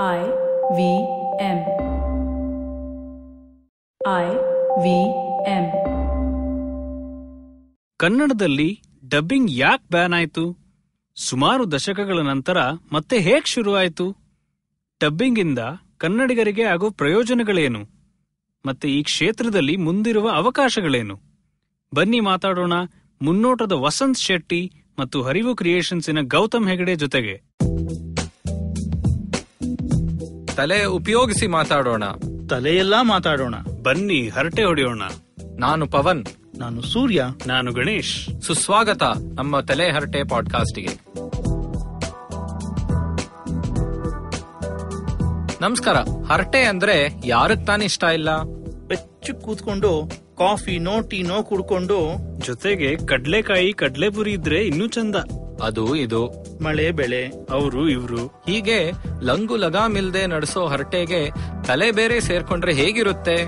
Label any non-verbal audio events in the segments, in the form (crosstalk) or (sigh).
I V M. I V M. ಕನ್ನಡದಲ್ಲಿ dubbing ಯಾಕ್ ban ಆಯ್ತು? ಸುಮಾರು ದಶಕಗಳ ನಂತರ ಮತ್ತೆ ಹೇಗ್ ಶುರುವಾಯಿತು? ಡಬ್ಬಿಂಗ್ ಇಂದ ಕನ್ನಡಿಗರಿಗೆ ಆಗೋ ಪ್ರಯೋಜನಗಳೇನು? ಮತ್ತೆ ಈ ಕ್ಷೇತ್ರದಲ್ಲಿ ಮುಂದಿರುವ ಅವಕಾಶಗಳೇನು? ಬನ್ನಿ ಮಾತಾಡೋಣ ಮುನ್ನೋಟದ ವಸಂತ್ ಶೆಟ್ಟಿ ಮತ್ತು ಹರಿವು ಕ್ರಿಯೇಷನ್ಸಿನ ಗೌತಮ್ ಹೆಗಡೆ ಜೊತೆಗೆ. ತಲೆ ಉಪಯೋಗಿಸಿ ಮಾತಾಡೋಣ. ತಲೆಯೆಲ್ಲಾ ಮಾತಾಡೋಣ. ಬನ್ನಿ ಹರಟೆ ಹೊಡೆಯೋಣ. ನಾನು ಪವನ್. ನಾನು ಸೂರ್ಯ. ನಾನು ಗಣೇಶ್. ಸುಸ್ವಾಗತ ನಮ್ಮ ತಲೆ ಹರಟೆ ಪಾಡ್ಕಾಸ್ಟ್ಗೆ. ನಮಸ್ಕಾರ. ಹರಟೆ ಅಂದ್ರೆ ಯಾರಕ್ ತಾನೇ ಇಷ್ಟ ಇಲ್ಲ? ಬೆಚ್ಚು ಕೂತ್ಕೊಂಡು ಕಾಫಿ ಟೀನೋ ಟೀ ನೋ ಕುಡ್ಕೊಂಡು ಜೊತೆಗೆ ಕಡ್ಲೆಕಾಯಿ ಕಡ್ಲೆಪುರಿ ಇದ್ರೆ ಇನ್ನೂ ಚಂದ. ಅದು ಇದು. ಮಳೆ ಬೆಳೆ ಅವರು ಇವ್ರು. ಹೀಗೆ ಲಂಗು ಲಗಾಮಿಲ್ದೆ ನಡೆಸೋ ಹರಟೆಗೆ ತಲೆ ಬೇರೆ ಸೇರ್ಕೊಂಡ್ರೆ ಹೇಗಿರುತ್ತೆ?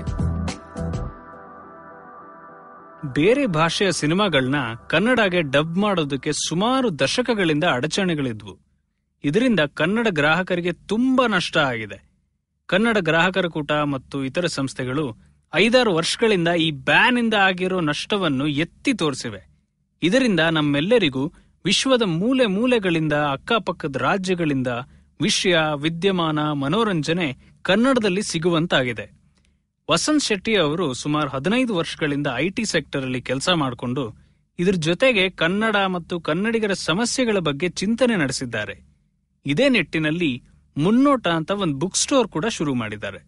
ಬೇರೆ ಭಾಷೆಯ ಸಿನಿಮಾಗಳನ್ನ ಕನ್ನಡಗೆ ಡಬ್ ಮಾಡೋದಕ್ಕೆ ಸುಮಾರು ದಶಕಗಳಿಂದ ಅಡಚಣೆಗಳಿದ್ವು. ಇದರಿಂದ ಕನ್ನಡ ಗ್ರಾಹಕರಿಗೆ ತುಂಬಾ ನಷ್ಟ ಆಗಿದೆ. ಕನ್ನಡ ಗ್ರಾಹಕರ ಕೂಟ ಮತ್ತು ಇತರ ಸಂಸ್ಥೆಗಳು ಐದಾರು ವರ್ಷಗಳಿಂದ ಈ ಬ್ಯಾನ್ ಇಂದ ಆಗಿರೋ ನಷ್ಟವನ್ನು ಎತ್ತಿ ತೋರಿಸಿವೆ. ಇದರಿಂದ ನಮ್ಮೆಲ್ಲರಿಗೂ ವಿಶ್ವದ ಮೂಲೆ ಮೂಲೆಗಳಿಂದ, ಅಕ್ಕಪಕ್ಕದ ರಾಜ್ಯಗಳಿಂದ ವಿಷಯ, ವಿದ್ಯಮಾನ, ಮನೋರಂಜನೆ ಕನ್ನಡದಲ್ಲಿ ಸಿಗುವಂತಾಗಿದೆ. ವಸಂತ್ ಶೆಟ್ಟಿ ಅವರು ಸುಮಾರು ಹದಿನೈದು ವರ್ಷಗಳಿಂದ ಐಟಿ ಸೆಕ್ಟರ್ ಅಲ್ಲಿ ಕೆಲಸ ಮಾಡಿಕೊಂಡು, ಇದ್ರ ಜೊತೆಗೆ ಕನ್ನಡ ಮತ್ತು ಕನ್ನಡಿಗರ ಸಮಸ್ಯೆಗಳ ಬಗ್ಗೆ ಚಿಂತನೆ ನಡೆಸಿದ್ದಾರೆ. ಇದೇ ನಿಟ್ಟಿನಲ್ಲಿ ಮುನ್ನೋಟ ಅಂತ ಒಂದು ಬುಕ್ ಸ್ಟೋರ್ ಕೂಡ ಶುರು ಮಾಡಿದ್ದಾರೆ.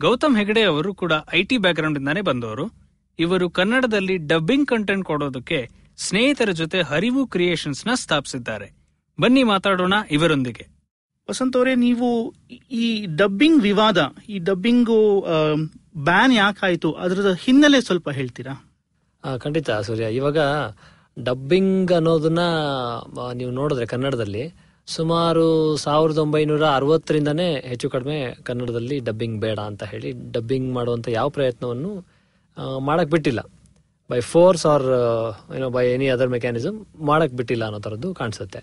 ಗೌತಮ್ ಹೆಗಡೆ ಅವರು ಕೂಡ ಐಟಿ ಬ್ಯಾಕ್ಗ್ರೌಂಡ್ ಇಂದಾನೆ ಬಂದವರು. ಇವರು ಕನ್ನಡದಲ್ಲಿ ಡಬ್ಬಿಂಗ್ ಕಂಟೆಂಟ್ ಕೊಡೋದಕ್ಕೆ ಸ್ನೇಹಿತರ ಜೊತೆ ಹರಿವು ಕ್ರಿಯೇಷನ್ಸ್ನ ಸ್ಥಾಪಿಸಿದ್ದಾರೆ. ಬನ್ನಿ ಮಾತಾಡೋಣ ಇವರೊಂದಿಗೆ. ವಸಂತ್ ಅವರೇ ನೀವು ಈ ಡಬ್ಬಿಂಗ್ ವಿವಾದ ಈ ಡಬ್ಬಿಂಗು ಬ್ಯಾನ್ ಯಾಕಾಯ್ತು? ಅದರ ಹಿನ್ನೆಲೆ ಸ್ವಲ್ಪ ಹೇಳ್ತೀರಾ? ಖಂಡಿತ ಸೂರ್ಯ. ಇವಾಗ ಡಬ್ಬಿಂಗ್ ಅನ್ನೋದನ್ನ ನೀವು ನೋಡಿದ್ರೆ ಕನ್ನಡದಲ್ಲಿ ಸುಮಾರು ಸಾವಿರದ ಒಂಬೈನೂರ ಅರವತ್ತರಿಂದನೇ ಹೆಚ್ಚು ಕಡಿಮೆ ಕನ್ನಡದಲ್ಲಿ ಡಬ್ಬಿಂಗ್ ಬೇಡ ಅಂತ ಹೇಳಿ ಡಬ್ಬಿಂಗ್ ಮಾಡುವಂತ ಯಾವ ಪ್ರಯತ್ನವನ್ನು ಮಾಡಕ್ಕೆ ಮಾಡಕ್ ಬಿಟ್ಟಿಲ್ಲ. ಬೈ ಫೋರ್ಸ್ ಆರ್ ಏನೋ ಬೈ ಎನಿ ಅದರ್ ಮೆಕ್ಯಾನಿಸಮ್ ಮಾಡಕ್ ಬಿಟ್ಟಿಲ್ಲ ಅನ್ನೋ ಥರದ್ದು ಕಾಣಿಸುತ್ತೆ.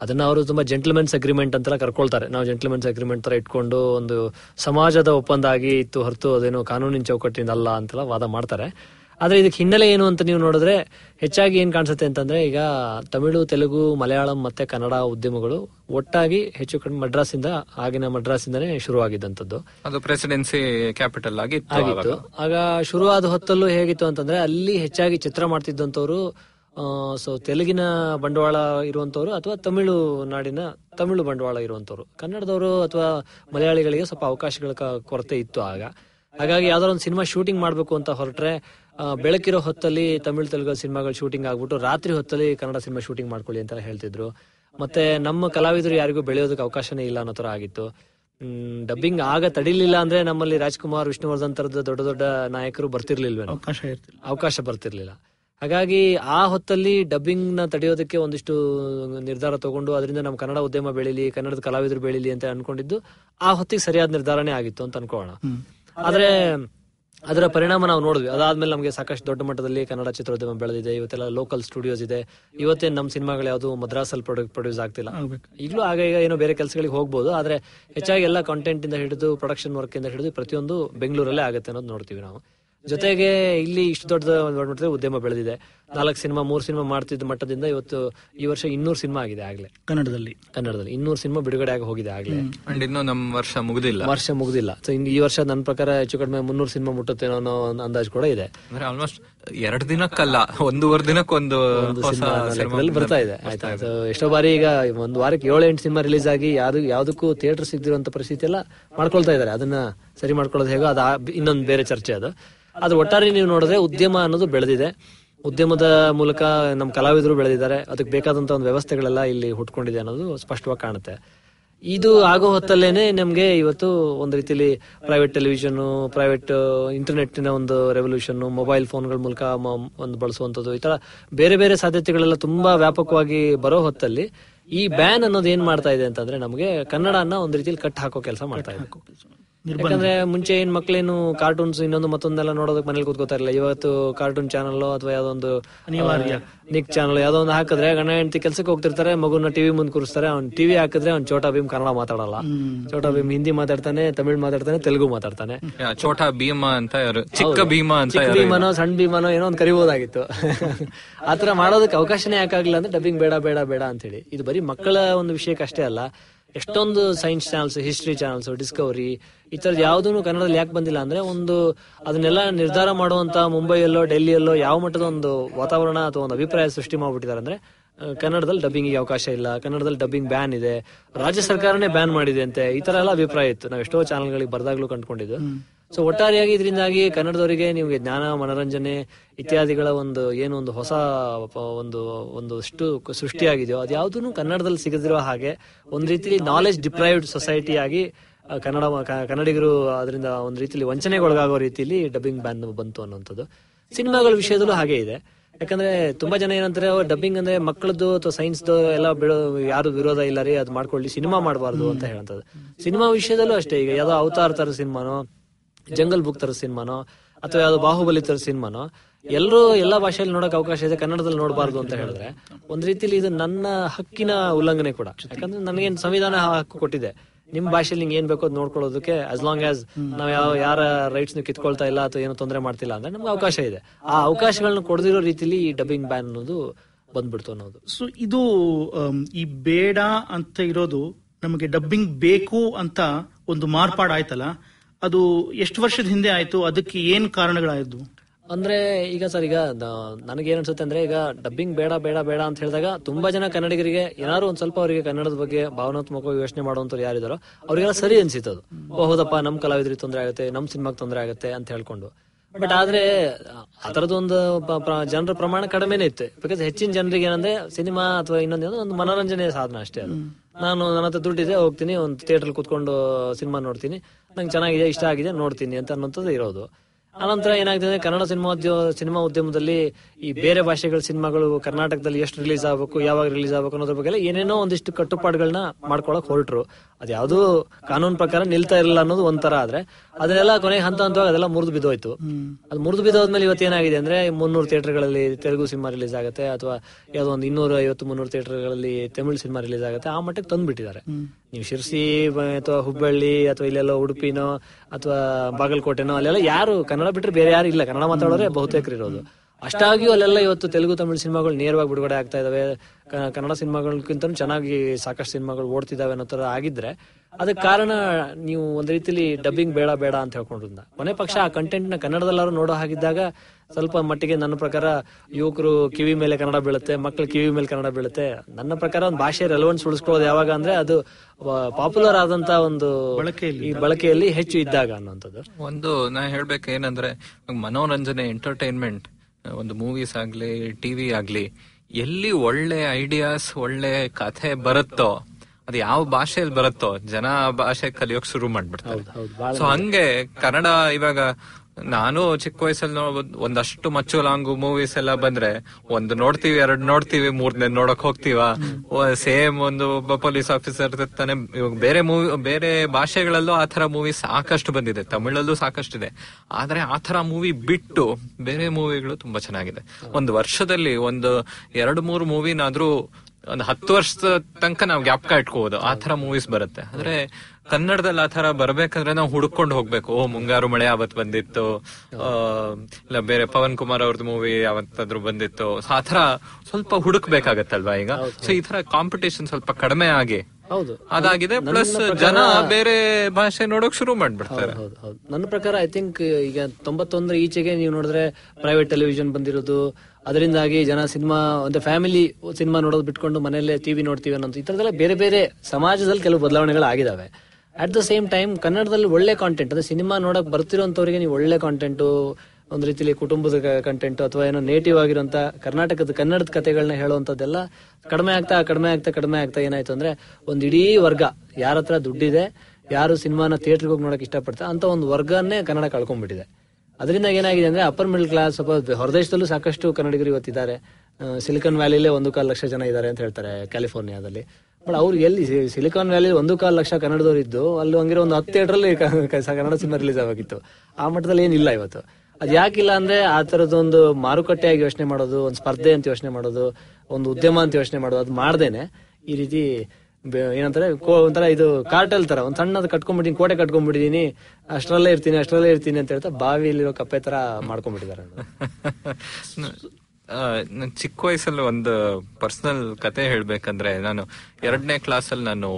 ಅದನ್ನ ಅವರು ತುಂಬಾ ಜೆಂಟ್ಲ್ಮೆನ್ಸ್ ಅಗ್ರಿಮೆಂಟ್ ಅಂತ ಕರ್ಕೊಳ್ತಾರೆ. ನಾವು ಜೆಂಟ್ಲ್ಮೆನ್ಸ್ ಅಗ್ರಿಮೆಂಟ್ ತರ ಇಟ್ಕೊಂಡು ಒಂದು ಸಮಾಜದ ಒಪ್ಪಂದ ಆಗಿ ಇತ್ತು, ಹೊರತು ಅದೇನೋ ಕಾನೂನಿನ ಚೌಕಟ್ಟಿನಿಂದ ಅಲ್ಲ ಅಂತೆಲ್ಲ ವಾದ ಮಾಡ್ತಾರೆ. ಆದ್ರೆ ಇದಕ್ಕೆ ಹಿನ್ನೆಲೆ ಏನು ಅಂತ ನೀವು ನೋಡಿದ್ರೆ ಹೆಚ್ಚಾಗಿ ಏನ್ ಕಾಣಿಸುತ್ತೆ ಅಂತಂದ್ರೆ ಈಗ ತಮಿಳು ತೆಲುಗು ಮಲಯಾಳಂ ಮತ್ತೆ ಕನ್ನಡ ಉದ್ಯಮಗಳು ಒಟ್ಟಾಗಿ ಹೆಚ್ಚು ಕಡಿಮೆ ಮಡ್ರಾಸ್ ಇಂದ ಆಗಿನ ಶುರು ಶುರುವಾಗಿದ್ದಂಥದ್ದು. ಅದು ಪ್ರೆಸಿಡೆನ್ಸಿ ಕ್ಯಾಪಿಟಲ್ ಆಗಿ ಆಗಿತ್ತು. ಆಗ ಶುರುವಾದ ಹೊತ್ತಲ್ಲೂ ಹೇಗಿತ್ತು ಅಂತಂದ್ರೆ ಅಲ್ಲಿ ಹೆಚ್ಚಾಗಿ ಚಿತ್ರ ಮಾಡ್ತಿದ್ದಂಥವ್ರು ಸೊ ತೆಲುಗಿನ ಬಂಡವಾಳ ಇರುವಂತವ್ರು ಅಥವಾ ತಮಿಳು ನಾಡಿನ ತಮಿಳು ಬಂಡವಾಳ ಇರುವಂತವ್ರು ಕನ್ನಡದವರು ಅಥವಾ ಮಲಯಾಳಿಗಳಿಗೆ ಸ್ವಲ್ಪ ಅವಕಾಶಗಳ ಕೊರತೆ ಇತ್ತು ಆಗ. ಹಾಗಾಗಿ ಯಾವ್ದಾದ್ರು ಒಂದು ಸಿನಿಮಾ ಶೂಟಿಂಗ್ ಮಾಡಬೇಕು ಅಂತ ಹೊರಟ್ರೆ ಬೆಳಕಿರೋ ಹೊತ್ತಲ್ಲಿ ತಮಿಳು ತೆಲುಗು ಸಿನಿಮಾಗಳು ಶೂಟಿಂಗ್ ಆಗ್ಬಿಟ್ಟು ರಾತ್ರಿ ಹೊತ್ತಲ್ಲಿ ಕನ್ನಡ ಸಿನಿಮಾ ಶೂಟಿಂಗ್ ಮಾಡ್ಕೊಳ್ಳಿ ಅಂತ ಹೇಳ್ತಿದ್ರು. ಮತ್ತೆ ನಮ್ಮ ಕಲಾವಿದರು ಯಾರಿಗೂ ಬೆಳೆಯೋದಕ್ಕೆ ಅವಕಾಶನೇ ಇಲ್ಲ ಅನ್ನೋ ತರ ಆಗಿತ್ತು. ಡಬ್ಬಿಂಗ್ ಆಗ ತಡಿಲಿಲ್ಲ ಅಂದ್ರೆ ನಮ್ಮಲ್ಲಿ ರಾಜ್ಕುಮಾರ್ ವಿಷ್ಣುವರ್ಧನ್ ತರದ ದೊಡ್ಡ ದೊಡ್ಡ ನಾಯಕರು ಬರ್ತಿರ್ಲಿಲ್ವೇನೋ? ಅವಕಾಶ ಬರ್ತಿರ್ಲಿಲ್ಲ. ಹಾಗಾಗಿ ಆ ಹೊತ್ತಲ್ಲಿ ಡಬ್ಬಿಂಗ್ನ ತಡೆಯೋದಕ್ಕೆ ಒಂದಿಷ್ಟು ನಿರ್ಧಾರ ತಗೊಂಡು ಅದರಿಂದ ನಮ್ಮ ಕನ್ನಡ ಉದ್ಯಮ ಬೆಳಿಲಿ ಕನ್ನಡದ ಕಲಾವಿದರು ಬೆಳಿಲಿ ಅಂತ ಅನ್ಕೊಂಡಿದ್ದು ಆ ಹೊತ್ತಿಗೆ ಸರಿಯಾದ ನಿರ್ಧಾರನೇ ಆಗಿತ್ತು ಅಂತ ಅನ್ಕೋಣ ಆದ್ರೆ ಅದರ ಪರಿಣಾಮ ನಾವು ನೋಡಿದ್ವಿ. ಅದಾದ್ಮೇಲೆ ನಮಗೆ ಸಾಕಷ್ಟು ದೊಡ್ಡ ಮಟ್ಟದಲ್ಲಿ ಕನ್ನಡ ಚಿತ್ರೋದ್ಯಮ ಬೆಳೆದಿದೆ. ಇವತ್ತೆಲ್ಲ ಲೋಕಲ್ ಸ್ಟುಡಿಯೋಸ್ ಇದೆ. ಇವತ್ತೇನು ನಮ್ಮ ಸಿನಿಮಾಗಳು ಯಾವುದು ಮದ್ರಾಸಲ್ಲಿ ಪ್ರೊಡ್ಯೂಸ್ ಆಗ್ತಿಲ್ಲ. ಆಗ್ಬೇಕು. ಈಗಲೂ ಆಗ ಈಗ ಏನೋ ಬೇರೆ ಕೆಲಸಗಳಿಗೆ ಹೋಗ್ಬೋದು. ಆದರೆ ಹೆಚ್ಚಾಗಿ ಎಲ್ಲ ಕಂಟೆಂಟ್ ಇಂದ ಹಿಡಿದು ಪ್ರೊಡಕ್ಷನ್ ವರ್ಕ್ ಇಂದ ಹಿಡಿದು ಪ್ರತಿಯೊಂದು ಬೆಂಗಳೂರಲ್ಲೇ ಆಗುತ್ತೆ ಅನ್ನೋದು ನೋಡ್ತೀವಿ ನಾವು. ಜೊತೆಗೆ ಇಲ್ಲಿ ಇಷ್ಟು ದೊಡ್ಡ ಒಂದು ಮಟ್ಟದಲ್ಲಿ ಉದ್ಯಮ ಬೆಳೆದಿದೆ. ನಾಲ್ಕು ಸಿನಿಮಾ ಮೂರು ಸಿನಿಮಾ ಮಾಡ್ತಿದ್ದ ಮಟ್ಟದಿಂದ ಇವತ್ತು ಈ ವರ್ಷ ಇನ್ನೂರು ಸಿನಿಮಾ ಆಗಿದೆ ಆಗ್ಲೇ. ಕನ್ನಡದಲ್ಲಿ. ಕನ್ನಡದಲ್ಲಿ. ಇನ್ನೂರು ಸಿನಿಮಾ ಬಿಡುಗಡೆ ಆಗಿ ಹೋಗಿದೆ ಆಗ್ಲೇ. ಅಂಡ್ ಇನ್ನು ನಮ್ ವರ್ಷ ಮುಗುದಿಲ್ಲ. ವರ್ಷ ಮುಗುದಿಲ್ಲ. ಸೊ ಈ ವರ್ಷ ನನ್ನ ಪ್ರಕಾರ ಹೆಚ್ಚು ಕಡಿಮೆ ಮುನ್ನೂರು ಸಿನಿಮಾ ಮುಟ್ಟುತ್ತೇನೋ ಅನ್ನೋ ಒಂದು ಅಂದಾಜು ಕೂಡ ಇದೆ. ಎರಡು ಆಲ್ಮೋಸ್ಟ್ ಎರಡ್ ದಿನಕ್ಕಲ್ಲ ಒಂದೂವರೆ ದಿನಕ್ಕೊಂದು ಒಂದು ಸಿನಿಮಾ ಸಿನಿಮಾ ಲೆಕ್ಕದಲ್ಲಿ ಬರ್ತಾ ಇದೆ. ಆಯ್ತಾ ಎಷ್ಟೋ ಬಾರಿ ಈಗ ಒಂದು ವಾರಕ್ಕೆ ಏಳು ಎಂಟು ಸಿನಿಮಾ ರಿಲೀಸ್ ಆಗಿ ಯಾವ್ದು ಯಾವ್ದಕ್ಕೂ ಥಿಯೇಟರ್ ಸಿಗದಿರುವಂತ ಪರಿಸ್ಥಿತಿ ಎಲ್ಲ ಮಾಡ್ಕೊಳ್ತಾ ಇದಾರೆ ಅದನ್ನ ಸರಿ ಮಾಡ್ಕೊಳ್ಳೋದು ಹೇಗೋ ಅದು ಇನ್ನೊಂದು ಬೇರೆ ಚರ್ಚೆ ಅದು. ಅದು ಒಟ್ಟಾರೆ ನೀವು ನೋಡಿದ್ರೆ ಉದ್ಯಮ ಅನ್ನೋದು ಬೆಳೆದಿದೆ. ಉದ್ಯಮದ ಮೂಲಕ ನಮ್ಮ ಕಲಾವಿದರು ಬೆಳೆದಿದ್ದಾರೆ. ಅದಕ್ಕೆ ಬೇಕಾದಂತ ಒಂದು ವ್ಯವಸ್ಥೆಗಳೆಲ್ಲ ಇಲ್ಲಿ ಹುಟ್ಕೊಂಡಿದೆ ಅನ್ನೋದು ಸ್ಪಷ್ಟವಾಗಿ ಕಾಣುತ್ತೆ. ಇದು ಆಗೋ ಹೊತ್ತಲ್ಲೇನೆ ನಮ್ಗೆ ಇವತ್ತು ಒಂದು ರೀತಿಲಿ ಪ್ರೈವೇಟ್ ಟೆಲಿವಿಷನ್ ಪ್ರೈವೇಟ್ ಇಂಟರ್ನೆಟ್ನ ಒಂದು ರೆವಲ್ಯೂಷನ್ ಮೊಬೈಲ್ ಫೋನ್ಗಳ ಮೂಲಕ ಒಂದು ಬಳಸುವಂತದ್ದು ಈ ತರ ಬೇರೆ ಬೇರೆ ಸಾಧ್ಯತೆಗಳೆಲ್ಲ ತುಂಬಾ ವ್ಯಾಪಕವಾಗಿ ಬರೋ ಹೊತ್ತಲ್ಲಿ ಈ ಬ್ಯಾನ್ ಅನ್ನೋದು ಏನ್ ಮಾಡ್ತಾ ಇದೆ ಅಂತಂದ್ರೆ ನಮಗೆ ಕನ್ನಡನ ಒಂದು ರೀತಿಲಿ ಕಟ್ ಹಾಕೋ ಕೆಲಸ ಮಾಡ್ತಾ ಇದೆ. ಯಾಕಂದ್ರೆ ಮುಂಚೆ ಏನ್ ಮಕ್ಳೇನು ಕಾರ್ಟೂನ್ಸ್ ಇನ್ನೊಂದು ಮತ್ತೊಂದೆಲ್ಲ ನೋಡೋದಕ್ಕೆ ಮನೇಲಿ ಕೂತ್ಕೋತಾ ಇರಲಿಲ್ಲ. ಇವತ್ತು ಕಾರ್ಟೂನ್ ಚಾನಲ್ ಅಥವಾ ಯಾವ್ದೊಂದು ಅನಿವಾರ್ಯ. ನಿಕ್ ಚಾನಲ್ ಯಾವ್ದೋ ಒಂದು ಹಾಕಿದ್ರೆ ಗಣ ಹೆಂಡತಿ ಕೆಲಸಕ್ಕೆ ಹೋಗ್ತಿರ್ತಾರೆ ಮಗುನ ಟಿವಿ ಮುಂದೆ ಕೂರಿಸ್ತಾರೆ. ಅವ್ನ್ ಟಿವಿ ಹಾಕಿದ್ರೆ ಅವ್ನ್ ಚೋಟಾ ಭೀಮ್ ಕನ್ನಡ ಮಾತಾಡಲ್ಲ. ಚೋಟಾ ಭೀಮ್ ಹಿಂದಿ ಮಾತಾಡ್ತಾನೆ ತಮಿಳ್ ಮಾತಾಡ್ತಾನೆ ತೆಲುಗು ಮಾತಾಡ್ತಾನೆ. ಚೋಟಾ ಭೀಮ ಅಂತ ಚಿಕ್ಕ ಭೀಮ ಅಂತ ಭೀಮನೋ ಸಣ್ಣ ಭೀಮನೋ ಏನೋ ಒಂದ್ ಕರಿಬಹುದಾಗಿತ್ತು ಆತರ ಮಾಡೋದಕ್ಕೆ ಅವಕಾಶನೇ ಯಾಕಾಗ್ಲಿಲ್ಲ ಅಂದ್ರೆ ಡಬ್ಬಿಂಗ್ ಬೇಡ ಬೇಡ ಬೇಡ ಅಂತ ಹೇಳಿ ಇದು ಬರೀ ಮಕ್ಕಳ ಒಂದು ವಿಷಯಕ್ಕೆ ಅಷ್ಟೇ ಅಲ್ಲ. ಎಷ್ಟೊಂದು science channels history channels Discovery ಈ ತರದ್ ಯಾವ್ದೂ ಕನ್ನಡದಲ್ಲಿ ಯಾಕೆ ಬಂದಿಲ್ಲ ಅಂದ್ರೆ ಒಂದು ಅದನ್ನೆಲ್ಲ ನಿರ್ಧಾರ ಮಾಡುವಂತ ಮುಂಬೈಯಲ್ಲೋ, ಡೆಲ್ಲಿಯಲ್ಲೋ ಯಾವ ಮಟ್ಟದ ಒಂದು ವಾತಾವರಣ ಅಥವಾ ಒಂದು ಅಭಿಪ್ರಾಯ ಸೃಷ್ಟಿ ಮಾಡ್ಬಿಟ್ಟಿದ್ದಾರೆ ಅಂದ್ರೆ ಕನ್ನಡದಲ್ಲಿ ಡಬ್ಬಿಂಗ್ ಅವಕಾಶ ಇಲ್ಲ, ಕನ್ನಡದಲ್ಲಿ ಡಬ್ಬಿಂಗ್ ಬ್ಯಾನ್ ಇದೆ, ರಾಜ್ಯ ಸರ್ಕಾರನೇ ಬ್ಯಾನ್ ಮಾಡಿದೆ ಅಂತೆ, ಈ ತರ ಎಲ್ಲ ಅಭಿಪ್ರಾಯ ಇತ್ತು. ನಾವು ಎಷ್ಟೋ ಚಾನಲ್ಗಳಿಗೆ ಬರ್ದಾಗ್ಲೂ ಕಂಡುಕೊಂಡಿದ್ದು. ಸೊ ಒಟ್ಟಾರೆಯಾಗಿ ಇದರಿಂದಾಗಿ ಕನ್ನಡದವರಿಗೆ ನಿಮಗೆ ಜ್ಞಾನ, ಮನರಂಜನೆ ಇತ್ಯಾದಿಗಳ ಒಂದು ಏನು ಒಂದು ಹೊಸ ಒಂದು ಒಂದು ಅಷ್ಟು ಸೃಷ್ಟಿಯಾಗಿದೆಯೋ, ಅದು ಯಾವುದೂ ಕನ್ನಡದಲ್ಲಿ ಸಿಗದಿರೋ ಹಾಗೆ ಒಂದ್ ರೀತಿಲಿ ನಾಲೆಜ್ ಡಿಪ್ರೈವ್ಡ್ ಸೊಸೈಟಿ ಆಗಿ ಕನ್ನಡ ಕನ್ನಡಿಗರು ಅದರಿಂದ ಒಂದ್ ರೀತಿಲಿ ವಂಚನೆಗೊಳಗಾಗೋ ರೀತಿಯಲ್ಲಿ ಡಬ್ಬಿಂಗ್ ಬ್ಯಾನ್ ಬಂತು ಅನ್ನುವಂಥದ್ದು. ಸಿನಿಮಾಗಳ ವಿಷಯದಲ್ಲೂ ಹಾಗೆ ಇದೆ. ಯಾಕಂದ್ರೆ ತುಂಬಾ ಜನ ಏನಂತಾರೆ ಡಬ್ಬಿಂಗ್ ಅಂದ್ರೆ ಮಕ್ಕಳದ್ದು ಅಥವಾ ಸೈನ್ಸ್ ಎಲ್ಲ ಬಿಡೋ, ಯಾರು ವಿರೋಧ ಇಲ್ಲ ರೀ, ಅದು ಮಾಡ್ಕೊಳ್ಳಿ, ಸಿನಿಮಾ ಮಾಡಬಾರ್ದು ಅಂತ ಹೇಳಂತದ್ದು ಸಿನಿಮಾ ವಿಷಯದಲ್ಲೂ ಅಷ್ಟೇ, ಈಗ ಯಾವ್ದೋ ಅವತಾರ ತರ ಸಿನಿಮಾನೋ ಜಂಗಲ್ ಬುಕ್ ತರ ಸಿನಿಮಾನೋ, ಅಥವಾ ಯಾವ್ದೋ ಬಾಹುಬಲಿ ತರ ಸಿನಿಮಾನೋ ಎಲ್ಲರೂ ಎಲ್ಲಾ ಭಾಷೆಯಲ್ಲಿ ನೋಡಕ್ ಅವಕಾಶ ಇದೆ, ಕನ್ನಡದಲ್ಲಿ ನೋಡಬಾರ್ದು ಅಂತ ಹೇಳಿದ್ರೆ. ಒಂದ್ ರೀತಿಲಿ ಇದು ನನ್ನ ಹಕ್ಕಿನ ಉಲ್ಲಂಘನೆ ಕೂಡ. ಯಾಕಂದ್ರೆ ನನಗೇನ್ ಸಂವಿಧಾನ ಹಕ್ಕು ಕೊಟ್ಟಿದೆ. ನಿಮ್ ಭಾಷೆಯಲ್ಲಿ ಏನ್ ಬೇಕೋ ಅದ್ ನೋಡ್ಕೊಳ್ಳೋದಕ್ಕೆ ಆಸ್ ಲಾಂಗ್ ಆಸ್ ನಾವ್ ಯಾವ ಯಾರ ರೈಟ್ಸ್ ಕಿತ್ಕೊಳ್ತಾ ಇಲ್ಲ ಅಥವಾ ಏನೋ ತೊಂದರೆ ಮಾಡ್ತಿಲ್ಲ ಅಂದ್ರೆ ನಮ್ಗೆ ಅವಕಾಶ ಇದೆ. ಆ ಅವಕಾಶಗಳನ್ನ ಕೊಡದಿರೋ ರೀತಿಲಿ ಈ ಡಬ್ಬಿಂಗ್ ಬ್ಯಾನ್ ಅನ್ನೋದು ಬಂದ್ಬಿಡ್ತು ಅನ್ನೋದು. ಸೊ ಇದು ಈ ಬೇಡ ಅಂತ ಇರೋದು ನಮಗೆ ಡಬ್ಬಿಂಗ್ ಬೇಕು ಅಂತ ಒಂದು ಮಾರ್ಪಾಡಾಯ್ತಲ್ಲ ಅದು ಎಷ್ಟು ವರ್ಷದ ಹಿಂದೆ ಆಯ್ತು? ಅದಕ್ಕೆ ಏನ್ ಕಾರಣಗಳಾಯ್ತು ಅಂದ್ರೆ ಈಗ ಸರ್ ಈಗ ನನಗೆ ಏನ್ ಅನ್ಸುತ್ತೆ ಅಂದ್ರೆ ಈಗ ಡಬ್ಬಿಂಗ್ ಬೇಡ ಬೇಡ ಬೇಡ ಅಂತ ಹೇಳಿದಾಗ ತುಂಬಾ ಜನ ಕನ್ನಡಿಗರಿಗೆ ಏನಾದ್ರು ಒಂದ್ ಸ್ವಲ್ಪ ಅವರಿಗೆ ಕನ್ನಡದ ಬಗ್ಗೆ ಭಾವನಾತ್ಮಕವಾಗಿ ಯೋಚನೆ ಮಾಡುವಂತ ಯಾರಿದಾರೋ ಅವ್ರಿಗೆಲ್ಲ ಸರಿ ಅನ್ಸಿತ್ತು ಓ ಹೌದಪ್ಪ ನಮ್ ಕಲಾವಿದ್ರಿಗೆ ತೊಂದರೆ ಆಗುತ್ತೆ ನಮ್ ಸಿನಿಮಾಗ್ ತೊಂದರೆ ಆಗುತ್ತೆ ಅಂತ ಹೇಳ್ಕೊಂಡು. ಬಟ್ ಆದ್ರೆ ಆ ತರದೊಂದು ಪ- ಪ್ರ- ಜನರ ಪ್ರಮಾಣ ಕಡಿಮೆನೇ ಇತ್ತು. ಬಿಕಾಸ್ ಹೆಚ್ಚಿನ ಜನರಿಗೆ ಏನಂದ್ರೆ ಸಿನಿಮಾ ಅಥವಾ ಇನ್ನೊಂದೇನೋ ಒಂದು ಮನೋರಂಜನೆ ಸಾಧನ ಅಷ್ಟೇ ಅದು. ನಾನು ನನ್ನ ಹತ್ರ ದುಡ್ಡಿದೆ ಹೋಗ್ತೀನಿ ಒಂದು ಥಿಯೇಟರ್ ಕುತ್ಕೊಂಡು ಸಿನಿಮಾ ನೋಡ್ತೀನಿ. ನಂಗೆ ಚೆನ್ನಾಗಿದೆ, ಇಷ್ಟ ಆಗಿದೆ, ನೋಡ್ತೀನಿ ಅಂತ ಅನ್ನೋಂಥದ್ದು ಇರೋದು. ಆನಂತರ ಏನಾಗ್ತದೆ, ಕನ್ನಡ ಸಿನಿಮಾ ಸಿನಿಮಾ ಉದ್ಯಮದಲ್ಲಿ ಈ ಬೇರೆ ಭಾಷೆಗಳ ಸಿನಿಮಾಗಳು ಕರ್ನಾಟಕದಲ್ಲಿ ಎಷ್ಟು ರಿಲೀಸ್ ಆಗಬೇಕು, ಯಾವಾಗ ರಿಲೀಸ್ ಆಗಬೇಕು ಅನ್ನೋದ್ರ ಬಗ್ಗೆ ಏನೇನೋ ಒಂದಿಷ್ಟು ಕಟ್ಟುಪಾಡುಗಳನ್ನ ಮಾಡ್ಕೊಳಕ್ ಹೊರಟ್ರು. ಅದ್ಯಾವುದೂ ಕಾನೂನು ಪ್ರಕಾರ ನಿಲ್ತಾ ಇರಲಿಲ್ಲ ಅನ್ನೋದು ಒಂಥರ ಆದ್ರೆ ಅದನ್ನೆಲ್ಲ ಕೊನೆಗೆ ಹಂತ ಹಂತವಾಗಿ ಅದೆಲ್ಲ ಮುರಿದು ಬಿದ್ದೋಯ್ತು. ಅದು ಮುರಿದು ಬಿದ್ದೋದ್ಮೇಲೆ ಇವತ್ತು ಏನಾಗಿದೆ ಅಂದ್ರೆ ಮುನ್ನೂರು ಥಿಯೇಟರ್ಗಳಲ್ಲಿ ತೆಲುಗು ಸಿನಿಮಾ ರಿಲೀಸ್ ಆಗುತ್ತೆ ಅಥವಾ ಯಾವ್ದೋ ಒಂದು ಇನ್ನೂರ ಐವತ್ತು ಮುನ್ನೂರು ಥಿಯೇಟರ್ಗಳಲ್ಲಿ ತಮಿಳು ಸಿನಿಮಾ ರಿಲೀಸ್ ಆಗುತ್ತೆ ಆ ಮಟ್ಟಕ್ಕೆ ತಂದ್ಬಿಟ್ಟಿದ್ದಾರೆ. ನೀವು ಶಿರ್ಸಿ ಅಥವಾ ಹುಬ್ಬಳ್ಳಿ ಅಥವಾ ಇಲ್ಲೆಲ್ಲ ಉಡುಪಿನೋ ಅಥವಾ ಬಾಗಲಕೋಟೆನೋ ಅಲ್ಲೆಲ್ಲ ಯಾರು ಕನ್ನಡ ಬಿಟ್ಟರೆ ಬೇರೆ ಯಾರು ಇಲ್ಲ. ಕನ್ನಡ ಮಾತಾಡೋರೆ ಬಹುತೇಕರು ಇರೋದು. ಅಷ್ಟಾಗಿಯೂ ಅಲ್ಲೆಲ್ಲ ಇವತ್ತು ತೆಲುಗು ತಮಿಳು ಸಿನಿಮಾಗಳು ನೇರವಾಗಿ ಬಿಡುಗಡೆ ಆಗ್ತಾ ಇದಾವೆ. ಕ- ಕನ್ನಡ ಸಿನಿಮಾಗಳಿಗಿಂತ ಚೆನ್ನಾಗಿ ಸಾಕಷ್ಟು ಸಿನಿಮಾಗಳು ಓಡ್ತಿದಾವೆ ಅನ್ನೋ ತರ ಆಗಿದ್ರೆ ಅದಕ್ಕೆ ಕಾರಣ ನೀವು ಒಂದ್ ರೀತಿಲಿ ಡಬ್ಬಿಂಗ್ ಬೇಡ ಬೇಡ ಅಂತ ಹೇಳ್ಕೊಂಡ್ರಿಂದ. ಕೊನೆ ಪಕ್ಷ ಆ ಕಂಟೆಂಟ್ನ ಕನ್ನಡದಲ್ಲಾರು ನೋಡೋ ಹಾಗಿದ್ದಾಗ ಸ್ವಲ್ಪ ಮಟ್ಟಿಗೆ ನನ್ನ ಪ್ರಕಾರ ಯುವಕರು ಕಿವಿ ಮೇಲೆ ಕನ್ನಡ ಬೀಳುತ್ತೆ ಮಕ್ಕಳು ಕಿವಿ ಮೇಲೆ ಕನ್ನಡ ಬೀಳುತ್ತೆ. ನನ್ನ ಪ್ರಕಾರ ಒಂದು ಭಾಷೆ ರೆಲವೆನ್ಸ್ ಉಳಿಸ್ಕೊಳ್ಳೋದು ಯಾವಾಗ ಅಂದ್ರೆ ಅದು ಪಾಪ್ಯುಲರ್ ಆದಂತ ಒಂದು ಈ ಬಳಕೆಯಲ್ಲಿ ಹೆಚ್ಚು ಇದ್ದಾಗ ಅನ್ನೋಂಥದ್ದು ಒಂದು ನಾ ಹೇಳ್ಬೇಕು ಏನಂದ್ರೆ ಮನೋರಂಜನೆ ಎಂಟರ್ಟೈನ್ಮೆಂಟ್ ಒಂದು ಮೂವೀಸ್ ಆಗ್ಲಿ ಟಿವಿ ಆಗ್ಲಿ ಎಲ್ಲಿ ಒಳ್ಳೆ ಐಡಿಯಾಸ್ ಒಳ್ಳೆ ಕಥೆ ಬರುತ್ತೋ ಅದು ಯಾವ ಭಾಷೆಯಲ್ಲಿ ಬರುತ್ತೋ ಜನ ಆ ಭಾಷೆ ಕಲಿಯೋಕ್ ಶುರು ಮಾಡ್ಬಿಡ್ತಾರೆ. ಸೊ ಹಂಗೆ ಕನ್ನಡ ಇವಾಗ ನಾನು ಚಿಕ್ಕ ವಯಸ್ಸಲ್ಲಿ ಒಂದಷ್ಟು ಮಚ್ಚು ಲಾಂಗ್ ಮೂವೀಸ್ ಎಲ್ಲ ಬಂದ್ರೆ ಒಂದು ನೋಡ್ತೀವಿ, ಎರಡ್ ನೋಡ್ತೀವಿ, ಮೂರ್ನೇ ನೋಡಕ್ ಹೋಗ್ತೀವ. ಸೇಮ್ ಒಂದು ಒಬ್ಬ ಪೊಲೀಸ್ ಆಫೀಸರ್ ತಾನೆ ಇವಾಗ ಬೇರೆ ಮೂವಿ ಬೇರೆ ಭಾಷೆಗಳಲ್ಲೂ ಆ ತರ ಮೂವಿ ಸಾಕಷ್ಟು ಬಂದಿದೆ. ತಮಿಳಲ್ಲೂ ಸಾಕಷ್ಟಿದೆ ಆದ್ರೆ ಆ ತರ ಮೂವಿ ಬಿಟ್ಟು ಬೇರೆ ಮೂವಿಗಳು ತುಂಬಾ ಚೆನ್ನಾಗಿದೆ. ಒಂದು ವರ್ಷದಲ್ಲಿ ಒಂದು ಎರಡು, ಮೂರು ಮೂವಿನಾದ್ರೂ ಒಂದು ಹತ್ತು ವರ್ಷದ ತನಕ ನಾವು ಗ್ಯಾಪ್ಕ ಇಟ್ಕೋಬಹುದು ಆ ತರ ಮೂವೀಸ್ ಬರುತ್ತೆ. ಆದ್ರೆ ಕನ್ನಡದಲ್ಲಿ ಆ ತರ ಬರ್ಬೇಕಂದ್ರೆ ನಾವು ಹುಡ್ಕೊಂಡು ಹೋಗ್ಬೇಕು. ಓ ಮುಂಗಾರು ಮಳೆ ಅವತ್ ಬಂದಿತ್ತು. ಇಲ್ಲ ಬೇರೆ ಪವನ್ ಕುಮಾರ್ ಅವ್ರದ್ದು ಮೂವಿ ಯಾವತ್ತಾದ್ರೂ ಬಂದಿತ್ತು. ಆ ತರ ಸ್ವಲ್ಪ ಹುಡುಕ್ಬೇಕಾಗತ್ತಲ್ವಾ ಈಗ? ಸೊ ಈ ತರ ಕಾಂಪಿಟೇಷನ್ ಸ್ವಲ್ಪ ಕಡಿಮೆ ಆಗಿ. ಹೌದು. ಅದಾಗಿದೆ ಪ್ಲಸ್ ಜನ ಬೇರೆ ಭಾಷೆ ನೋಡೋಕ್ ಶುರು ಮಾಡ್ಬಿಡ್ತಾರೆ. ನನ್ನ ಪ್ರಕಾರ ಐ ಥಿಂಕ್ ಈಗ ತೊಂಬತ್ತೊಂದರ ಈಚೆಗೆ ನೀವು ನೋಡಿದ್ರೆ ಪ್ರೈವೇಟ್ ಟೆಲಿವಿಷನ್ ಬಂದಿರೋದು ಅದರಿಂದಾಗಿ ಜನ ಸಿನಿಮಾ ಒಂದು ಫ್ಯಾಮಿಲಿ ಸಿನಿಮಾ ನೋಡೋದು ಬಿಟ್ಕೊಂಡು ಮನೆಯಲ್ಲೇ ಟಿವಿ ನೋಡ್ತೀವಿ ಅನ್ನೋದು ಈ ತರದೆಲ್ಲ ಬೇರೆ ಬೇರೆ ಸಮಾಜದಲ್ಲಿ ಕೆಲವು ಬದಲಾವಣೆಗಳು ಆಗಿದಾವೆ ಅಟ್ ದ ಸೇಮ್ ಟೈಮ್ ಕನ್ನಡದಲ್ಲಿ ಒಳ್ಳೆ ಕಾಂಟೆಂಟ್ ಅಂದ್ರೆ ಸಿನಿಮಾ ನೋಡಕ್ ಬರ್ತಿರೋಂಥವ್ರಿಗೆ ನೀವು ಒಳ್ಳೆ ಕಾಂಟೆಂಟು ಒಂದ್ ರೀತಿಲಿ ಕುಟುಂಬದ ಕಂಟೆಂಟ್ ಅಥವಾ ಏನೋ ನೇಟಿವ್ ಆಗಿರುವಂತ ಕರ್ನಾಟಕದ, ಕನ್ನಡದ ಕಥೆಗಳನ್ನ ಹೇಳುವಂತದ್ದೆಲ್ಲ ಕಡಿಮೆ ಆಗ್ತಾ ಕಡಿಮೆ ಆಗ್ತಾ ಕಡಿಮೆ ಆಗ್ತಾ ಏನಾಯ್ತು ಅಂದ್ರೆ ಒಂದ್ ಇಡೀ ವರ್ಗ, ಯಾರ ಹತ್ರ ದುಡ್ಡಿದೆ, ಯಾರು ಸಿನಿಮಾನ ಥಿಯೇಟರ್ಗೆ ಹೋಗಿ ನೋಡಕ್ ಇಷ್ಟಪಡ್ತಾರೆ ಅಂತ ಒಂದು ವರ್ಗನೇ ಕನ್ನಡ ಕಳ್ಕೊಂಡ್ಬಿಟ್ಟಿದೆ ಅದರಿಂದ ಏನಾಗಿದೆ ಅಂದ್ರೆ ಅಪ್ಪರ್ ಮಿಡಲ್ ಕ್ಲಾಸ್ ಹೊರದೇಶದಲ್ಲೂ ಸಾಕಷ್ಟು ಕನ್ನಡಿಗರು ಇವತ್ತಿದ್ದಾರೆ. ಸಿಲಿಕಾನ್ ವ್ಯಾಲಿಲೇ ಒಂದು ಕಾಲು ಲಕ್ಷ ಜನ ಇದ್ದಾರೆ ಅಂತ ಹೇಳ್ತಾರೆ ಕ್ಯಾಲಿಫೋರ್ನಿಯಾದಲ್ಲಿ ಬಟ್ ಅವ್ರಿಗೆ ಎಲ್ಲಿ ಸಿಲಿಕಾನ್ ವ್ಯಾಲಿ ಒಂದು ಕಾಲು ಲಕ್ಷ ಕನ್ನಡದವ್ರು ಇದ್ದು, ಅಲ್ಲಿ ಹಂಗಿರೋ ಒಂದು ಹತ್ತು ಥಿಯೇಟ್ರಲ್ಲಿ ಕನ್ನಡ ಸಿನಿಮಾ ರಿಲೀಸ್ ಆಗಬೇಕಿತ್ತು. ಆ ಮಟ್ಟದಲ್ಲಿ ಏನಿಲ್ಲ ಇವತ್ತು. ಅದು ಯಾಕಿಲ್ಲ ಅಂದ್ರೆ ಆ ತರದೊಂದು ಮಾರುಕಟ್ಟೆಯಾಗಿ ಯೋಚನೆ ಮಾಡೋದು, ಒಂದು ಸ್ಪರ್ಧೆ ಅಂತ ಯೋಚನೆ ಮಾಡೋದು, ಒಂದು ಉದ್ಯಮ ಅಂತ ಯೋಚನೆ ಮಾಡೋದು, ಅದು ಮಾಡ್ದೇನೆ. ಈ ರೀತಿ ಏನಂತಾರೆ ಒಂಥರ ಇದು ಕಾರ್ಟಲ್ ತರ, ಒಂದ್ ಸಣ್ಣದ ಕಟ್ಕೊಂಡ್ಬಿಟ್ಟಿನಿ, ಕೋಟೆ ಕಟ್ಕೊಂಡ್ಬಿಟ್ಟಿದೀನಿ, ಅಷ್ಟರಲ್ಲೇ ಇರ್ತೀನಿ ಅಷ್ಟರಲ್ಲೇ ಇರ್ತೀನಿ ಅಂತ ಹೇಳ್ತಾ ಬಾವಿಲಿರೋ ಕಪ್ಪೆ ತರ ಮಾಡ್ಕೊಂಡ್ಬಿಟ್ಟಿದ್ದಾರೆ (laughs) ನನ್ ಚಿಕ್ಕ ವಯಸ್ಸಲ್ಲಿ ಒಂದು ಪರ್ಸನಲ್ ಕತೆ ಹೇಳ್ಬೇಕಂದ್ರೆ ನಾನು ಎರಡನೇ ಕ್ಲಾಸಲ್ಲಿ ನಾನು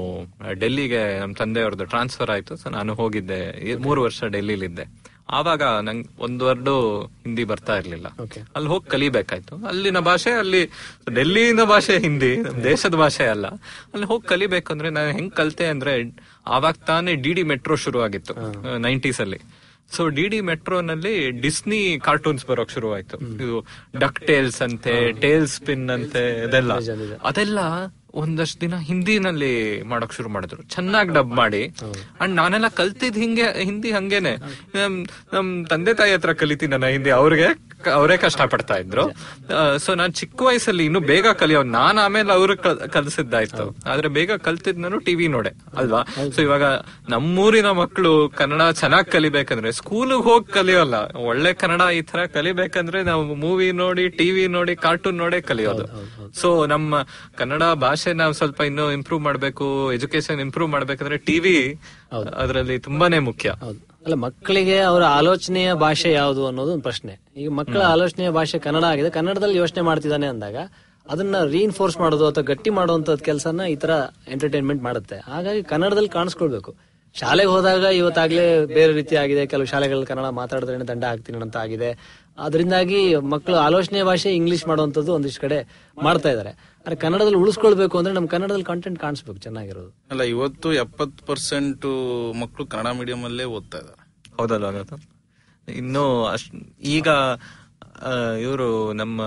ಡೆಲ್ಲಿಗೆ ನಮ್ಮ ತಂದೆಯವ್ರದ್ದು ಟ್ರಾನ್ಸ್ಫರ್ ಆಯ್ತು. ಸೊ ನಾನು ಹೋಗಿದ್ದೆ. ಮೂರು ವರ್ಷ ಡೆಲ್ಲಿಲಿದ್ದೆ. ಆವಾಗ ನಂಗೆ ಒಂದು ವರ್ಡು ಹಿಂದಿ ಬರ್ತಾ ಇರ್ಲಿಲ್ಲ. ಅಲ್ಲಿ ಹೋಗಿ ಕಲಿಬೇಕಾಯ್ತು. ಅಲ್ಲಿನ ಭಾಷೆ ಅಲ್ಲಿ ಡೆಲ್ಲಿನ ಭಾಷೆ ಹಿಂದಿ ದೇಶದ ಭಾಷೆ ಅಲ್ಲ. ಅಲ್ಲಿ ಹೋಗಿ ಕಲಿಬೇಕಂದ್ರೆ ನಾನು ಹೆಂಗ್ ಕಲ್ತೆ ಅಂದ್ರೆ ಆವಾಗ ತಾನೇ ಡಿ ಡಿ ಮೆಟ್ರೋ ಶುರು ಆಗಿತ್ತು ನೈಂಟೀಸ್ ಅಲ್ಲಿ ಸೊ ಡಿ ಡಿ ಮೆಟ್ರೋನಲ್ಲಿ ಡಿಸ್ನಿ ಕಾರ್ಟೂನ್ಸ್ ಬರೋಕ್ ಶುರು ಆಯ್ತು ಇದು ಡಕ್ ಟೇಲ್ಸ್ ಅಂತೆ ಟೇಲ್ ಸ್ಪಿನ್ ಅಂತೆ ಅದೆಲ್ಲ. ಅದೆಲ್ಲ ಒಂದಷ್ಟು ದಿನ ಹಿಂದಿನಲ್ಲಿ ಮಾಡಕ್ ಶುರು ಮಾಡಿದ್ರು. ಚೆನ್ನಾಗಿ ಡಬ್ ಮಾಡಿ. ಅಂಡ್ ನಾನೆಲ್ಲ ಕಲ್ತಿದ್ ಹಿಂಗೆ ಹಿಂದಿ ಹಂಗೇನೆ. ನಮ್ ನಮ್ ತಂದೆ ತಾಯಿ ಹತ್ರ ಕಲಿತೀನಿ ನನ್ನ ಹಿಂದಿ. ಅವ್ರಿಗೆ ಅವರೇ ಕಷ್ಟ ಪಡ್ತಾ ಇದ್ರು ಸೊ ನಾನ್ ಚಿಕ್ಕ ವಯಸ್ಸಲ್ಲಿ ಇನ್ನು ಬೇಗ ಕಲಿಯೋ ನಾನ್ ಆಮೇಲೆ ಅವ್ರ ಕಲ್ಸಿದ್ದಾಯ್ತು. ಆದ್ರೆ ಬೇಗ ಕಲ್ತಿದ್ ನಾನು ಟಿವಿ ನೋಡೆ ಅಲ್ವಾ? ಸೊ ಇವಾಗ ನಮ್ಮೂರಿನ ಮಕ್ಕಳು ಕನ್ನಡ ಚೆನ್ನಾಗ್ ಕಲಿಬೇಕಂದ್ರೆ ಸ್ಕೂಲ್ ಹೋಗಿ ಕಲಿಯೋಲ್ಲ. ಒಳ್ಳೆ ಕನ್ನಡ ಈ ತರ ಕಲಿಬೇಕಂದ್ರೆ ನಾವು ಮೂವಿ ನೋಡಿ ಟಿವಿ ನೋಡಿ ಕಾರ್ಟೂನ್ ನೋಡೇ ಕಲಿಯೋದು. ಸೊ ನಮ್ಮ ಕನ್ನಡ ಭಾಷೆ ನಾವು ಸ್ವಲ್ಪ ಇನ್ನು ಇಂಪ್ರೂವ್ ಮಾಡಬೇಕು ಎಜುಕೇಶನ್ ಇಂಪ್ರೂವ್ ಮಾಡ್ಬೇಕಂದ್ರೆ ಟಿವಿ ಅದರಲ್ಲಿ ತುಂಬಾನೇ ಮುಖ್ಯ. ಹೌದು. ಅಲ್ಲ ಮಕ್ಕಳಿಗೆ ಅವರ ಆಲೋಚನೆಯ ಭಾಷೆ ಯಾವುದು ಅನ್ನೋದು ಒಂದು ಪ್ರಶ್ನೆ. ಈಗ ಮಕ್ಕಳ ಆಲೋಚನೆಯ ಭಾಷೆ ಕನ್ನಡ ಆಗಿದೆ. ಕನ್ನಡದಲ್ಲಿ ಯೋಚನೆ ಮಾಡ್ತಿದ್ದಾನೆ ಅಂದಾಗ ಅದನ್ನ ರೀಇನ್ಫೋರ್ಸ್ ಮಾಡೋದು ಅಥವಾ ಗಟ್ಟಿ ಮಾಡುವಂತ ಕೆಲಸನ ಈ ತರ ಎಂಟರ್ಟೈನ್ಮೆಂಟ್ ಮಾಡುತ್ತೆ. ಹಾಗಾಗಿ ಕನ್ನಡದಲ್ಲಿ ಕಾಣಿಸ್ಕೊಳ್ಬೇಕು. ಶಾಲೆಗೆ ಹೋದಾಗ ಇವತ್ತಾಗ್ಲೇ ಬೇರೆ ರೀತಿ ಆಗಿದೆ. ಕೆಲವು ಶಾಲೆಗಳಲ್ಲಿ ಕನ್ನಡ ಮಾತಾಡಿದ್ರೆ ದಂಡ ಹಾಕ್ತೀನಿ ಅಂತ ಆಗಿದೆ ಅದರಿಂದಾಗಿ ಮಕ್ಕಳು ಆಲೋಚನೆ ಭಾಷೆ ಇಂಗ್ಲಿಷ್ ಮಾಡುವಂತದ್ದು ಒಂದಿಷ್ಟು ಕಡೆ ಮಾಡ್ತಾ ಇದ್ದಾರೆ. ಆದ್ರೆ ಕನ್ನಡದಲ್ಲಿ ಉಳಿಸ್ಕೊಳ್ಬೇಕು ಅಂದ್ರೆ ನಮ್ ಕನ್ನಡದಲ್ಲಿ ಕಂಟೆಂಟ್ ಕಾಣಿಸ್ಬೇಕು ಚೆನ್ನಾಗಿರೋದು. ಅಲ್ಲ ಇವತ್ತು ಎಪ್ಪತ್ ಪರ್ಸೆಂಟ್ ಮಕ್ಕಳು ಕನ್ನಡ ಮೀಡಿಯಂ ಅಲ್ಲೇ ಓದ್ತಾ ಇದ್ದಾರೆ ಹೌದಲ್ವಾ ಗೌತಮ್ ಇನ್ನು ಅಷ್ಟ್ ಈಗ ಇವರು ನಮ್ಮ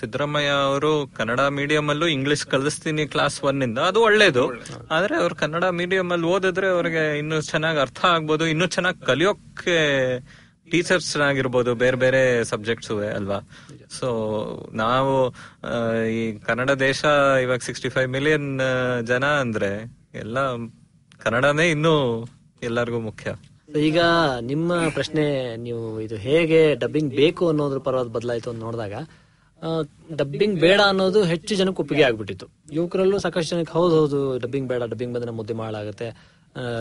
ಸಿದ್ದರಾಮಯ್ಯ ಅವರು ಕನ್ನಡ ಮೀಡಿಯಂ ಅಲ್ಲೂ ಇಂಗ್ಲಿಷ್ ಕಲಿಸ್ತೀನಿ ಕ್ಲಾಸ್ ಒನ್ ಇಂದ. ಅದು ಒಳ್ಳೇದು. ಆದ್ರೆ ಅವ್ರು ಕನ್ನಡ ಮೀಡಿಯಂ ಅಲ್ಲಿ ಓದಿದ್ರೆ ಅವ್ರಿಗೆ ಇನ್ನು ಚೆನ್ನಾಗಿ ಅರ್ಥ ಆಗ್ಬೋದು ಇನ್ನು ಚೆನ್ನಾಗಿ ಕಲಿಯೋಕೆ ಟೀಚರ್ಸ್ ಚೆನ್ನಾಗಿರ್ಬೋದು ಬೇರೆ ಬೇರೆ ಸಬ್ಜೆಕ್ಟ್ಸ್ ಅಲ್ವಾ? ಸೊ ನಾವು ಈ ಕನ್ನಡ ದೇಶ ಇವಾಗ ಸಿಕ್ಸ್ಟಿ ಫೈವ್ ಮಿಲಿಯನ್ ಜನ ಅಂದ್ರೆ ಎಲ್ಲ ಕನ್ನಡನೇ ಇನ್ನೂ ಎಲ್ಲರಿಗೂ ಮುಖ್ಯ. ಈಗ ನಿಮ್ಮ ಪ್ರಶ್ನೆ ನೀವು ಇದು ಹೇಗೆ ಡಬ್ಬಿಂಗ್ ಬೇಕು ಅನ್ನೋದ್ರ ಪರವಾದ ಬದಲಾಯಿತು ಅಂತ ನೋಡಿದಾಗ ಡಬ್ಬಿಂಗ್ ಬೇಡ ಅನ್ನೋದು ಹೆಚ್ಚು ಜನಕ್ಕೆ ಒಪ್ಪಿಗೆ ಆಗ್ಬಿಟ್ಟಿತ್ತು. ಯುವಕರಲ್ಲೂ ಸಾಕಷ್ಟು ಜನಕ್ಕೆ ಹೌದು ಹೌದು, ಡಬ್ಬಿಂಗ್ ಬೇಡ, ಡಬ್ಬಿಂಗ್ ಬಂದ್ರೆ ಮುದ್ದೆ ಮಾಡಾಗುತ್ತೆ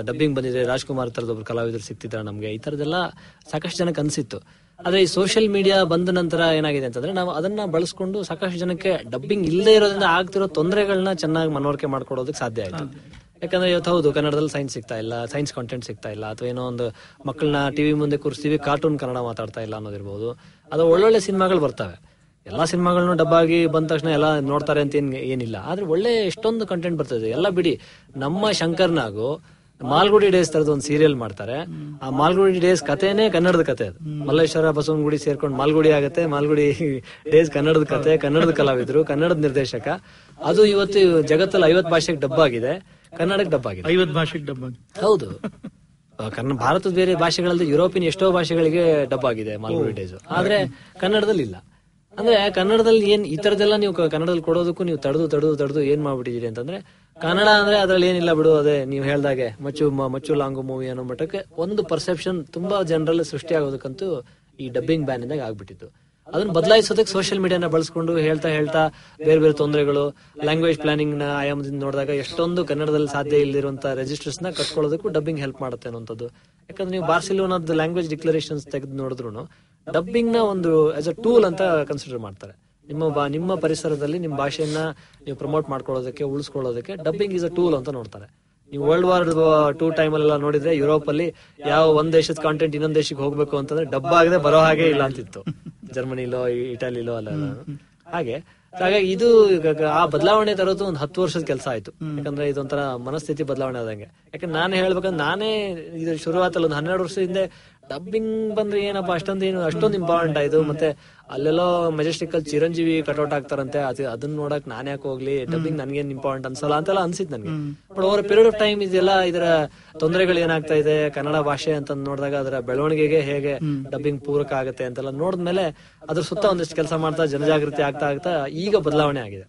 ಡಬ್ಬಿಂಗ್ ಬಂದಿದೆ ರಾಜ್ಕುಮಾರ್ ತರದ ಒಬ್ರು ಕಲಾವಿದರು ಸಿಕ್ತಿದ್ರ ನಮ್ಗೆ. ಈ ತರದೆಲ್ಲ ಸಾಕಷ್ಟು ಜನಕ್ಕೆ ಅನ್ಸಿತ್ತು. ಆದ್ರೆ ಈ ಸೋಷಿಯಲ್ ಮೀಡಿಯಾ ಬಂದ ನಂತರ ಏನಾಗಿದೆ ಅಂತಂದ್ರೆ ನಾವು ಅದನ್ನ ಬಳಸ್ಕೊಂಡು ಸಾಕಷ್ಟು ಜನಕ್ಕೆ ಡಬ್ಬಿಂಗ್ ಇಲ್ಲದೆ ಇರೋದ್ರಿಂದ ಆಗ್ತಿರೋ ತೊಂದರೆಗಳನ್ನ ಚೆನ್ನಾಗಿ ಮನವರಿಕೆ ಮಾಡ್ಕೊಡೋದಕ್ಕೆ ಸಾಧ್ಯ ಆಯ್ತು. ಯಾಕಂದ್ರೆ ಇವತ್ತು ಹೌದು, ಕನ್ನಡದಲ್ಲಿ ಸೈನ್ಸ್ ಸಿಗ್ತಾ ಇಲ್ಲ ಸೈನ್ಸ್ ಕಾಂಟೆಂಟ್ ಸಿಗ್ತಾ ಇಲ್ಲ, ಅಥವಾ ಏನೋ ಒಂದು ಮಕ್ಕಳನ್ನ ಟಿವಿ ಮುಂದೆ ಕೂರಿಸ್ತೀವಿ ಕಾರ್ಟೂನ್ ಕನ್ನಡ ಮಾತಾಡ್ತಾ ಇಲ್ಲ ಅನ್ನೋದಿರ್ಬೋದು. ಅದು ಒಳ್ಳೊಳ್ಳೆ ಸಿನಿಮಾಗಳು ಬರ್ತವೆ. ಎಲ್ಲಾ ಸಿನಿಮಾಗಳನ್ನು ಡಬ್ಬಾಗಿ ಬಂದ ತಕ್ಷಣ ಎಲ್ಲ ನೋಡ್ತಾರೆ ಅಂತ ಏನ್ ಏನಿಲ್ಲ. ಆದ್ರೆ ಒಳ್ಳೆ ಎಷ್ಟೊಂದು ಕಂಟೆಂಟ್ ಬರ್ತದೆ. ಎಲ್ಲ ಬಿಡಿ, ನಮ್ಮ ಶಂಕರ್ನಾಗು ಮಾಲ್ಗುಡಿ ಡೇಸ್ ತರದ ಒಂದು ಸೀರಿಯಲ್ ಮಾಡ್ತಾರೆ. ಆ ಮಾಲ್ಗುಡಿ ಡೇಸ್ ಕಥೆನೇ ಕನ್ನಡದ ಕತೆ ಅದು. ಮಲ್ಲೇಶ್ವರ ಬಸವನಗುಡಿ ಸೇರ್ಕೊಂಡು ಮಾಲ್ಗುಡಿ ಆಗತ್ತೆ. ಮಾಲ್ಗುಡಿ ಡೇಸ್ ಕನ್ನಡದ ಕತೆ ಕನ್ನಡದ ಕಲಾವಿದರು ಕನ್ನಡದ ನಿರ್ದೇಶಕ. ಅದು ಇವತ್ತು ಜಗತ್ತಲ್ಲಿ ಐವತ್ ಭಾಷೆಗೆ ಡಬ್ಬಾಗಿದೆ ಕನ್ನಡಕ್ಕೆ ಡಬ್ಬಾಗಿದೆ ಐವತ್ ಭಾಷೆಗೆ ಡಬ್ಬ ಹೌದು. ಕನ್ನಡ ಭಾರತದ ಬೇರೆ ಭಾಷೆಗಳಲ್ಲಿ ಯುರೋಪಿಯನ್ ಎಷ್ಟೋ ಭಾಷೆಗಳಿಗೆ ಡಬ್ ಆಗಿದೆ ಮಾಲ್ಗುಡಿ ಡೇಸ್. ಆದ್ರೆ ಕನ್ನಡದಲ್ಲಿ ಇಲ್ಲ ಅಂದ್ರೆ ಕನ್ನಡದಲ್ಲಿ ಏನ್ ಈ ತರದೆಲ್ಲ ನೀವು ಕನ್ನಡದಲ್ಲಿ ಕೊಡೋದಕ್ಕೂ ನೀವು ತಡೆದು ತಡೆದು ತಡೆದು ಏನ್ ಮಾಡ್ಬಿಟ್ಟಿದೀರಿ ಅಂತಂದ್ರೆ, ಕನ್ನಡ ಅಂದ್ರೆ ಅದ್ರಲ್ಲಿ ಏನಿಲ್ಲ ಬಿಡು, ಅದೇ ನೀವು ಹೇಳ್ದಾಗೆ, ಮಚ್ಚು ಮಚ್ಚು ಲಾಂಗು ಮೂವಿ ಅನ್ನೋ ಮಟ್ಟಕ್ಕೆ ಒಂದು ಪರ್ಸೆಪ್ಷನ್ ತುಂಬಾ ಜನರಲ್ಲಿ ಸೃಷ್ಟಿ ಆಗೋದಕ್ಕಂತೂ ಈ ಡಬ್ಬಿಂಗ್ ಬ್ಯಾನ್ ಇಂದಾಗ ಆಗ್ಬಿಟ್ಟಿತ್ತು. ಅದನ್ನ ಬದಲಾಯಿಸೋದಕ್ಕೆ ಸೋಷಿಯಲ್ ಮೀಡಿಯಾನ ಬಳಸ್ಕೊಂಡು ಹೇಳ್ತಾ ಹೇಳ್ತಾ ಬೇರೆ ಬೇರೆ ತೊಂದರೆಗಳು ಲ್ಯಾಂಗ್ವೇಜ್ ಪ್ಲಾನಿಂಗ್ನ ಆಯಾಮದಿಂದ ನೋಡಿದಾಗ ಎಷ್ಟೊಂದು ಕನ್ನಡದಲ್ಲಿ ಸಾಧ್ಯ ಇಲ್ಲದಿರುವಂತ ರಿಜಿಸ್ಟರ್ಸ್ನ ಕಟ್ಕೊಳ್ಳೋದಕ್ಕೂ ಡಬ್ಬಿಂಗ್ ಹೆಲ್ಪ್ ಮಾಡುತ್ತೆ ಅನ್ನೋಂಥದ್ದು ಯಾಕಂದ್ರೆ ನೀವು ಬಾರ್ಸಿಲೋನಾದ ಲ್ಯಾಂಗ್ವೇಜ್ ಡಿಕ್ಲರೇಷನ್ಸ್ ತೆಗೆದು ನೋಡಿದ್ರು ಡಬ್ಬಿಂಗ್ನ ಒಂದು ಆಸ್ ಅ ಟೂಲ್ ಅಂತ ಕನ್ಸಿಡರ್ ಮಾಡ್ತಾರೆ. ನಿಮ್ಮ ನಿಮ್ಮ ಪರಿಸರದಲ್ಲಿ ನಿಮ್ಮ ಭಾಷೆಯನ್ನ ನೀವು ಪ್ರಮೋಟ್ ಮಾಡ್ಕೊಳ್ಳೋದಕ್ಕೆ ಉಳಿಸ್ಕೊಳ್ಳೋದಕ್ಕೆ ಡಬ್ಬಿಂಗ್ ಇಸ್ ಅ ಟೂಲ್ ಅಂತ ನೋಡ್ತಾರೆ. ನೀವು ವರ್ಲ್ಡ್ ವಾರ್ ಟೂ ಟೈಮ್ ಅಲ್ಲೆಲ್ಲ ನೋಡಿದ್ರೆ ಯುರೋಪ್ ಅಲ್ಲಿ ಯಾವ ಒಂದ್ ದೇಶದ ಕಾಂಟೆಂಟ್ ಇನ್ನೊಂದ್ ದೇಶಕ್ಕೆ ಹೋಗ್ಬೇಕು ಅಂತಂದ್ರೆ ಡಬ್ಬ ಆಗದೆ ಬರೋ ಹಾಗೆ ಇಲ್ಲ ಅಂತಿತ್ತು. ಜರ್ಮನಿಲೋ ಇಟಲಿಲೋ ಅಲ್ಲ ಹಾಗೆ. ಹಾಗಾಗಿ ಇದು ಆ ಬದಲಾವಣೆ ತರೋದು ಒಂದು ಹತ್ತು ವರ್ಷದ ಕೆಲಸ ಆಯ್ತು. ಯಾಕಂದ್ರೆ ಇದೊಂಥರ ಮನಸ್ಥಿತಿ ಬದಲಾವಣೆ ಆದಂಗೆ. ಯಾಕಂದ್ರೆ ನಾನು ಹೇಳ್ಬೇಕಂದ್ರೆ ನಾನೇ ಇದು ಶುರುವಾತಲ್ಲಿ ಒಂದು ಹನ್ನೆರಡು ವರ್ಷದ ಹಿಂದೆ ಡಬ್ಬಿಂಗ್ ಬಂದ್ರೆ ಏನಪ್ಪ ಅಷ್ಟೊಂದ್ ಏನು ಅಷ್ಟೊಂದು ಇಂಪಾರ್ಟೆಂಟ್ ಆಯ್ತು ಮತ್ತೆ ಅಲ್ಲೆಲ್ಲೋ ಮೆಜೆಸ್ಟಿಕ್ ಅಲ್ಲಿ ಚಿರಂಜೀವಿ ಕಟೌಟ್ ಆಗ್ತಾರಂತೆ ಅದು ಅದನ್ನ ನೋಡಕ್ ನಾನು ಯಾಕೆ ಹೋಗ್ಲಿ? ಡಬ್ಬಿಂಗ್ ನನ್ಗೇನ್ ಇಂಪಾರ್ಟೆಂಟ್ ಅನ್ಸಲ್ಲ ಅಂತೆಲ್ಲ ಅನ್ಸಿತ್ ನನ್ಗೆ. But over period of time ಇದೆಲ್ಲ ಇದರ ತೊಂದರೆಗಳು ಏನಾಗ್ತಾ ಇದೆ ಕನ್ನಡ ಭಾಷೆ ಅಂತ ನೋಡಿದಾಗ ಅದರ ಬೆಳವಣಿಗೆಗೆ ಹೇಗೆ ಡಬ್ಬಿಂಗ್ ಪೂರಕ ಆಗುತ್ತೆ ಅಂತೆಲ್ಲ ನೋಡಿದ್ಮೇಲೆ ಅದ್ರ ಸುತ್ತ ಒಂದಿಷ್ಟು ಕೆಲಸ ಮಾಡ್ತಾ ಜನಜಾಗೃತಿ ಆಗ್ತಾ ಆಗ್ತಾ ಈಗ ಬದಲಾವಣೆ ಆಗಿದೆ.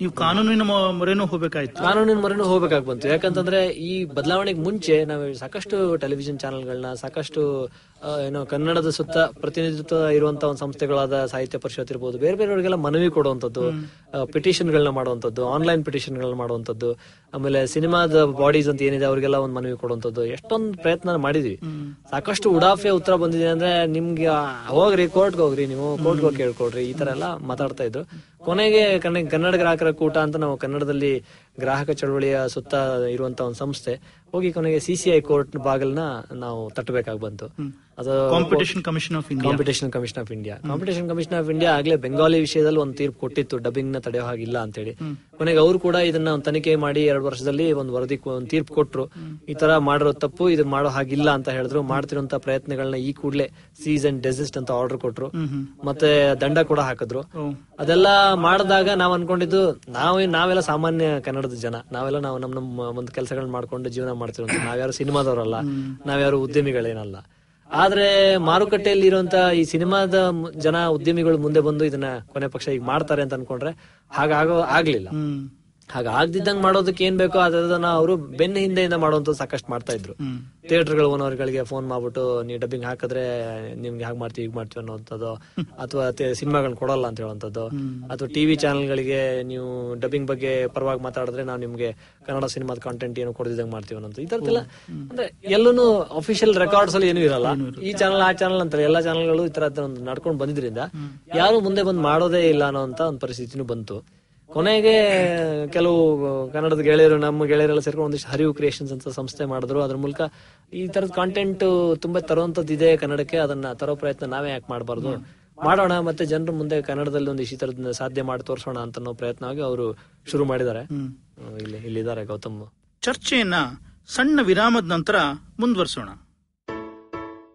ನೀವು ಕಾನೂನಿನ ಮೊರೆನೂ ಹೋಗ್ಬೇಕಾಯ್ತು. ಕಾನೂನಿನ ಮೊರೆನೂ ಹೋಗಬೇಕಾಗಿ ಬಂತು ಯಾಕಂತಂದ್ರೆ ಈ ಬದಲಾವಣೆಗೆ ಮುಂಚೆ ನಾವು ಸಾಕಷ್ಟು ಟೆಲಿವಿಷನ್ ಚಾನೆಲ್ಗಳನ್ನ ಸಾಕಷ್ಟು ಏನೋ ಕನ್ನಡದ ಸುತ್ತ ಪ್ರತಿನಿಧಿತ್ವ ಇರುವಂತ ಒಂದು ಸಂಸ್ಥೆಗಳಾದ ಸಾಹಿತ್ಯ ಪರಿಷತ್ ಇರ್ಬೋದು ಬೇರೆ ಬೇರೆಯವರಿಗೆಲ್ಲ ಮನವಿ ಕೊಡುವಂತದ್ದು ಪಿಟಿಷನ್ ಗಳನ್ನ ಮಾಡುವಂತದ್ದು ಆನ್ಲೈನ್ ಪಿಟಿಷನ್ ಗಳನ್ನ ಮಾಡುವಂತದ್ದು ಆಮೇಲೆ ಸಿನಿಮಾದ ಬಾಡೀಸ್ ಅಂತ ಏನಿದೆ ಅವರಿಗೆಲ್ಲ ಒಂದು ಮನವಿ ಕೊಡುವಂತದ್ದು ಎಷ್ಟೊಂದು ಪ್ರಯತ್ನ ಮಾಡಿದ್ವಿ. ಸಾಕಷ್ಟು ಉಡಾಫೆ ಉತ್ತರ ಬಂದಿದೆ ಅಂದ್ರೆ ನಿಮ್ಗೆ ಹೋಗ್ರಿ ಕೋರ್ಟ್ಗೆ ಹೋಗ್ರಿ ನೀವು ಕೋರ್ಟ್ಗೆ ಹೋಗಿ ಕೇಳ್ಕೊಡ್ರಿ ಈ ತರ ಎಲ್ಲ ಮಾತಾಡ್ತಾ ಇದ್ರು. ಕೊನೆಗೆ ಕನ್ನ- ಕನ್ನಡ ಗ್ರಾಹಕರ ಕೂಟ ಅಂತ ನಾವು ಕನ್ನಡದಲ್ಲಿ ಗ್ರಾಹಕ ಚಳವಳಿಯ ಸುತ್ತ ಇರುವಂತ ಒಂದು ಸಂಸ್ಥೆ ಹೋಗಿ ಕೊನೆಗೆ ಸಿಸಿಐ ಕೋರ್ಟ್ ಬಾಗಿಲ್ನ ನಾವು ತಟ್ಟಬೇಕಾಗಿ ಬಂತು. ಅದು competition commission of India competition commission of India competition commission of India ಆಗ್ಲೇ ಬೆಂಗಾಲಿ ವಿಷಯದಲ್ಲಿ ಒಂದು ತೀರ್ಪು ಕೊಟ್ಟಿತ್ತು ಡಬ್ಬಿಂಗ್ನ ತಡೆಯೋ ಹಾಗಿಲ್ಲ ಅಂತೇಳಿ. ಕೊನೆಗೆ ಅವರು ಕೂಡ ಇದನ್ನ ಒಂದು ತನಿಖೆ ಮಾಡಿ ಎರಡು ವರ್ಷದಲ್ಲಿ ಒಂದು ವರದಿ ಒಂದು ತೀರ್ಪು ಕೊಟ್ರು. ಈ ತರ ಮಾಡಿರೋ ತಪ್ಪು ಇದು ಮಾಡೋ ಹಾಗಿಲ್ಲ ಅಂತ ಹೇಳಿದ್ರು. ಮಾಡ್ತಿರುವಂತ ಪ್ರಯತ್ನಗಳನ್ನ ಈ ಕೂಡಲೇ ಸೀಸ್ ಅಂಡ್ ಡೆಸಿಸ್ಟ್ ಅಂತ ಆರ್ಡರ್ ಕೊಟ್ರು. ಮತ್ತೆ ದಂಡ ಕೂಡ ಹಾಕಿದ್ರು. ಅದೆಲ್ಲ ಮಾಡಿದಾಗ ನಾವ್ ಅನ್ಕೊಂಡಿದ್ದು ನಾವು ನಾವೆಲ್ಲ ಸಾಮಾನ್ಯ ಕನ್ನಡದ ಜನ. ನಾವೆಲ್ಲ ನಾವು ನಮ್ ನಮ್ಮ ಒಂದು ಕೆಲಸಗಳನ್ನ ಮಾಡ್ಕೊಂಡು ಜೀವನ ಮಾಡ್ತಿರೋದು ನಾವ್ಯಾರು ಸಿನಿಮಾದವರಲ್ಲ, ನಾವ್ಯಾರು ಉದ್ಯಮಿಗಳೇನಲ್ಲ. ಆದ್ರೆ ಮಾರುಕಟ್ಟೆಯಲ್ಲಿ ಇರುವಂತ ಈ ಸಿನಿಮಾದ ಜನ ಉದ್ಯಮಿಗಳು ಮುಂದೆ ಬಂದು ಇದನ್ನ ಕೊನೆ ಪಕ್ಷ ಈಗ ಮಾಡ್ತಾರೆ ಅಂತ ಅನ್ಕೊಂಡ್ರೆ ಹಾಗಾಗೋ ಆಗ್ಲಿಲ್ಲ. ಹಾಗ ಆಗ್ದಿದ್ದಂಗ್ ಮಾಡೋದಕ್ಕೆ ಏನ್ ಬೇಕೋ ಅದನ್ನ ಅವರು ಬೆನ್ನ ಹಿಂದೆಯಿಂದ ಮಾಡುವಂತ ಸಾಕಷ್ಟು ಮಾಡ್ತಾ ಇದ್ರು. ಥಿಯೇಟರ್ಗಳ ಓನರ್ ಗಳಿಗೆ ಫೋನ್ ಮಾಡ್ಬಿಟ್ಟು ನೀವು ಡಬ್ಬಿಂಗ್ ಹಾಕಿದ್ರೆ ನಿಮ್ಗೆ ಹಾಗೆ ಮಾಡ್ತೀವಿ ಈಗ ಮಾಡ್ತೀವಿ ಅನ್ನೋಂಥದ್ದು ಅಥವಾ ಸಿನಿಮಾಗಳನ್ನ ಕೊಡಲ್ಲ ಅಂತ ಹೇಳುವಂಥದ್ದು ಅಥವಾ ಟಿವಿ ಚಾನೆಲ್ಗಳಿಗೆ ನೀವು ಡಬ್ಬಿಂಗ್ ಬಗ್ಗೆ ಪರವಾಗಿ ಮಾತಾಡಿದ್ರೆ ನಾವು ನಿಮ್ಗೆ ಕನ್ನಡ ಸಿನಿಮಾದ ಕಾಂಟೆಂಟ್ ಏನು ಕೊಡದಿದ್ದಂಗೆ ಮಾಡ್ತೀವಿ ಅನ್ನೋದು ಈ ಅಂದ್ರೆ ಎಲ್ಲೂ ಅಫಿಷಿಯಲ್ ರೆಕಾರ್ಡ್ಸ್ ಅಲ್ಲಿ ಏನೂ ಇರಲ್ಲ. ಈ ಚಾನಲ್ ಆ ಚಾನಲ್ ಅಂತಾರೆ ಎಲ್ಲಾ ಚಾನಲ್ಗಳು ಈ ತರ ಒಂದು ನಡ್ಕೊಂಡು ಬಂದಿದ್ರಿಂದ ಯಾರು ಮುಂದೆ ಬಂದು ಮಾಡೋದೇ ಇಲ್ಲ ಅನ್ನೋಂತ ಒಂದು ಪರಿಸ್ಥಿತಿನೂ ಬಂತು. ಕೊನೆಗೆ ಕೆಲವು ಕನ್ನಡದ ಗೆಳೆಯರು ನಮ್ಮ ಗೆಳೆಯರೆಲ್ಲ ಸೇರ್ಕೊಂಡು ಒಂದಿಷ್ಟು ಹರಿವು ಕ್ರಿಯೇಷನ್ಸ್ ಅಂತ ಸಂಸ್ಥೆ ಮಾಡಿದ್ರು. ಅದ್ರ ಮೂಲಕ ಈ ತರದ ಕಾಂಟೆಂಟ್ ತುಂಬಾ ತರುವಂತದ್ದು ಇದೆ ಕನ್ನಡಕ್ಕೆ. ಅದನ್ನ ತರೋ ಪ್ರಯತ್ನ ನಾವೇ ಯಾಕೆ ಮಾಡಬಾರ್ದು? ಮಾಡೋಣ ಮತ್ತೆ ಜನರ ಮುಂದೆ ಕನ್ನಡದಲ್ಲಿ ಒಂದು ಈ ತರದ ಸಾಧ್ಯ ಮಾಡಿ ತೋರಿಸೋಣ ಅಂತ ಅನ್ನೋ ಪ್ರಯತ್ನವಾಗಿ ಅವರು ಶುರು ಮಾಡಿದ್ದಾರೆ. ಇಲ್ಲಿ ಇಲ್ಲಿದ್ದಾರೆ ಗೌತಮ್. ಚರ್ಚೆಯನ್ನ ಸಣ್ಣ ವಿರಾಮದ ನಂತರ ಮುಂದುವರಿಸೋಣ.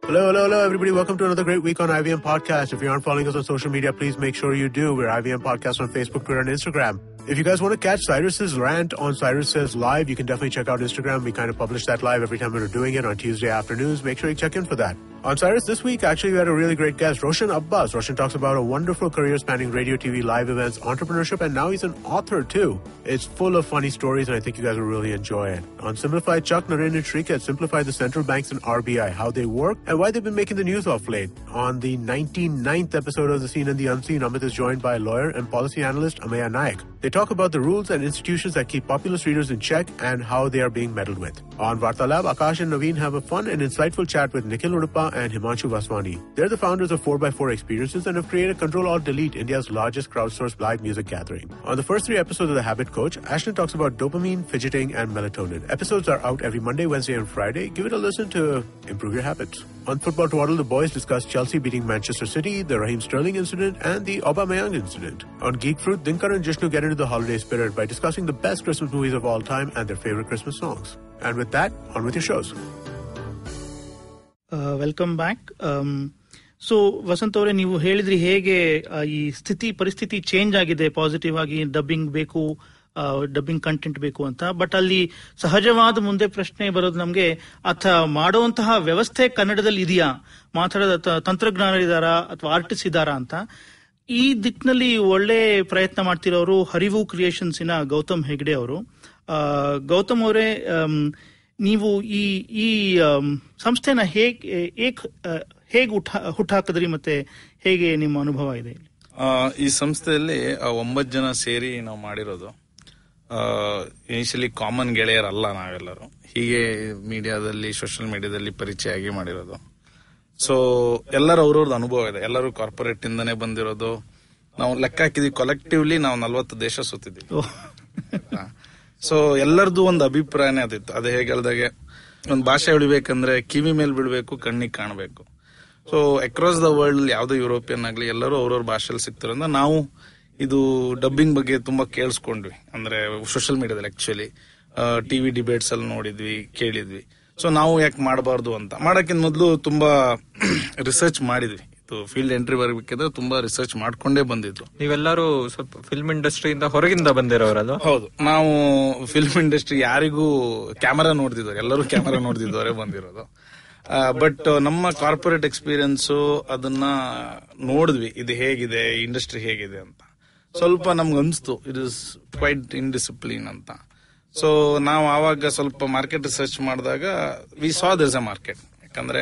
Hello, hello, hello, everybody. Welcome to another great week on IVM Podcast. If you aren't following us on social media, please make sure you do. We're IVM Podcast on Facebook, Twitter, and Instagram. If you guys want to catch Cyrus's rant on Cyrus Says Live, you can definitely check out Instagram. We kind of publish that live every time we're doing it on Tuesday afternoons. Make sure you check in for that. On Cyrus this week, actually, we had a really great guest, Roshan Abbas. Roshan talks about a wonderful career spanning radio, TV, live events, entrepreneurship, and now he's an author too. It's full of funny stories, and I think you guys will really enjoy it. On Simplified, Chuck, Naren, and simplified the central banks and RBI, how they work, and why they've been making the news off late. On the 99th episode of The Scene and the Unseen, Amit is joined by lawyer and policy analyst Ameya Naik. They talk about the rules and institutions that keep populist readers in check and how they are being meddled with. On Vartalab, Akash and Naveen have a fun and insightful chat with Nikhil Udupa and Himanshu Vaswani. They're the founders of 4x4 Experiences and have created Control Alt Delete, India's largest crowdsourced live music gathering. On the first three episodes of The Habit Coach, Ashton talks about dopamine, fidgeting, and melatonin. Episodes are out every Monday, Wednesday, and Friday. Give it a listen to improve your habits. On Football Twaddle, the boys discuss Chelsea beating Manchester City, the Raheem Sterling incident, and the Aubameyang incident. On Geek Fruit, Dinkar and Jishnu get into the holiday spirit by discussing the best Christmas movies of all time and their favorite Christmas songs. And with that, on with your shows. Welcome back so Vasanth ಅವರೇ ನೀವು ಹೇಳಿದ್ರಿ ಹೇಗೆ ಆ, ಈ ಸ್ಥಿತಿ ಪರಿಸ್ಥಿತಿ change ಆಗಿದೆ positive ಆಗಿ ಡಬ್ಬಿಂಗ್ ಬೇಕು ಡಬ್ಬಿಂಗ್ ಕಂಟೆಂಟ್ ಬೇಕು ಅಂತ. ಬಟ್ ಅಲ್ಲಿ ಸಹಜವಾದ ಮುಂದೆ ಪ್ರಶ್ನೆ ಬರೋದು ನಮ್ಗೆ, ಅಥ ಮಾಡುವಂತಹ ವ್ಯವಸ್ಥೆ ಕನ್ನಡದಲ್ಲಿ ಇದೆಯಾ? ಮಾತಾಡೋದ ತಂತ್ರಜ್ಞಾನ ಇದಾರಾ ಅಥವಾ ಆರ್ಟಿಸ್ಟ್ ಇದಾರಾ ಅಂತ. ಈ ದಿಕ್ಕಿನಲ್ಲಿ ಒಳ್ಳೆ ಪ್ರಯತ್ನ ಮಾಡ್ತಿರೋರು ಹರಿವು ಕ್ರಿಯೇಷನ್ಸಿನ ಗೌತಮ್ ಹೆಗ್ಡೆ ಅವರು. ಗೌತಮ್ ಅವರೇ ನೀವು ಈ ಈ ಸಂಸ್ಥೆನ ಹೇಗೆ ಹೇಗೆ ಹುಟ್ಟಾಕಿದ್ರಿ ಮತ್ತೆ ಹೇಗೆ ನಿಮ್ಮ ಅನುಭವ ಇದೆ ಈ ಸಂಸ್ಥೆಯಲ್ಲಿ ಒಂಬತ್ತು ಜನ ಸೇರಿ ನಾವು ಮಾಡಿರೋದು. ಇನಿಷಿಯಲಿ ಕಾಮನ್ ಗೆಳೆಯರಲ್ಲ ನಾವೆಲ್ಲರೂ. ಹೀಗೆ ಮೀಡಿಯಾದಲ್ಲಿ ಸೋಷಿಯಲ್ ಮೀಡಿಯಾದಲ್ಲಿ ಪರಿಚಯ ಆಗಿ ಮಾಡಿರೋದು. ಸೊ ಎಲ್ಲರೂ ಅವ್ರವ್ರದ್ದು ಅನುಭವ ಇದೆ. ಎಲ್ಲರೂ ಕಾರ್ಪೊರೇಟ್ ಇಂದನೇ ಬಂದಿರೋದು. ನಾವು ಲೆಕ್ಕ ಹಾಕಿದ್ವಿ. ಕೊಲೆಕ್ಟಿವ್ಲಿ ನಾವು ನಲ್ವತ್ತು ದೇಶ ಸುತ್ತಿದ್ವಿ ಸೊ ಎಲ್ಲರದು ಒಂದು ಅಭಿಪ್ರಾಯನೇ ಅದಿತ್ತು. ಅದೇ ಹೇಗೆ ಹೇಳ್ದಾಗೆ ಒಂದು ಭಾಷೆ ಉಳಿಬೇಕಂದ್ರೆ ಕಿವಿ ಮೇಲೆ ಬಿಡಬೇಕು ಕಣ್ಣಿಗೆ ಕಾಣಬೇಕು. ಸೊ ಅಕ್ರಾಸ್ ದ ವರ್ಲ್ಡ್ ಯಾವುದೇ ಯುರೋಪಿಯನ್ ಆಗಲಿ ಎಲ್ಲರೂ ಅವ್ರವ್ರ ಭಾಷೆಯಲ್ಲಿ ಸಿಗ್ತಾರಿಂದ ನಾವು ಇದು ಡಬ್ಬಿಂಗ್ ಬಗ್ಗೆ ತುಂಬಾ ಕೇಳಿಸ್ಕೊಂಡ್ವಿ. ಅಂದ್ರೆ ಸೋಷಿಯಲ್ ಮೀಡಿಯಾದಲ್ಲಿ ಆಕ್ಚುಲಿ ಟಿವಿ ಡಿಬೇಟ್ಸ್ ಅಲ್ಲಿ ನೋಡಿದ್ವಿ ಕೇಳಿದ್ವಿ. ಸೊ ನಾವು ಯಾಕೆ ಮಾಡಬಾರ್ದು ಅಂತ. ಮಾಡೋಕ್ಕಿಂತ ಮೊದಲು ತುಂಬಾ (clears throat) ರಿಸರ್ಚ್ ಮಾಡಿದ್ವಿ. ಫೀಲ್ಡ್ ಎಂಟ್ರಿ ಬರಬೇಕಿದ್ರೆ ತುಂಬಾ ರಿಸರ್ಚ್ ಮಾಡ್ಕೊಂಡೇ ಬಂದಿದ್ದು ನೀವೆಲ್ಲರೂ ಸ್ವಲ್ಪ ಫಿಲ್ಮ್ ಇಂಡಸ್ಟ್ರಿಯಿಂದ ಹೊರಗಿಂದ ಬಂದಿರೋರಲ್ಲ ಹೌದು. ನಾವು ಫಿಲ್ಮ್ ಇಂಡಸ್ಟ್ರಿ ಯಾರಿಗೂ ಕ್ಯಾಮರಾ ನೋಡ್ತಿದ್ದಾರೆ ಎಲ್ಲರೂ ಕ್ಯಾಮರಾ ನೋಡ್ತಿದ್ದವರೇ ಬಂದಿರೋದು. ಬಟ್ ನಮ್ಮ ಕಾರ್ಪೊರೇಟ್ ಎಕ್ಸ್ಪೀರಿಯನ್ಸ್ ಅದನ್ನ ನೋಡಿದ್ವಿ. ಇದು ಹೇಗಿದೆ ಇಂಡಸ್ಟ್ರಿ ಹೇಗಿದೆ ಅಂತ. ಸ್ವಲ್ಪ ನಮ್ಗೆ ಅನ್ಸ್ತು ಇಟ್ ಇಸ್ ಕ್ವೈಟ್ ಇನ್ಡಿಸಿಪ್ಲಿನ್ ಅಂತ. ಸೊ ನಾವು ಆವಾಗ ಸ್ವಲ್ಪ ಮಾರ್ಕೆಟ್ ರಿಸರ್ಚ್ ಮಾಡಿದಾಗ we saw this a market ಯಾಕಂದ್ರೆ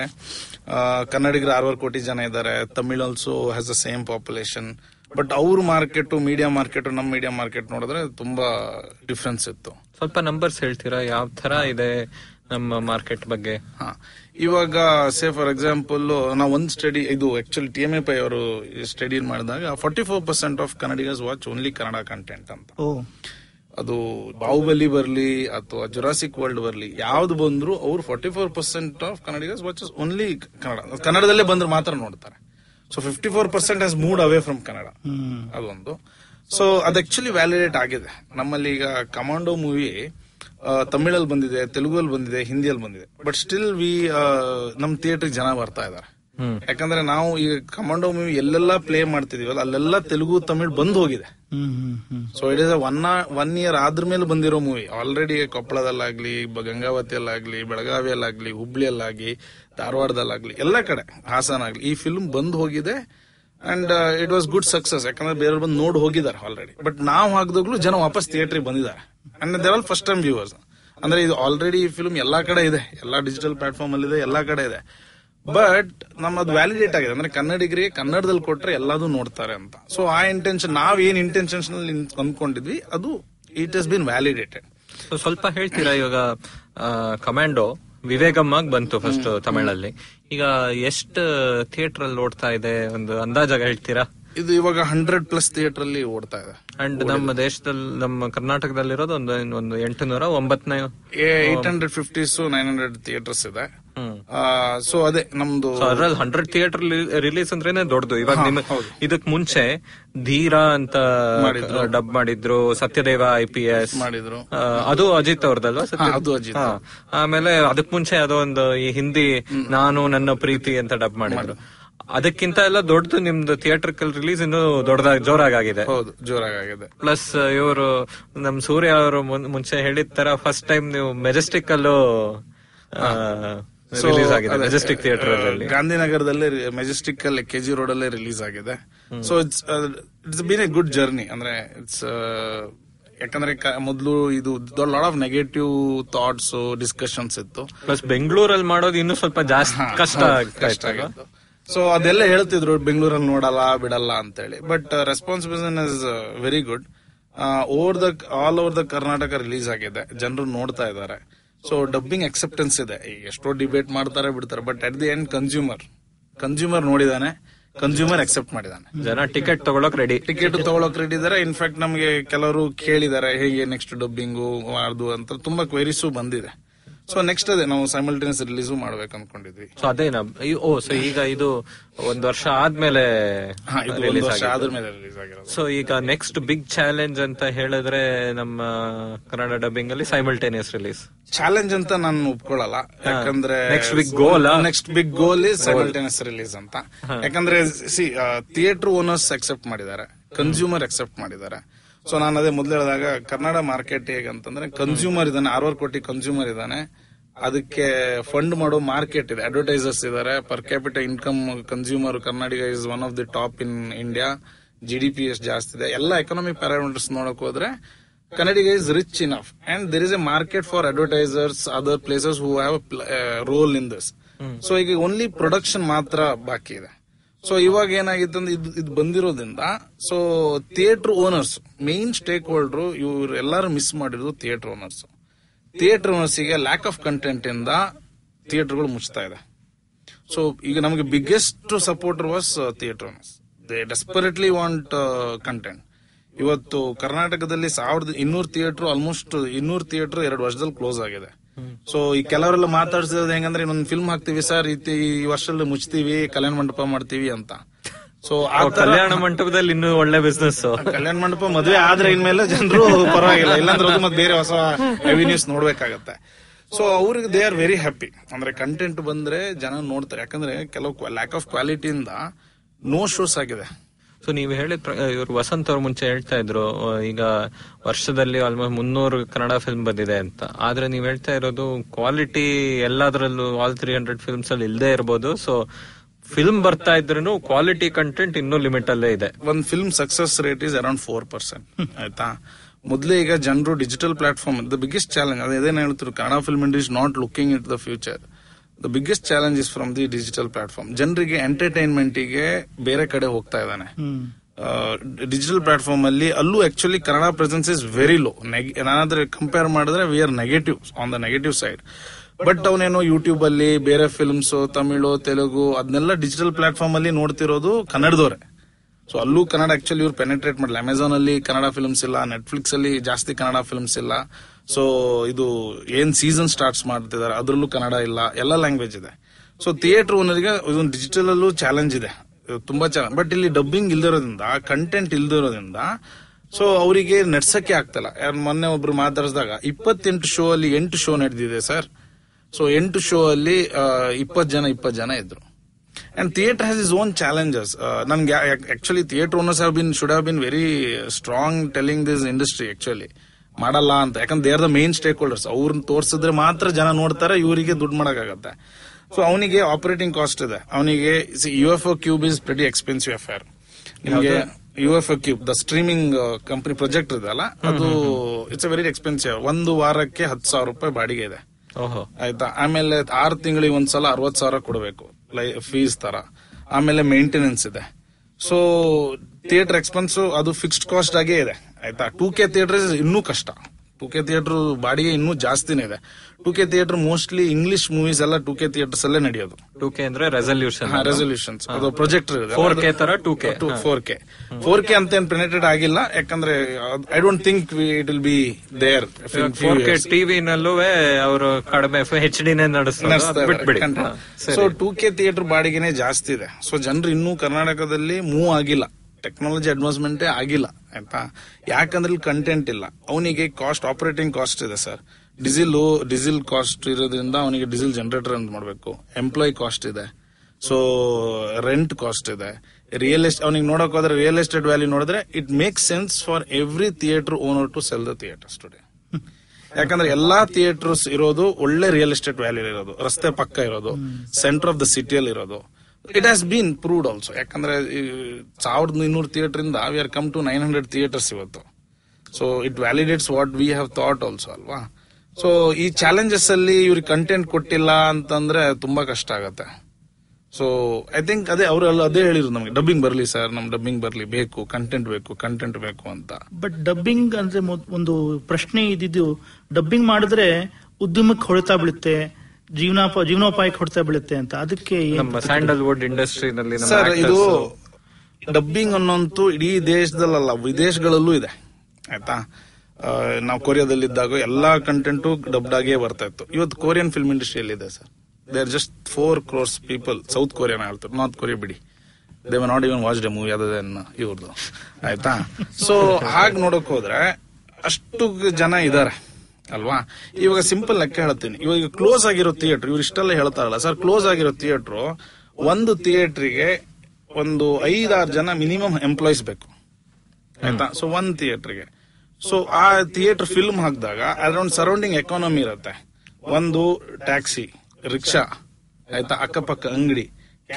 ಕನ್ನಡಿಗರ ಆರೂವರೆ ಕೋಟಿ ಜನ ಇದ್ದಾರೆ Tamil also has a same population but ಅವ್ರ ಮಾರ್ಕೆಟ್ ಮೀಡಿಯಾ ಮಾರ್ಕೆಟ್ ನಮ್ಮ ಮೀಡಿಯಾ ಮಾರ್ಕೆಟ್ ನೋಡಿದ್ರೆ ತುಂಬಾ ಡಿಫ್ರೆನ್ಸ್ ಇತ್ತು. ಸ್ವಲ್ಪ ನಂಬರ್ಸ್ ಹೇಳ್ತೀರಾ? ಯಾವ ತರ ಇದೆ? ನಮ್ಮ ಮಾರ್ಕೆಟ್ ಬಗ್ಗೆ. ಹಾ. ಇವಾಗ ಸೇ ಫಾರ್ ಎಕ್ಸಾಂಪಲ್ ನಾವು ಒಂದು ಸ್ಟಡಿ ಇದು actually T M A Pai ಅವರು ಸ್ಟಡಿ ಮಾಡಿದಾಗ forty four percent of Kannadigas watch only Kannada content ಅಂತ. ಓ. ಅದು ಬಾಹುಬಲಿ ಬರ್ಲಿ ಅಥವಾ ಜುರಾಸಿಕ್ ವರ್ಲ್ಡ್ ಬರ್ಲಿ ಯಾವ್ದು ಬಂದ್ರು ಅವ್ರು forty four percent of Kannadigas watch only Kannada ಕನ್ನಡದಲ್ಲೇ ಬಂದ್ರೆ ಮಾತ್ರ ನೋಡ್ತಾರೆ. So fifty four percent has moved away from Kannada ಅದೊಂದು. ಸೊ ಅದು ಆಕ್ಚುಲಿ ವ್ಯಾಲಿಡೇಟ್ ಆಗಿದೆ. ನಮ್ಮಲ್ಲಿ ಈಗ ಕಮಾಂಡೋ ಮೂವಿ ತಮಿಳಲ್ಲಿ ಬಂದಿದೆ ತೆಲುಗಲ್ಲಿ ಬಂದಿದೆ ಹಿಂದಿಯಲ್ಲಿ ಬಂದಿದೆ. ಬಟ್ ಸ್ಟಿಲ್ ವಿ ನಮ್ ಥಿಯೇಟರ್ ಜನ ಬರ್ತಾ ಇದಾರೆ ಯಾಕಂದ್ರೆ ನಾವು ಈಗ ಕಮಾಂಡೋ ಮೂವಿ ಎಲ್ಲೆಲ್ಲ ಪ್ಲೇ ಮಾಡ್ತಿದೀವಲ್ಲ ಅಲ್ಲೆಲ್ಲ ತೆಲುಗು ತಮಿಳ್ ಬಂದ್ ಹೋಗಿದೆ. So it is one one year ಆದ್ರ ಮೇಲೆ ಬಂದಿರೋ ಮೂವಿ ಆಲ್ರೆಡಿ ಕೊಪ್ಪಳದಲ್ಲಾಗ್ಲಿ ಗಂಗಾವತಿಯಲ್ಲಾಗ್ಲಿ ಬೆಳಗಾವಿಯಲ್ಲಾಗ್ಲಿ ಹುಬ್ಳಿಯಲ್ಲಾಗ್ಲಿ ಧಾರವಾಡದಲ್ಲಾಗ್ಲಿ ಎಲ್ಲ ಕಡೆ ಹಾಸನ ಆಗ್ಲಿ ಈ ಫಿಲ್ಮ್ ಬಂದ್ ಹೋಗಿದೆ. And it was good success ಯಾಕಂದ್ರೆ ಬೇರೆಯವ್ರು ಬಂದು ನೋಡಿ ಹೋಗಿದ್ದಾರೆ ಆಲ್ರೆಡಿ ಬಟ್ ನಾವು ಹಾಕಿದಾಗ್ಲೂ ಜನ ವಾಪಸ್ ಥಿಯೇಟರ್ ಬಂದಿದ್ದಾರೆ. And there all first time viewers ಅಂದ್ರೆ ಇದು ಆಲ್ರೆಡಿ ಈ ಫಿಲ್ಮ್ ಎಲ್ಲಾ ಕಡೆ ಇದೆ. ಎಲ್ಲಾ ಡಿಜಿಟಲ್ ಪ್ಲಾಟ್ಫಾರ್ಮ್ ಅಲ್ಲಿ ಇದೆ, ಎಲ್ಲಾ ಕಡೆ ಇದೆ. ಬಟ್ ನಮ್ಮದು ವ್ಯಾಲಿಡೇಟ್ ಆಗಿದೆ. ಅಂದ್ರೆ ಕನ್ನಡಿಗರಿಗೆ ಕನ್ನಡದಲ್ಲಿ ಕೊಟ್ರೆ ಎಲ್ಲದೂ ನೋಡ್ತಾರೆ ಅಂತ. ಸೊ ಆ ಇಂಟೆನ್ಷನ್ ನಾವ್ ಏನ್ ಇಂಟೆನ್ಷನ್ಸ್ ಅಂದ್ಕೊಂಡಿದ್ವಿ ಅದು ಇಟ್ ಹಸ್ ಬಿನ್ ವ್ಯಾಲಿಡೇಟೆಡ್ ಸ್ವಲ್ಪ ಹೇಳ್ತೀರಾ ಇವಾಗ ಕಮಾಂಡೋ ವಿವೇಗಮ್ಮಾಗ್ ಬಂತು ಫಸ್ಟ್ ತಮಿಳಲ್ಲಿ. ಈಗ ಎಷ್ಟು ಥಿಯೇಟರ್ ಅಲ್ಲಿ ಓಡ್ತಾ ಇದೆ? ಒಂದು ಅಂದಾಜಾಗ ಹೇಳ್ತೀರಾ? ಇದು ಇವಾಗ ಹಂಡ್ರೆಡ್ ಪ್ಲಸ್ ಥಿಯೇಟರ್ ಅಲ್ಲಿ ಓಡ್ತಾ ಇದೆ. ಅಂಡ್ ನಮ್ಮ ದೇಶದಲ್ಲಿ ನಮ್ಮ ಕರ್ನಾಟಕದಲ್ಲಿರೋದು ಒಂದು ಒಂದು ಎಂಟು ನೂರ ಒಂಬತ್ತನೇ eight hundred fifties nine hundred theatres ಇದೆ. ಸೊ ಅದೇ ನಮ್ದು ಅದ್ರಲ್ಲಿ ಹಂಡ್ರೆಡ್ ಥಿಯೇಟರ್ ರಿಲೀಸ್ ಅಂದ್ರೇನೆ ದೊಡ್ಡದು. ಇವಾಗ ನಿಮ್ ಇದಕ್ ಮುಂಚೆ ಧೀರಾ ಅಂತ ಡಬ್ ಮಾಡಿದ್ರು ಸತ್ಯದೇವ ಐ ಪಿ ಎಸ್ ಮಾಡಿದ್ರು. ಅದು ಅಜಿತ್ ಅವ್ರದಲ್ವಾ ಅದು ಅಜಿತ್. ಆಮೇಲೆ ಅದಕ್ ಮುಂಚೆ ಅದೊಂದು ಈ ಹಿಂದಿ ನಾನು ನನ್ನ ಪ್ರೀತಿ ಅಂತ ಡಬ್ ಮಾಡಿದ್ರು. ಅದಕ್ಕಿಂತ ಎಲ್ಲ ದೊಡ್ಡದು ನಿಮ್ದು ಥಿಯೇಟರ್ ರಿಲೀಸ್ ಇನ್ನು ದೊಡ್ಡದಾಗಿ ಜೋರಾಗಿದೆ ಹೌದು ಜೋರಾಗಿದೆ ಪ್ಲಸ್ ಇವರು ನಮ್ ಸೂರ್ಯ ಅವರು ಮುಂಚೆ ಹೇಳಿದ ತರ ಫಸ್ಟ್ ಟೈಮ್ ನೀವು ಮೆಜೆಸ್ಟಿಕ್ ಅಲ್ಲೂ ರಿಲೀಸ್ ಆಗಿದೆ ಮೆಜೆಸ್ಟಿಕ್ ಥಿಯೇಟರ್ ಅಲ್ಲಿ. ಗಾಂಧಿನಗರದಲ್ಲಿ ಮೆಜೆಸ್ಟಿಕ್ ಅಲ್ಲಿ ಕೆಜಿ ರೋಡ್ ಅಲ್ಲೇ ರಿಲೀಸ್ ಆಗಿದೆ. So it's it's been a good journey ಅಂದ್ರೆ ಇಟ್ಸ್ ಯಾಕಂದ್ರೆ ಮೊದಲು ಇದು lot of negative thoughts discussions ಇತ್ತು. ಪ್ಲಸ್ ಬೆಂಗಳೂರಲ್ಲಿ ಮಾಡೋದು ಇನ್ನೂ ಸ್ವಲ್ಪ ಜಾಸ್ತಿ ಕಷ್ಟ ಕಷ್ಟ ಆಗಿತ್ತು. ಸೊ ಅದೆಲ್ಲ ಹೇಳ್ತಿದ್ರು ಬೆಂಗಳೂರಲ್ಲಿ ನೋಡಲ್ಲ ಬಿಡಲ್ಲ ಅಂತೇಳಿ. But responsibility is very good over the all over the Karnataka release ಆಗಿದೆ. ಜನರು ನೋಡ್ತಾ ಇದ್ದಾರೆ. ಸೊ ಡಬ್ಬಿಂಗ್ ಅಕ್ಸೆಪ್ಟೆನ್ಸ್ ಇದೆ. ಈಗ ಎಷ್ಟೋ ಡಿಬೇಟ್ ಮಾಡ್ತಾರೆ ಬಿಡ್ತಾರೆ. But at the end consumer consumer ನೋಡಿದಾನೆ. Consumer accept ಮಾಡಿದಾನೆ. ಜನ ಟಿಕೆಟ್ ತಗೊಳಕ್ ರೆಡಿ ಟಿಕೆಟ್ ತಗೊಳಕ್ ರೆಡಿ ಇದಾರೆ. ಇನ್ಫ್ಯಾಕ್ಟ್ ನಮಗೆ ಕೆಲವರು ಕೇಳಿದ್ದಾರೆ ಹೇಗೆ ನೆಕ್ಸ್ಟ್ ಡಬ್ಬಿಂಗು ಮಾಡ್ದು ಅಂತ. ತುಂಬಾ ಕ್ವೈರೀಸು ಬಂದಿದೆ. ಸೊ ನೆಕ್ಸ್ಟ್ ಅದೇ ನಾವು ಸೈಮಲ್ಟೇನಿಯಸ್ ರಿಲೀಸ್ ಮಾಡ್ಬೇಕು ಅನ್ಕೊಂಡಿದ್ವಿ ಸೊ ಅದೇನಾ ಈ- ಓ ಸೊ ಈಗ ಇದು ಒಂದ್ ವರ್ಷ ಆದ್ಮೇಲೆ ಸೊ ಈಗ ನೆಕ್ಸ್ಟ್ ಬಿಗ್ ಚಾಲೆಂಜ್ ಅಂತ ಹೇಳಿದ್ರೆ ನಮ್ಮ ಕನ್ನಡ ಡಬ್ಬಿಂಗ್ ಅಲ್ಲಿ ಸೈಮಲ್ಟೇನಿಯಸ್ ರಿಲೀಸ್ ಚಾಲೆಂಜ್ ಅಂತ ನಾನು ಒಪ್ಕೊಳ್ಳಲ್ಲ. ಯಾಕಂದ್ರೆ next big goal next big goal is simultaneous release ಅಂತ. ಯಾಕಂದ್ರೆ ಸಿ ಥಿಯೇಟರ್ ಓನರ್ಸ್ ಅಕ್ಸೆಪ್ಟ್ ಮಾಡಿದ್ದಾರೆ. ಕನ್ಸ್ಯೂಮರ್ ಅಕ್ಸೆಪ್ಟ್ ಮಾಡಿದ್ದಾರೆ. ಸೊ ನಾನು ಅದೇ ಮೊದಲು ಹೇಳಿದಾಗ ಕನ್ನಡ ಮಾರ್ಕೆಟ್ ಹೇಗಂತಂದ್ರೆ ಕನ್ಸ್ಯೂಮರ್ ಇದ್ದಾನೆ ಆರ್ವರ್ ಕೋಟಿ ಕನ್ಸ್ಯೂಮರ್ ಇದ್ದಾನೆ. ಅದಕ್ಕೆ ಫಂಡ್ ಮಾಡೋ ಮಾರ್ಕೆಟ್ ಇದೆ. ಅಡ್ವರ್ಟೈಸರ್ಸ್ ಇದಾರೆ per capital income consumer Karnataka is one of the top in India G D P S ಜಾಸ್ತಿ ಇದೆ. ಎಲ್ಲ ಎಕನಾಮಿಕ್ ಪ್ಯಾರಾಮೀಟರ್ಸ್ ನೋಡಕ್ ಹೋದ್ರೆ Kannadiga is rich enough and there is a market for advertisers other places who have role in this so ಈಗ only production ಮಾತ್ರ ಬಾಕಿ ಇದೆ. So ಇವಾಗ ಏನಾಗಿತ್ತು ಅಂದ್ರೆ ಇದು ಇದು ಬಂದಿರೋದ್ರಿಂದ so theatre owners main stakeholder ಇವ್ರು ಎಲ್ಲರೂ ಮಿಸ್ ಮಾಡಿರೋದು ಥಿಯೇಟರ್ ಓನರ್ಸ್ ಥಿಯೇಟರ್ ಓನರ್ಸಿಗೆ ಲ್ಯಾಕ್ ಆಫ್ ಕಂಟೆಂಟ್ ಇಂದ ಥಿಯೇಟರ್ಗಳು ಮುಚ್ತಾ ಇದೆ. ಸೊ ಈಗ ನಮಗೆ biggest supporter was theatre owners they desperately want content ಇವತ್ತು ಕರ್ನಾಟಕದಲ್ಲಿ ಸಾವಿರದ ಇನ್ನೂರು ಥಿಯೇಟರ್ ಆಲ್ಮೋಸ್ಟ್ ಇನ್ನೂರು ಥಿಯೇಟರ್ ಎರಡು ವರ್ಷದಲ್ಲಿ ಕ್ಲೋಸ್ ಆಗಿದೆ. ಸೊ ಈ ಕೆಲವರೆಲ್ಲ ಮಾತಾಡ್ಸಿದ್ ಹೆಂಗಂದ್ರೆ ಇನ್ನೊಂದು ಫಿಲ್ಮ್ ಹಾಕ್ತಿವಿ ಸರ್ ಈ ವರ್ಷದಲ್ಲಿ ಮುಚ್ತೀವಿ ಕಲ್ಯಾಣ ಮಂಟಪ ಮಾಡ್ತೀವಿ ಅಂತ. ಸೊ ಆ ಕಲ್ಯಾಣ ಮಂಟಪದಲ್ಲಿ ಇನ್ನು ಒಳ್ಳೆ ಬಿಸ್ನೆಸ್ ಕಲ್ಯಾಣ ಮಂಟಪ ಮದುವೆ ಆದ್ರೆ ಇನ್ಮೇಲೆ ಜನರು ಪರವಾಗಿಲ್ಲ ಇಲ್ಲಾಂದ್ರೆ ಅದು ಮತ್ತೆ ಬೇರೆ ಹೊಸ ರೆವಿನ್ಯೂಸ್ ನೋಡ್ಬೇಕಾಗತ್ತೆ. ಸೊ ಅವ್ರಿಗೆ ದೇ ಆರ್ ವೆರಿ ಹ್ಯಾಪಿ ಅಂದ್ರೆ ಕಂಟೆಂಟ್ ಬಂದ್ರೆ ಜನ ನೋಡ್ತಾರೆ. ಯಾಕಂದ್ರೆ ಕೆಲವು ಲ್ಯಾಕ್ ಆಫ್ ಕ್ವಾಲಿಟಿಯಿಂದ ನೋ ಶೋಸ್ ಆಗಿದೆ. ಸೊ ನೀವು ಹೇಳಿದ ಇವರು ವಸಂತ್ ಅವ್ರ ಮುಂಚೆ ಹೇಳ್ತಾ ಇದ್ರು ಈಗ ವರ್ಷದಲ್ಲಿ ಆಲ್ಮೋಸ್ಟ್ ಮುನ್ನೂರು ಕನ್ನಡ ಫಿಲ್ಮ್ ಬಂದಿದೆ ಅಂತ. ಆದ್ರೆ ನೀವು ಹೇಳ್ತಾ ಇರೋದು ಕ್ವಾಲಿಟಿ ಎಲ್ಲದರಲ್ಲೂ ಆಲ್ ತ್ರೀ ಹಂಡ್ರೆಡ್ ಫಿಲ್ಮ್ಸ್ ಅಲ್ಲಿ ಇಲ್ಲದೆ ಇರಬಹುದು ಸೊ ಫಿಲ್ಮ್ ಬರ್ತಾ ಇದ್ರೂ ಕ್ವಾಲಿಟಿ ಕಂಟೆಂಟ್ ಇನ್ನೂ ಲಿಮಿಟ್ ಅಲ್ಲೇ ಇದೆ. ಒಂದ್ film success rate is around four percent ಆಯ್ತಾ? ಮೊದಲೇ ಈಗ ಜನರು digital platform the biggest challenge ಅದೇನ್ ಹೇಳ್ತಾರೆ Kannada film industry not looking it the future the biggest challenge is from the digital platform ಜನರಿಗೆ ಎಂಟರ್ಟೈನ್ಮೆಂಟಿಗೆ ಬೇರೆ ಕಡೆ ಹೋಗ್ತಾ ಇದ್ದಾನೆ. ಡಿಜಿಟಲ್ ಪ್ಲಾಟ್ಫಾರ್ಮ್ ಅಲ್ಲಿ ಅಲ್ಲೂ actually Kannada presence is very low ನಾನಾದ್ರೆ compare ಮಾಡಿದ್ರೆ we are negative on the negative side but ಅವನೇನೋ ಯೂಟ್ಯೂಬ್ ಅಲ್ಲಿ ಬೇರೆ ಫಿಲ್ಮ್ಸ್ ತಮಿಳು ತೆಲುಗು ಅದನ್ನೆಲ್ಲ ಡಿಜಿಟಲ್ ಪ್ಲಾಟ್ಫಾರ್ಮ್ ಅಲ್ಲಿ ನೋಡ್ತಿರೋದು ಕನ್ನಡದವರೇ. ಸೊ ಅಲ್ಲೂ ಕನ್ನಡ ಆಕ್ಚುಲಿ ಇವ್ರು ಪೆನೆಟ್ರೇಟ್ ಮಾಡಲ್ಲ ಅಮೆಝಾನ್ ಅಲ್ಲಿ ಕನ್ನಡ ಫಿಲ್ಮ್ಸ್ ಇಲ್ಲ ನೆಟ್ಫ್ಲಿಕ್ಸ್ ಅಲ್ಲಿ ಜಾಸ್ತಿ ಕನ್ನಡ ಫಿಲ್ಮ್ಸ್ ಇಲ್ಲ. ಸೊ ಇದು ಏನ್ ಸೀಸನ್ ಸ್ಟಾರ್ಟ್ಸ್ ಮಾಡ್ತಿದ್ದಾರೆ, ಅದ್ರಲ್ಲೂ ಕನ್ನಡ ಇಲ್ಲ, ಎಲ್ಲ ಲ್ಯಾಂಗ್ವೇಜ್ ಇದೆ. ಸೊ ಥಿಯೇಟರ್ ಓನರ್ಗೆ ಇದೊಂದು ಡಿಜಿಟಲ್ ಅಲ್ಲೂ ಚಾಲೆಂಜ್ ಇದೆ. ತುಂಬಾ ಚಾಲೆಂಜ್ ಬಟ್ ಇಲ್ಲಿ ಡಬ್ಬಿಂಗ್ ಇಲ್ದಿರೋದ್ರಿಂದ ಕಂಟೆಂಟ್ ಇಲ್ದಿರೋದ್ರಿಂದ ಸೊ ಅವರಿಗೆ ನಡ್ಸಕ್ಕೆ ಆಗ್ತಲ್ಲ. ಯಾರು ಮೊನ್ನೆ ಒಬ್ರು ಮಾತಾಡಿಸಿದಾಗ, ಇಪ್ಪತ್ತೆಂಟು ಶೋ ಅಲ್ಲಿ ಎಂಟು ಶೋ ನಡೆದಿದೆ ಸರ್ ಸೊ ಎಂಟು ಶೋ ಅಲ್ಲಿ ಇಪ್ಪತ್ತು ಜನ ಇಪ್ಪತ್ತು ಜನ ಇದ್ರು. And theatre has its own challenges ನನ್ಗೆ actually theatre owners been should been very strong telling this industry actually ಮಾಡಲ್ಲ ಅಂತ. ಯಾಕಂದ್ರೆ there the main stake holders ಅವ್ರನ್ನ ತೋರಿಸಿದ್ರೆ ಮಾತ್ರ ಜನ ನೋಡ್ತಾರೆ ಇವರಿಗೆ ದುಡ್ಡು ಮಾಡಕ್ಕಾಗತ್ತೆ. ಸೊ ಅವನಿಗೆ ಆಪರೇಟಿಂಗ್ ಕಾಸ್ಟ್ ಇದೆ. ಅವನಿಗೆ U F O Qube is pretty expensive affair ನಿಮಗೆ U F O Qube the streaming company project ಇದೆ ಅಲ್ಲ? ಅದು ಇಟ್ಸ್ ವೆರಿ ಎಕ್ಸ್ಪೆನ್ಸಿವ್ ಒಂದು ವಾರಕ್ಕೆ ಹತ್ತು ಸಾವಿರ ರೂಪಾಯಿ ಬಾಡಿಗೆ ಇದೆ. ಆಯ್ತಾ? ಆಮೇಲೆ ಆರು ತಿಂಗಳಿಗೆ ಒಂದ್ಸಲ ಅರವತ್ ಸಾವಿರ ಕೊಡಬೇಕು ಫೀಸ್ ತರ. ಆಮೇಲೆ ಮೇಂಟೆನೆನ್ಸ್ ಇದೆ. ಸೊ ಥಿಯೇಟರ್ ಎಕ್ಸ್ಪೆನ್ಸ್ ಅದು ಫಿಕ್ಸ್ಡ್ ಕಾಸ್ಟ್ ಆಗೇ ಇದೆ. ಆಯ್ತಾ? ಟೂ ಕೆ ಥಿಯೇಟರ್ ಇನ್ನೂ ಕಷ್ಟ. ಟೂ ಕೆ ಥಿಯೇಟರ್ ಬಾಡಿಗೆ ಇನ್ನೂ ಜಾಸ್ತಿನೇ ಇದೆ. Two K theatre mostly English movies ಎಲ್ಲ ಟೂ ಕೆ ಥಿಯೇಟರ್ಸ್ ಅಲ್ಲೇ ನಡೆಯೋದು. ಟೂ ಕೆ ಅಂದ್ರೆ ರೆಸಲ್ಯೂಷನ್ ರೆಸಲ್ಯೂಷನ್ಸ್ ಅದು ಪ್ರೊಜೆಕ್ಟರ್ ಫೋರ್ ಕೆ ತರ 2K. Four K four K ಅಂತ ಏನ್ ಪ್ರಿನೆಟೆಡ್ ಆಗಿಲ್ಲ. ಯಾಕಂದ್ರೆ I don't think it will be there four K ಟಿವಿನಲ್ಲೂ ಅವರು ಕಡಿಮೆ ಎಚ್ ಡಿನೇ ನಡೆಸ್ತಾರೆ ಸೊ ಟೂ ಕೆ ಥಿಯೇಟರ್ ಬಾಡಿಗೆನೆ ಜಾಸ್ತಿ ಇದೆ. ಸೊ ಜನರು ಇನ್ನೂ ಕರ್ನಾಟಕದಲ್ಲಿ ಮೂವ್ ಆಗಿಲ್ಲ. ಟೆಕ್ನಾಲಜಿ ಅಡ್ವಾನ್ಸ್ಮೆಂಟೇ ಆಗಿಲ್ಲ ಆಯ್ತಾ? ಯಾಕಂದ್ರೆ ಇಲ್ಲಿ ಕಂಟೆಂಟ್ ಇಲ್ಲ. ಅವನಿಗೆ ಕಾಸ್ಟ್ ಆಪರೇಟಿಂಗ್ ಕಾಸ್ಟ್ ಇದೆ ಸರ್ ಡೀಸೆಲ್ ಡೀಸೆಲ್ ಕಾಸ್ಟ್ ಇರೋದ್ರಿಂದ ಅವನಿಗೆ ಡೀಸೆಲ್ ಜನರೇಟರ್ ಅಂತ ಮಾಡಬೇಕು. ಎಂಪ್ಲಾಯ್ ಕಾಸ್ಟ್ ಇದೆ. ಸೊ ರೆಂಟ್ ಕಾಸ್ಟ್ ಇದೆ. ರಿಯಲ್ ಎಸ್ಟೇಟ್ ಅವನಿಗೆ ನೋಡಕ್ ಹೋದ್ರೆ ರಿಯಲ್ ಎಸ್ಟೇಟ್ ವ್ಯಾಲ್ಯೂ ನೋಡಿದ್ರೆ it make sense for every theatre owner to sell the theatres today ಯಾಕಂದ್ರೆ ಎಲ್ಲಾ ಥಿಯೇಟರ್ಸ್ ಇರೋದು ಒಳ್ಳೆ ರಿಯಲ್ ಎಸ್ಟೇಟ್ ವ್ಯಾಲ್ಯೂ ಇರೋದು. ರಸ್ತೆ ಪಕ್ಕ ಇರೋದು. ಸೆಂಟರ್ ಆಫ್ ದ ಸಿಟಿಯಲ್ಲಿ ಇರೋದು. It has been proved also ಯಾಕಂದ್ರೆ ಸಾವಿರದ ಇನ್ನೂರು ಥಿಯೇಟರ್ ಇಂದ we are come to nine hundred theatres ಇವತ್ತು. So it validates what we have thought also ಅಲ್ವಾ? ಸೊ ಈ ಚಾಲೆಂಜಸ್ ಅಲ್ಲಿ ಇವ್ರಿಗೆ ಕಂಟೆಂಟ್ ಕೊಟ್ಟಿಲ್ಲ ಅಂತಂದ್ರೆ ತುಂಬಾ ಕಷ್ಟ ಆಗತ್ತೆ. ಸೊ ಐ ಥಿಂಕ್ ಅದೇ ಅವರು ಅದೇ ಹೇಳಿದ್ರು ನಮಗೆ ಡಬ್ಬಿಂಗ್ ಬರಲಿ ಸರ್ ನಮ್ ಡಬ್ಬಿಂಗ್ ಬರಲಿ ಬೇಕು ಕಂಟೆಂಟ್ ಬೇಕು ಕಂಟೆಂಟ್ ಬೇಕು ಅಂತ. ಬಟ್ ಡಬ್ಬಿಂಗ್ ಅಂದ್ರೆ ಒಂದು ಪ್ರಶ್ನೆ ಇದ್ದಿದ್ದು ಡಬ್ಬಿಂಗ್ ಮಾಡಿದ್ರೆ ಉದ್ಯಮಕ್ಕೆ ಹೊಳಿತಾ ಬೀಳುತ್ತೆ ಜೀವನ ಜೀವನೋಪಾಯಕ್ಕೆ ಕೊಡ್ತಾ ಬೀಳುತ್ತೆ ಅಂತ. ಅದಕ್ಕೆ ಸ್ಯಾಂಡಲ್ವುಡ್ ಇಂಡಸ್ಟ್ರಿನಲ್ಲಿ ನಮ್ಮ ಸರ್ ಇದು ಡಬ್ಬಿಂಗ್ ಅನ್ನೋಂತೂ ಇಡೀ ದೇಶದಲ್ಲ ವಿದೇಶಗಳಲ್ಲೂ ಇದೆ ಆಯ್ತಾ? ನಾವು ಕೊರಿಯಾದಲ್ಲಿದ್ದಾಗ ಎಲ್ಲಾ ಕಂಟೆಂಟು ಡಬ್ಡ್ ಆಗೇ ಬರ್ತಾ ಇತ್ತು. ಇವತ್ತು ಕೊರಿಯನ್ ಫಿಲ್ಮ್ ಇಂಡಸ್ಟ್ರಿಯಲ್ಲಿ ಇದೆ sir. They are just four crores people South Korean ಹೇಳ್ತಾರೆ ನಾರ್ತ್ ಕೊರಿಯಾ ಬಿಡಿ. They not even watch the movie ಅದೇ ಇವ್ರದ್ದು ಆಯ್ತಾ? ಸೊ ಹಾಗೆ ನೋಡಕ್ ಹೋದ್ರೆ ಅಷ್ಟು ಜನ ಇದಾರೆ. ಅಲ್ವಾ? ಇವಾಗ ಸಿಂಪಲ್ ಲೆಕ್ಕ ಹೇಳ್ತೀನಿ ಇವಾಗ ಕ್ಲೋಸ್ ಆಗಿರೋ ಥಿಯೇಟರ್ ಇವ್ರು ಇಷ್ಟೆಲ್ಲ ಹೇಳ್ತಾರಲ್ಲ. ಸರ್ ಕ್ಲೋಸ್ ಆಗಿರೋ ಥಿಯೇಟರ್ ಒಂದು ಥಿಯೇಟ್ರಿಗೆ ಒಂದು ಐದಾರು ಜನ ಮಿನಿಮಮ್ ಎಂಪ್ಲಾಯೀಸ್ ಬೇಕು. ಆಯ್ತಾ? ಸೊ ಒಂದ್ ಥಿಯೇಟ್ರಿಗೆ ಸೊ ಆ ಥಿಯೇಟರ್ ಫಿಲ್ಮ್ ಹಾಕಿದಾಗ ಅರೌಂಡ್ ಸರೌಂಡಿಂಗ್ ಎಕಾನಮಿ ಇರುತ್ತೆ. ಒಂದು ಟ್ಯಾಕ್ಸಿ ರಿಕ್ಷಾ ಆಯ್ತಾ? ಅಕ್ಕಪಕ್ಕ ಅಂಗಡಿ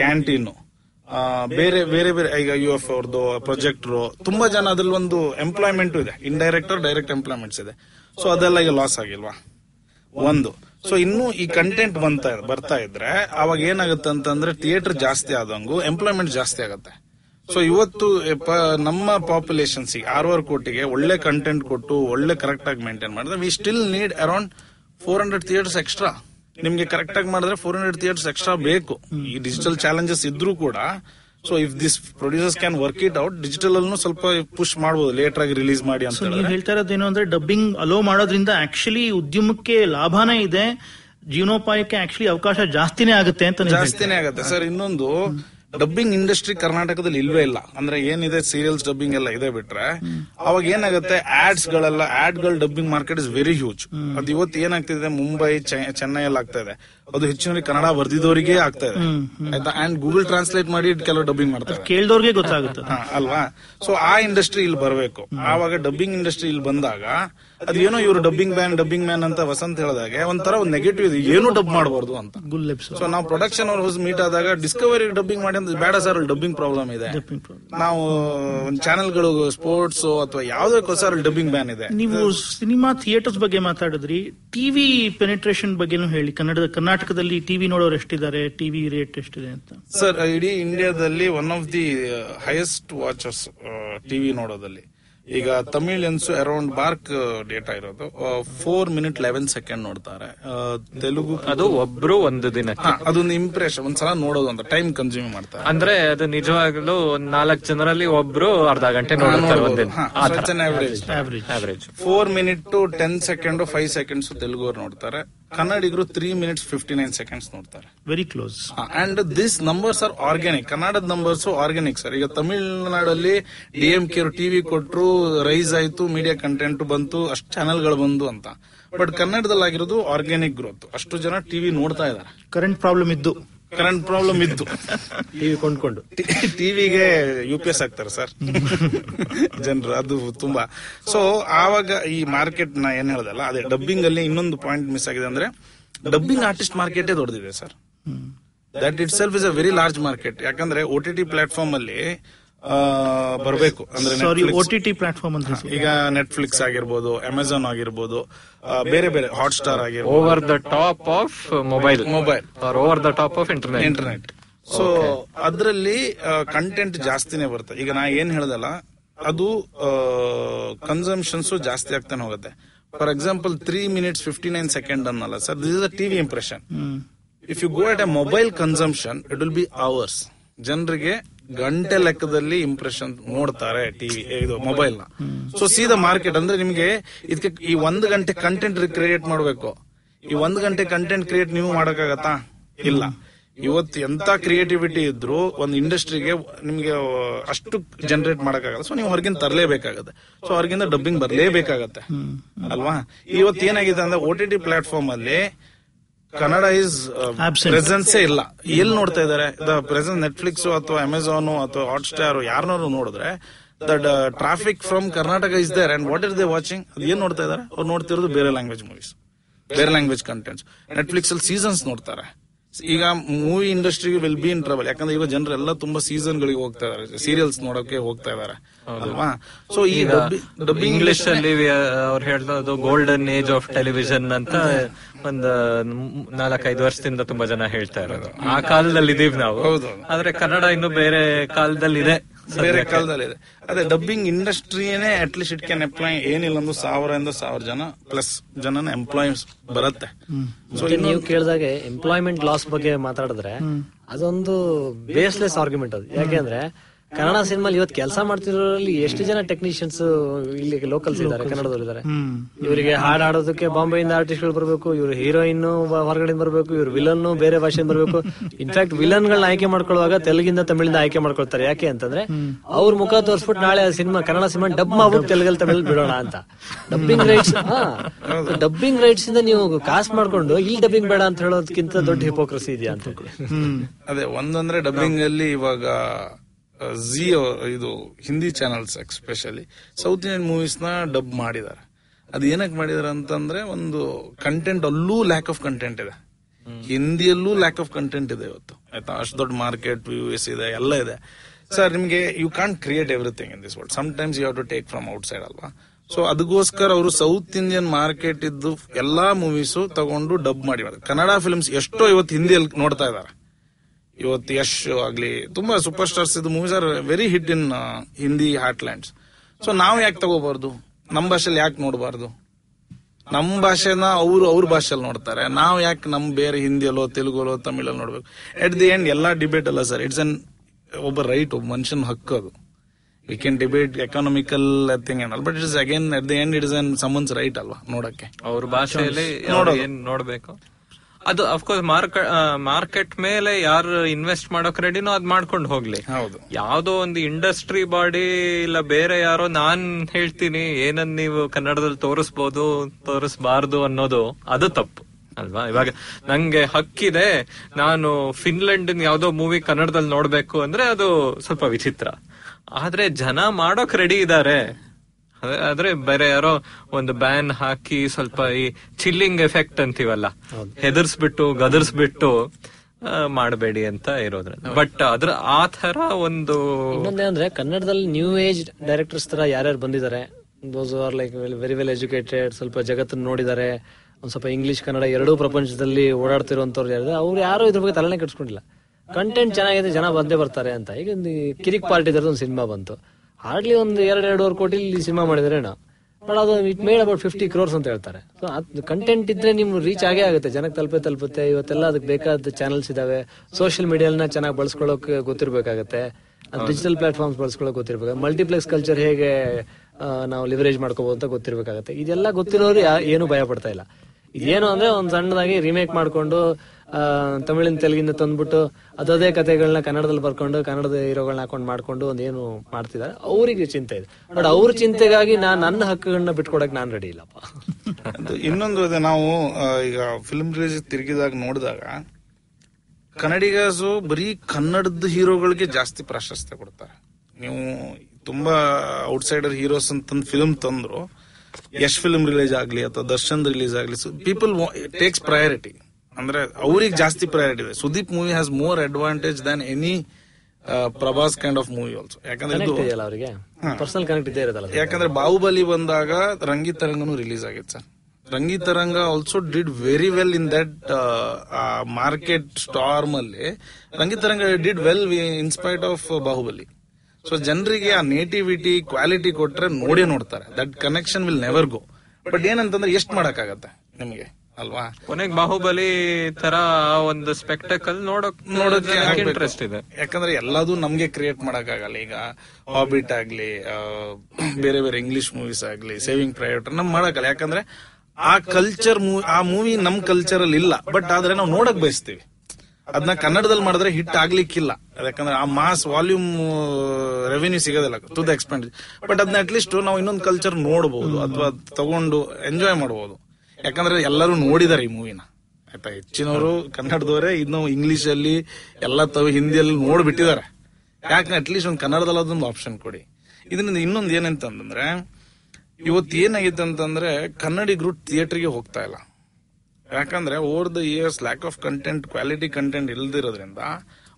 ಕ್ಯಾಂಟೀನು ಬೇರೆ ಬೇರೆ ಬೇರೆ, ಈಗ ಯು ಎಫ್ ಅವ್ರದ್ದು ಪ್ರೊಜೆಕ್ಟ್ರು ತುಂಬಾ ಜನ ಅದ್ರಲ್ಲಿ ಒಂದು ಎಂಪ್ಲಾಯ್ಮೆಂಟ್ ಇದೆ. ಇನ್ಡೈರೆಕ್ಟ್ ಡೈರೆಕ್ಟ್ ಎಂಪ್ಲಾಯ್ಮೆಂಟ್ಸ್ ಇದೆ. ಸೊ ಅದೆಲ್ಲ ಈಗ ಲಾಸ್ ಆಗಿಲ್ವಾ? ಒಂದು. ಸೊ ಇನ್ನು ಈ ಕಂಟೆಂಟ್ ಬಂತ, ಬರ್ತಾ ಇದ್ರೆ, ಅವಾಗ ಏನಾಗುತ್ತೆ ಅಂತಂದ್ರೆ ಥಿಯೇಟರ್ ಜಾಸ್ತಿ ಆದಂಗು ಎಂಪ್ಲಾಯ್ಮೆಂಟ್ ಜಾಸ್ತಿ ಆಗುತ್ತೆ. ಸೊ ಇವತ್ತು ನಮ್ಮ ಪಾಪ್ಯುಲೇಷನ್ಸ್ ಆರ್ವರ್ ಕೋಟಿಗೆ ಒಳ್ಳೆ ಕಂಟೆಂಟ್ ಕೊಟ್ಟು, ಒಳ್ಳೆ ಕರೆಕ್ಟ್ ಆಗಿ ಮೇಂಟೈನ್ ಮಾಡಿದ್ರೆ we still need around four hundred theatres extra ನಿಮ್ಗೆ ಕರೆಕ್ಟ್ ಆಗಿ ಮಾಡಿದ್ರೆ ಫೋರ್ ಹಂಡ್ರೆಡ್ ಥಿಯೇಟರ್ಸ್ ಎಕ್ಸ್ಟ್ರಾ ಬೇಕು. ಈ ಡಿಜಿಟಲ್ ಚಾಲೆಂಜಸ್ ಇದ್ರೂ ಕೂಡ so if this producers can work it out digital ಅಲ್ಲೂ ಸ್ವಲ್ಪ ಪುಷ್ ಮಾಡಬಹುದು ಲೇಟರ್ ಆಗಿ ರಿಲೀಸ್ ಮಾಡಿ ಅಂತ ನೀವು ಹೇಳ್ತಾ ಇರೋದೇನು ಅಂದ್ರೆ ಡಬ್ಬಿಂಗ್ ಅಲೋ ಮಾಡೋದ್ರಿಂದ ಆಕ್ಚುಲಿ ಉದ್ಯಮಕ್ಕೆ ಲಾಭನೇ ಇದೆ ಜೀವನೋಪಾಯಕ್ಕೆ ಆಕ್ಚುಲಿ ಅವಕಾಶ ಜಾಸ್ತಿನೇ ಆಗುತ್ತೆ ಅಂತ ಜಾಸ್ತಿನೇ ಆಗುತ್ತೆ. ಸರ್ ಇನ್ನೊಂದು ಡಬ್ಬಿಂಗ್ ಇಂಡಸ್ಟ್ರಿ ಕರ್ನಾಟಕದಲ್ಲಿ ಇಲ್ವೇ ಇಲ್ಲ. ಅಂದ್ರೆ ಏನಿದೆ ಸೀರಿಯಲ್ಸ್ ಡಬ್ಬಿಂಗ್ ಎಲ್ಲ ಇದೆ ಬಿಟ್ರೆ ಅವಾಗ ಏನಾಗುತ್ತೆ ಆಡ್ಸ್ ಗಳೆಲ್ಲ ಆಡ್ಗಳ dubbing market is very huge ಅದು ಇವತ್ತು ಏನಾಗ್ತಿದೆ ಮುಂಬೈ ಚೆನ್ನೈಯಲ್ಲಿ ಆಗ್ತಾ ಇದೆ. ಅದು ಹೆಚ್ಚಿನ ಕನ್ನಡ ಬರ್ದಿದವರಿಗೆ ಆಗ್ತಾ ಇದೆ. ಆಯ್ತಾ? ಅಂಡ್ ಗೂಗಲ್ ಟ್ರಾನ್ಸ್ಲೇಟ್ ಮಾಡಿ ಕೆಲವು ಡಬ್ಬಿಂಗ್ ಮಾಡ್ತಾರೆ. ಕೇಳಿದವ್ರಿಗೆ ಗೊತ್ತಾಗುತ್ತೆ. ಅಲ್ವಾ? ಸೊ ಆ ಇಂಡಸ್ಟ್ರಿ ಇಲ್ಲಿ ಬರಬೇಕು. ಆವಾಗ ಡಬ್ಬಿಂಗ್ ಇಂಡಸ್ಟ್ರಿ ಇಲ್ಲಿ ಬಂದಾಗ ಅದೇನೋ ಇವರು ಡಬ್ಬಿಂಗ್ ಮ್ಯಾನ್ ಡಬ್ಬಿಂಗ್ ಮ್ಯಾನ್ ಅಂತ ವಸಂತ ಹೇಳಿದಾಗ ಒಂಥರ ಒಂದು ನೆಗೆಟಿವ್ ಇದೆ. ಏನು ಡಬ್ ಮಾಡಬಾರ್ದು ಅಂತ. ಸೊ ನಾವು ಪ್ರೊಡಕ್ಷನ್ ಅವ್ರ ಹೊಸ ಮೀಟ್ ಆದಾಗ ಡಿಸ್ಕವರಿ ಡಬ್ಬಿಂಗ್ ಮಾಡಿ ಅಂದ್ರೆ ಬೇಡ ಸರ್ ಡಬ್ಬಿಂಗ್ ಪ್ರಾಬ್ಲಮ್ ಇದೆ. ನಾವು ಒಂದು ಚಾನೆಲ್ಗಳು ಸ್ಪೋರ್ಟ್ಸ್ ಅಥವಾ ಯಾವ್ದೇ ಸರ್ ಡಬ್ಬಿಂಗ್ ಬ್ಯಾನ್ ಇದೆ. ನೀವು ಸಿನಿಮಾ ಥಿಯೇಟರ್ಸ್ ಬಗ್ಗೆ ಮಾತಾಡಿದ್ರಿ. ಟಿವಿ ಪೆನಿಟ್ರೇಷನ್ ಬಗ್ಗೆನೂ ಹೇಳಿ. ಕನ್ನಡದ ಕರ್ನಾಟಕದಲ್ಲಿ ಟಿವಿ ನೋಡೋರು ಎಷ್ಟಿದ್ದಾರೆ? ಟಿವಿ ರೇಟ್ ಎಷ್ಟಿದೆ ಅಂತ. ಸರ್ ಇಡೀ ಇಂಡಿಯಾದಲ್ಲಿ one of the highest watchers TV ನೋಡೋದಲ್ಲಿ. ಈಗ ತಮಿಳಿಯನ್ಸ್ ಅರೌಂಡ್ ಬಾರ್ಕ್ ಡೇಟಾ ಇರೋದು. ಫೋರ್ ಮಿನಿಟ್ ಲೆವೆನ್ ಸೆಕೆಂಡ್ ನೋಡ್ತಾರೆ. ಆ, ತೆಲುಗು ಅದು ಒಬ್ರು ಒಂದು ದಿನ ಅದೊಂದು ಇಂಪ್ರೆಷನ್ ಒಂದ್ಸಲ ನೋಡೋದು ಅಂತ. ಟೈಮ್ ಕನ್ಸ್ಯೂಮ್ ಮಾಡ್ತಾರೆ. ಅಂದ್ರೆ ಅದು ನಿಜವಾಗ್ಲೂ ನಾಲ್ಕು ಜನರಲ್ಲಿ ಒಬ್ರು ಅರ್ಧ ಗಂಟೆ four minute to ten second five seconds Telugu ಅವ್ರು ನೋಡ್ತಾರೆ. ಕನ್ನಡಿಗರು three minutes fifty nine seconds ನೋಡ್ತಾರೆ very close and this numbers are organic ಕನ್ನಡದ ನಂಬರ್ಸ್ ಆರ್ಗ್ಯಾನಿಕ್ ಸರ್ ಈಗ ತಮಿಳುನಾಡಲ್ಲಿ ಡಿ ಎಂ ಕೆ ಟಿವಿ ಕೊಟ್ಟರು ರೈಸ್ ಆಯ್ತು ಮೀಡಿಯಾ ಕಂಟೆಂಟ್ ಬಂತು ಅಷ್ಟು ಚಾನೆಲ್ಗಳು ಬಂದು ಅಂತ. ಬಟ್ ಕನ್ನಡದಲ್ಲಿ ಆಗಿರೋದು ಆರ್ಗ್ಯಾನಿಕ್ ಗ್ರೋತ್ ಅಷ್ಟು ಜನ ಟಿವಿ ನೋಡ್ತಾ ಇದ್ದಾರೆ. ಕರೆಂಟ್ ಪ್ರಾಬ್ಲಮ್ ಇದ್ದು. ಕರೆಂಟ್ ಪ್ರಾಬ್ಲಮ್ ಇತ್ತು ಟಿವಿ ಕೊಂಡ್ಕೊಂಡು. ಟಿವಿಗೆ ಯು ಪಿ ಎಸ್ ಆಗ್ತಾರೆ ಸರ್. ಜನರು ಅದು ತುಂಬಾ. ಸೊ ಆವಾಗ ಈ ಮಾರ್ಕೆಟ್ನ ಏನ್ ಹೇಳ್ದಲ್ಲ ಅದೇ ಡಬ್ಬಿಂಗ್ ಅಲ್ಲಿ ಇನ್ನೊಂದು ಪಾಯಿಂಟ್ ಮಿಸ್ ಆಗಿದೆ ಅಂದ್ರೆ ಡಬ್ಬಿಂಗ್ ಆರ್ಟಿಸ್ಟ್ ಮಾರ್ಕೆಟೇ ದೊಡ್ಡದಿದೆ sir. That it self is a very large market ಯಾಕಂದ್ರೆ ಒ ಟಿ ಟಿ ಪ್ಲಾಟ್ಫಾರ್ಮ್ ಅಲ್ಲಿ ಬರಬೇಕು. ಅಂದ್ರೆ sorry Netflix- O T T platform ಅಂತ. ಈಗ ನೆಟ್ಫ್ಲಿಕ್ಸ್ ಆಗಿರ್ಬೋದು ಅಮೆಝಾನ್ ಆಗಿರ್ಬೋದು ಬೇರೆ ಬೇರೆ ಹಾಟ್ ಸ್ಟಾರ್ ಆಗಿರ್ಬೋದು. Over the top of mobile mobile over the top of internet internet so ಅದರಲ್ಲಿ ಕಂಟೆಂಟ್ ಜಾಸ್ತಿನೇ ಬರುತ್ತೆ. ಈಗ ನಾ ಏನ್ ಹೇಳ್ದಲ್ಲ ಅದು ಕನ್ಸಂಪ್ಷನ್ಸ್ ಜಾಸ್ತಿ ಆಗ್ತಾನೆ ಹೋಗುತ್ತೆ. For example three minutes fifty nine second ಅನ್ನಲ್ಲ sir this is a TV impression if you go at a mobile consumption it will be hours ಜನರಿಗೆ ಗಂಟೆ ಲೆಕ್ಕದಲ್ಲಿ ಇಂಪ್ರೆಷನ್ ನೋಡ್ತಾರೆ ಟಿವಿ ಇದು ಮೊಬೈಲ್ನ. ಸೊ ಸೀದಾ ಮಾರ್ಕೆಟ್ ಅಂದ್ರೆ ನಿಮ್ಗೆ ಇದಕ್ಕೆ ಈ ಒಂದ್ ಗಂಟೆ ಕಂಟೆಂಟ್ ಕ್ರಿಯೇಟ್ ಮಾಡಬೇಕು. ಈ ಒಂದ್ ಗಂಟೆ ಕಂಟೆಂಟ್ ಕ್ರಿಯೇಟ್ ನೀವು ಮಾಡಕ್ಕಾಗತ್ತಾ? ಇಲ್ಲ. ಇವತ್ತು ಎಂತ ಕ್ರಿಯೇಟಿವಿಟಿ ಇದ್ರು ಒಂದು ಇಂಡಸ್ಟ್ರಿಗೆ ನಿಮ್ಗೆ ಅಷ್ಟು ಜನರೇಟ್ ಮಾಡಕ್ಕಾಗಲ್ಲ. ಸೊ ನೀವು ಹೊರಗಿಂದ ತರಲೇಬೇಕಾಗತ್ತೆ. ಸೊ ಹೊರಗಿಂದ ಡಬ್ಬಿಂಗ್ ಬರಲೇಬೇಕಾಗತ್ತೆ. ಅಲ್ವಾ? ಇವತ್ತು ಏನಾಗಿದೆ ಅಂದ್ರೆ ಓ ಪ್ಲಾಟ್ಫಾರ್ಮ್ ಅಲ್ಲಿ ಕನ್ನಡ ಇಸ್. ಪ್ರೆಸೆನ್ಸ್ ಇಲ್ಲ. ಎಲ್ಲಿ ನೋಡ್ತಾ ಇದಾರೆ ದ ಪ್ರೆಸೆಂಟ್ ನೆಟ್ಫ್ಲಿಕ್ಸ್ ಅಥವಾ ಅಮೆಝಾನ್ ಅಥವಾ ಹಾಟ್ ಸ್ಟಾರ್ ಯಾರನ್ನಾರು ನೋಡಿದ್ರೆ that traffic from Karnataka is there and what is they watching ಅದು ಏನ್ ನೋಡ್ತಾ ಇದಾರೆ ಅವ್ರು ನೋಡ್ತಿರೋದು ಬೇರೆ ಲ್ಯಾಂಗ್ವೇಜ್ ಮೂವೀಸ್ ಬೇರೆ ಲ್ಯಾಂಗ್ವೇಜ್ ಕಂಟೆಂಟ್ಸ್ ನೆಟ್ಫ್ಲಿಕ್ಸ್ ಅಲ್ಲಿ ಸೀಸನ್ಸ್ ನೋಡ್ತಾರೆ. ಈಗ movie industry will be in trouble ಯಾಕಂದ್ರೆ ಈಗ ಜನರೆಲ್ಲ ತುಂಬಾ ಸೀಸನ್ ಗಳಿಗೆ ಹೋಗ್ತಾ ಇದಾರೆ ಸೀರಿಯಲ್ಸ್ ನೋಡೋಕೆ ಹೋಗ್ತಾ ಇದಾರೆ ಅಲ್ವಾ? ಸೊ ಈಗ ಡಬ್ಬಿಂಗ್ ಇಂಗ್ಲಿಷ್ ಅಲ್ಲಿ ಅವ್ರು ಹೇಳ್ತಾ ಗೋಲ್ಡನ್ ಏಜ್ ಆಫ್ ಟೆಲಿವಿಷನ್ ಅಂತ ಒಂದು ನಾಲ್ಕೈದು ವರ್ಷದಿಂದ ತುಂಬಾ ಜನ ಹೇಳ್ತಾ ಇರೋದು. ಆ ಕಾಲದಲ್ಲಿ ಇದೀವಿ ನಾವು. ಹೌದು. ಆದ್ರೆ ಕನ್ನಡ ಇನ್ನು ಬೇರೆ ಕಾಲದಲ್ಲಿ ಇದೆ ಬೇರೆ ಕಾಲದಲ್ಲಿ ಇದೆ ಅದೇ dubbing ಇಂಡಸ್ಟ್ರಿಯೇ at least it can employ ಏನಿಲ್ಲ ಒಂದು ಇಂದ ಸಾವಿರ ಜನ ಪ್ಲಸ್ ಜನನ ಎಂಪ್ಲಾಯ್ಸ್ ಬರುತ್ತೆ. ನೀವು ಕೇಳಿದಾಗ ಎಂಪ್ಲಾಯ್ಮೆಂಟ್ ಲಾಸ್ ಬಗ್ಗೆ ಮಾತಾಡಿದ್ರೆ ಅದೊಂದು ಬೇಸ್ಲೆಸ್ ಆರ್ಗ್ಯುಮೆಂಟ್ ಅದು. ಯಾಕೆಂದ್ರೆ ಕನ್ನಡ ಸಿನಿಮಾ ಇವತ್ತು ಕೆಲಸ ಮಾಡ್ತಿರೋರಲ್ಲಿ ಎಷ್ಟು ಜನ ಟೆಕ್ನಿಷಿಯನ್ಸ್ ಇಲ್ಲಿ ಲೋಕಲ್ಸ್ ಇದ್ದಾರೆ ಕನ್ನಡದವ್ರು ಇದ್ದಾರೆ? ಇವರಿಗೆ ಹಾಡ್ ಆಡೋದಕ್ಕೆ ಬಾಂಬೆಯಿಂದ ಆರ್ಟಿಸ್ಟ್ಗಳು ಬರಬೇಕು ಇವ್ರು ಹೀರೋಯಿನ್ ಹೊರಗಡೆ ಬರಬೇಕು ಇವ್ರು ವಿಲನ್ ಬೇರೆ ಭಾಷೆಯಿಂದ ಬರಬೇಕು. ಇನ್ಫ್ಯಾಕ್ಟ್ ವಿಲನ್ ಗಳನ್ನ ಆಯ್ಕೆ ಮಾಡ್ಕೊಳ್ಳುವಾಗ ತೆಲುಗಿಂದ ತಮಿಳಿಂದ ಆಯ್ಕೆ ಮಾಡ್ಕೊಳ್ತಾರೆ. ಯಾಕೆ ಅಂತಂದ್ರೆ ಅವ್ರ ಮುಖ ತೋರಿಸ್ಬಿಟ್ಟು ನಾಳೆ ಆ ಸಿನಿಮಾ ಕನ್ನಡ ಸಿನಿಮಾ ಡಬ್ ಮಾಡ್ಬಿಟ್ಟು ತೆಲುಗಲ್ಲಿ ತಮಿಳ್ ಬಿಡೋಣ ಅಂತ. ಡಬ್ಬಿಂಗ್ ರೈಟ್ಸ್ ಡಬ್ಬಿಂಗ್ ರೈಟ್ಸ್ ಇಂದ ನೀವು ಕಾಸ್ಟ್ ಮಾಡ್ಕೊಂಡು ಇಲ್ಲಿ ಡಬ್ಬಿಂಗ್ ಬೇಡ ಅಂತ ಹೇಳೋದಕ್ಕಿಂತ ದೊಡ್ಡ ಹಿಪೋಕ್ರಸಿ ಇದೆಯಾ ಅಂತ ಅದೇ ಒಂದಂದ್ರೆ ಡಬ್ಬಿಂಗ್ ಅಲ್ಲಿ ಇವಾಗ ಜಿ ಇದು Hindi channels especially south Indian ಮೂವೀಸ್ನ dub ಮಾಡಿದ್ದಾರೆ. ಅದು ಏನಕ್ಕೆ ಮಾಡಿದಾರೆ ಅಂತಂದ್ರೆ ಒಂದು ಕಂಟೆಂಟ್ ಅಲ್ಲೂ ಲ್ಯಾಕ್ ಆಫ್ ಕಂಟೆಂಟ್ ಇದೆ. ಹಿಂದಿಯಲ್ಲೂ ಲ್ಯಾಕ್ ಆಫ್ ಕಂಟೆಂಟ್ ಇದೆ ಇವತ್ತು. ಆಯ್ತಾ? ಅಷ್ಟು ದೊಡ್ಡ ಮಾರ್ಕೆಟ್ ಯು ಎಸ್ ಇದೆ, ಎಲ್ಲ ಇದೆ. ಸರ್ ನಿಮಗೆ you can't create everything in this world sometimes you have to take from outside ಅಲ್ವಾ? ಸೊ ಅದಕ್ಕೋಸ್ಕರ ಅವರು ಸೌತ್ ಇಂಡಿಯನ್ ಮಾರ್ಕೆಟ್ ಇದ್ದು ಎಲ್ಲಾ ಮೂವೀಸು ತಗೊಂಡು ಡಬ್ ಮಾಡಿ. ಕನ್ನಡ ಫಿಲ್ಮ್ಸ್ ಎಷ್ಟೋ ಇವತ್ತು ಹಿಂದಿಯಲ್ಲಿ ನೋಡ್ತಾ ಇದ್ದಾರೆ. ಇವತ್ತು ಯಶ್ ಆಗ್ಲಿ ತುಂಬಾ ಸೂಪರ್ ಸ್ಟಾರ್ಸ್ ಇದು movies are very hit in Hindi heartlands so ನಾವು ಯಾಕೆ ತಗೋಬಾರ್ದು? ನಮ್ಮ ಭಾಷೆಲಿ ಯಾಕೆ ನೋಡಬಾರ್ದು? ನಮ್ಮ ಭಾಷೆನ ಅವರು ಅವ್ರ ಭಾಷೆಲಿ ನೋಡ್ತಾರೆ. ನಾವು ಯಾಕೆ ನಮ್ ಬೇರೆ ಹಿಂದಿಯಲ್ಲೋ ತೆಲುಗುಲೋ ತಮಿಳಲ್ಲಿ ನೋಡ್ಬೇಕು? ಎಟ್ ದಿ ಎಂಡ್ ಎಲ್ಲಾ ಡಿಬೇಟ್ ಅಲ್ಲ ಸರ್. ಇಟ್ಸ್ ಅನ್ ಒಬ್ಬ ರೈಟ್ ಒಬ್ಬ ಮನುಷ್ಯನ ಹಕ್ಕು ಅದು. We can debate economical thing ಏನಲ್ಲ but it's again at the end it's an someone's right ಅಲ್ವಾ ನೋಡಕ್ಕೆ? ಅವ್ರ ಭಾಷೆಯಲ್ಲಿ ನೋಡ್ಬೇಕು? ಅದು ಅಫ್ಕೋರ್ಸ್ ಮಾರ್ಕೆಟ್ ಮಾರ್ಕೆಟ್ ಮೇಲೆ ಯಾರು ಇನ್ವೆಸ್ಟ್ ಮಾಡೋಕ್ ರೆಡಿನೋ ಅದ್ ಮಾಡ್ಕೊಂಡು ಹೋಗ್ಲಿ. ಹೌದು. ಯಾವ್ದೋ ಒಂದು ಇಂಡಸ್ಟ್ರಿ ಬಾಡಿ ಇಲ್ಲ ಬೇರೆ ಯಾರೋ ನಾನ್ ಹೇಳ್ತೀನಿ ಏನನ್ ನೀವು ಕನ್ನಡದಲ್ಲಿ ತೋರಿಸ್ಬೋದು ತೋರಿಸ್ಬಾರ್ದು ಅನ್ನೋದು ಅದು ತಪ್ಪು ಅಲ್ವಾ? ಇವಾಗ ನಂಗೆ ಹಕ್ಕಿದೆ ನಾನು ಫಿನ್ಲೆಂಡ್ ಯಾವ್ದೋ ಮೂವಿ ಕನ್ನಡದಲ್ಲಿ ನೋಡ್ಬೇಕು ಅಂದ್ರೆ ಅದು ಸ್ವಲ್ಪ ವಿಚಿತ್ರ. ಆದ್ರೆ ಜನ ಮಾಡೋಕ್ ರೆಡಿ ಇದಾರೆ. ಅದೇ- ಆದ್ರೆ ಬೇರೆ ಯಾರೋ ಒಂದು ಬ್ಯಾನ್ ಹಾಕಿ ಸ್ವಲ್ಪ ಈ ಚಿಲ್ಲಿಂಗ್ ಎಫೆಕ್ಟ್ ಅಂತೀವಲ್ಲ ಹೆದರ್ಸ್ಬಿಟ್ಟು ಗದರ್ಸ್ಬಿಟ್ಟು ಆ, ಮಾಡಬೇಡಿ ಅಂತ ಇರೋದ್ರ ಬಟ್ ಅದ್ರ ಆ ತರ ಒಂದು ಇನ್ನೊಂದೇನಂದ್ರೆ ಕನ್ನಡದಲ್ಲಿ ನ್ಯೂ ಏಜ್ ಡೈರೆಕ್ಟರ್ಸ್ ತರ ಯಾರ್ಯಾರು ಬಂದಿದ್ದಾರೆ those are like very well educated ಸ್ವಲ್ಪ ಜಗತ್ತನ್ನು ನೋಡಿದ್ದಾರೆ ಒಂದ್ ಸ್ವಲ್ಪ ಇಂಗ್ಲಿಷ್ ಕನ್ನಡ ಎರಡೂ ಪ್ರಪಂಚದಲ್ಲಿ ಓಡಾಡ್ತಿರೋಂಥವ್ರು ಯಾರಿದ್ದಾರೆ ಅವ್ರು ಯಾರು ಇದ್ರ ಬಗ್ಗೆ ತಲೆನೇ ಕೆಡ್ಸ್ಕೊಂಡಿಲ್ಲ. ಕಂಟೆಂಟ್ ಚೆನ್ನಾಗಿದೆ ಜನ ಬಂದೇ ಬರ್ತಾರೆ ಅಂತ. ಈಗ ಒಂದು ಕಿರಿಕ್ ಪಾರ್ಟಿ ಒಂದು ಸಿನಿಮಾ ಬಂತು. ಹಾರ್ಡ್ಲಿ ಒಂದು ಎರಡು ಎರಡೂವರೆ ಕೋಟಿ ಸಿನಿಮಾ ಮಾಡಿದ್ರೆ ಬಟ್ ಅದು it made about fifty crores ಅಂತ ಹೇಳ್ತಾರೆ. ಸೊ ಅದು ಕಂಟೆಂಟ್ ಇದ್ರೆ ನಿಮ್ ರೀಚ್ ಆಗೇ ಆಗುತ್ತೆ. ಜನಕ್ಕೆ ತಲುಪೆ ತಲುಪುತ್ತೆ. ಇವತ್ತೆಲ್ಲ ಅದಕ್ಕೆ ಬೇಕಾದ ಚಾನಲ್ಸ್ ಇದಾವೆ. ಸೋಷಿಯಲ್ ಮೀಡಿಯಾನ ಚೆನ್ನಾಗಿ ಬಳಸ್ಕೊಳ್ಳೋಕೆ ಗೊತ್ತಿರ್ಬೇಕಾಗತ್ತೆ. ಡಿಜಿಟಲ್ ಪ್ಲಾಟ್ಫಾರ್ಮ್ಸ್ ಬಳಸ್ಕೊಳ್ಳೋಕೆ ಗೊತ್ತಿರ್ಬೇಕು ಮಲ್ಟಿಪ್ಲೆಕ್ಸ್ ಕಲ್ಚರ್ ಹೇಗೆ ನಾವು ಲಿವರೇಜ್ ಮಾಡ್ಕೋಬಹುದು ಅಂತ ಗೊತ್ತಿರ್ಬೇಕಾಗತ್ತೆ. ಇದೆಲ್ಲ ಗೊತ್ತಿರೋರು ಏನು ಭಯ ಪಡ್ತಾ ಇಲ್ಲ. ಇದೇನು ಅಂದ್ರೆ ಒಂದು ಸಣ್ಣದಾಗಿ ರಿಮೇಕ್ ಮಾಡ್ಕೊಂಡು ತಮಿಳಿನ ತೆಲುಗಿನ ತಂದ್ಬಿಟ್ಟು ಅದೇ ಕಥೆಗಳನ್ನ ಕನ್ನಡದಲ್ಲಿ ಬರ್ಕೊಂಡು ಕನ್ನಡದ ಹೀರೋಗಳನ್ನ ಹಾಕೊಂಡು ಮಾಡ್ಕೊಂಡು ಒಂದೇನು ಏನು ಮಾಡ್ತಿದ್ದಾರೆ. ಅವರಿಗೆ ಚಿಂತೆ ಇದೆ. ಬಟ್ ಅವ್ರ ಚಿಂತೆಗಾಗಿ ನಾನು ನನ್ನ ಹಕ್ಕುಗಳನ್ನ ಬಿಟ್ಕೊಡಕ್ ನಾನ್ ರೆಡಿ ಇಲ್ಲಪ್ಪ. ಅದು ಇನ್ನೊಂದು ಇದೆ, ನಾವು ಈಗ ಫಿಲ್ಮ್ ರಿಲೀಸ್ ತಿರುಗಿದಾಗ ನೋಡಿದಾಗ ಕನ್ನಡಿಗಾಸು ಬರೀ ಕನ್ನಡದ ಹೀರೋಗಳಿಗೆ ಜಾಸ್ತಿ ಪ್ರಾಶಸ್ತ್ಯ ಕೊಡ್ತಾರೆ. ನೀವು ತುಂಬಾ ಔಟ್ಸೈಡರ್ ಹೀರೋಸ್ ಅಂತ ಫಿಲ್ಮ್ ತಂದ್ರು, ಯಶ್ ಫಿಲ್ಮ್ ರಿಲೀಸ್ ಆಗ್ಲಿ ಅಥವಾ ದರ್ಶನ್ ರಿಲೀಸ್ ಆಗ್ಲಿ ಪೀಪಲ್ ಟೇಕ್ಸ್ ಪ್ರಯಾರಿಟಿ ಅಂದ್ರೆ ಅವ್ರಿಗೆ ಜಾಸ್ತಿ ಪ್ರಯಾರಿಟಿ ಇದೆ. Sudeep movie has more advantage than any Prabhas kind of movie also ಯಾಕಂದ್ರೆ ಇದು ಅವರಿಗೆ? ಪರ್ಸನಲ್ ಕನೆಕ್ಟ್ ಇದ್ದೇ ಯಾಕಂದ್ರೆ ಬಾಹುಬಲಿ ಬಂದಾಗ ರಂಗಿತರಂಗನು ರಿಲೀಸ್ ಆಗಿತ್ತು sir. Rangitaranga also did very well in that market storm ಅಲ್ಲಿ. Rangitaranga did well in spite of Baahubali. So ಜನರಿಗೆ ಆ ನೇಟಿವಿಟಿ ಕ್ವಾಲಿಟಿ ಕೊಟ್ರೆ ನೋಡೇ ನೋಡ್ತಾರೆ. That connection will never go but ಏನಂತಂದ್ರೆ ಎಷ್ಟು ಮಾಡಕ್ಕಾಗತ್ತೆ ನಿಮಗೆ? ಅಲ್ವಾ? ಕೊನೆಗೆ ಬಾಹುಬಲಿ ತರ ಒಂದು ಸ್ಪೆಕ್ಟಕಲ್ ನೋಡಕ್ ನೋಡೋಕೆ. ಇಂಟ್ರೆಸ್ಟ್ ಇದೆ. ಯಾಕಂದ್ರೆ ಎಲ್ಲದೂ ನಮ್ಗೆ ಕ್ರಿಯೇಟ್ ಮಾಡಕ್ಕಾಗಲ್ಲ. ಈಗ ಹಾಬಿಟ್ ಆಗ್ಲಿ ಬೇರೆ ಬೇರೆ ಇಂಗ್ಲಿಷ್ ಮೂವೀಸ್ ಆಗ್ಲಿ ಸೇವಿಂಗ್ ಪ್ರೈವೇಟ್ ನಮ್ ಮಾಡಕ್ಕಲ್ಲ ಯಾಕಂದ್ರೆ ಆ ಕಲ್ಚರ್ ಆ ಮೂವಿ ನಮ್ ಕಲ್ಚರ್ ಅಲ್ಲಿ ಇಲ್ಲ. ಬಟ್ ಆದ್ರೆ ನಾವು ನೋಡಕ್ ಬಯಸ್ತೀವಿ. ಅದನ್ನ ಕನ್ನಡದಲ್ಲಿ ಮಾಡಿದ್ರೆ ಹಿಟ್ ಆಗ್ಲಿಕ್ಕಿಲ್ಲ. ಯಾಕಂದ್ರೆ ಆ ಮಾಸ್ ವಾಲ್ಯೂಮ್ ರೆವಿನ್ಯೂ ಸಿಗೋದಿಲ್ಲ. ಟು ದ ಎಕ್ಸ್ಪೆಂಡ್ ಬಟ್ ಅದನ್ನ ಅಟ್ಲೀಸ್ಟ್ ನಾವು ಇನ್ನೊಂದು ಕಲ್ಚರ್ ನೋಡಬಹುದು ಅಥವಾ ತಗೊಂಡು ಎಂಜಾಯ್ ಮಾಡಬಹುದು ಯಾಕಂದ್ರೆ ಎಲ್ಲರೂ ನೋಡಿದಾರೆ ಈ ಮೂವಿನ. ಆಯ್ತಾ, ಹೆಚ್ಚಿನವರು ಕನ್ನಡದವರೇ, ಇನ್ನು ಇಂಗ್ಲಿಷ್ ಅಲ್ಲಿ ಎಲ್ಲ ತವ ಹಿಂದಿಯಲ್ಲಿ ನೋಡ್ಬಿಟ್ಟಿದ್ದಾರೆ ಯಾಕಂದ್ರೆ ಅಟ್ಲೀಸ್ಟ್ ಒಂದು ಕನ್ನಡದಲ್ಲಿ ಅದೊಂದು ಆಪ್ಷನ್ ಕೊಡಿ. ಇದರಿಂದ ಇನ್ನೊಂದು ಏನಂತಂದ್ರೆ, ಇವತ್ತು ಏನಾಗಿದೆ ಅಂತಂದ್ರೆ ಕನ್ನಡಿಗರು ಥಿಯೇಟರ್ಗೆ ಹೋಗ್ತಾ ಇಲ್ಲ. ಯಾಕಂದ್ರೆ over the years lack of content quality content ಇಲ್ದಿರೋದ್ರಿಂದ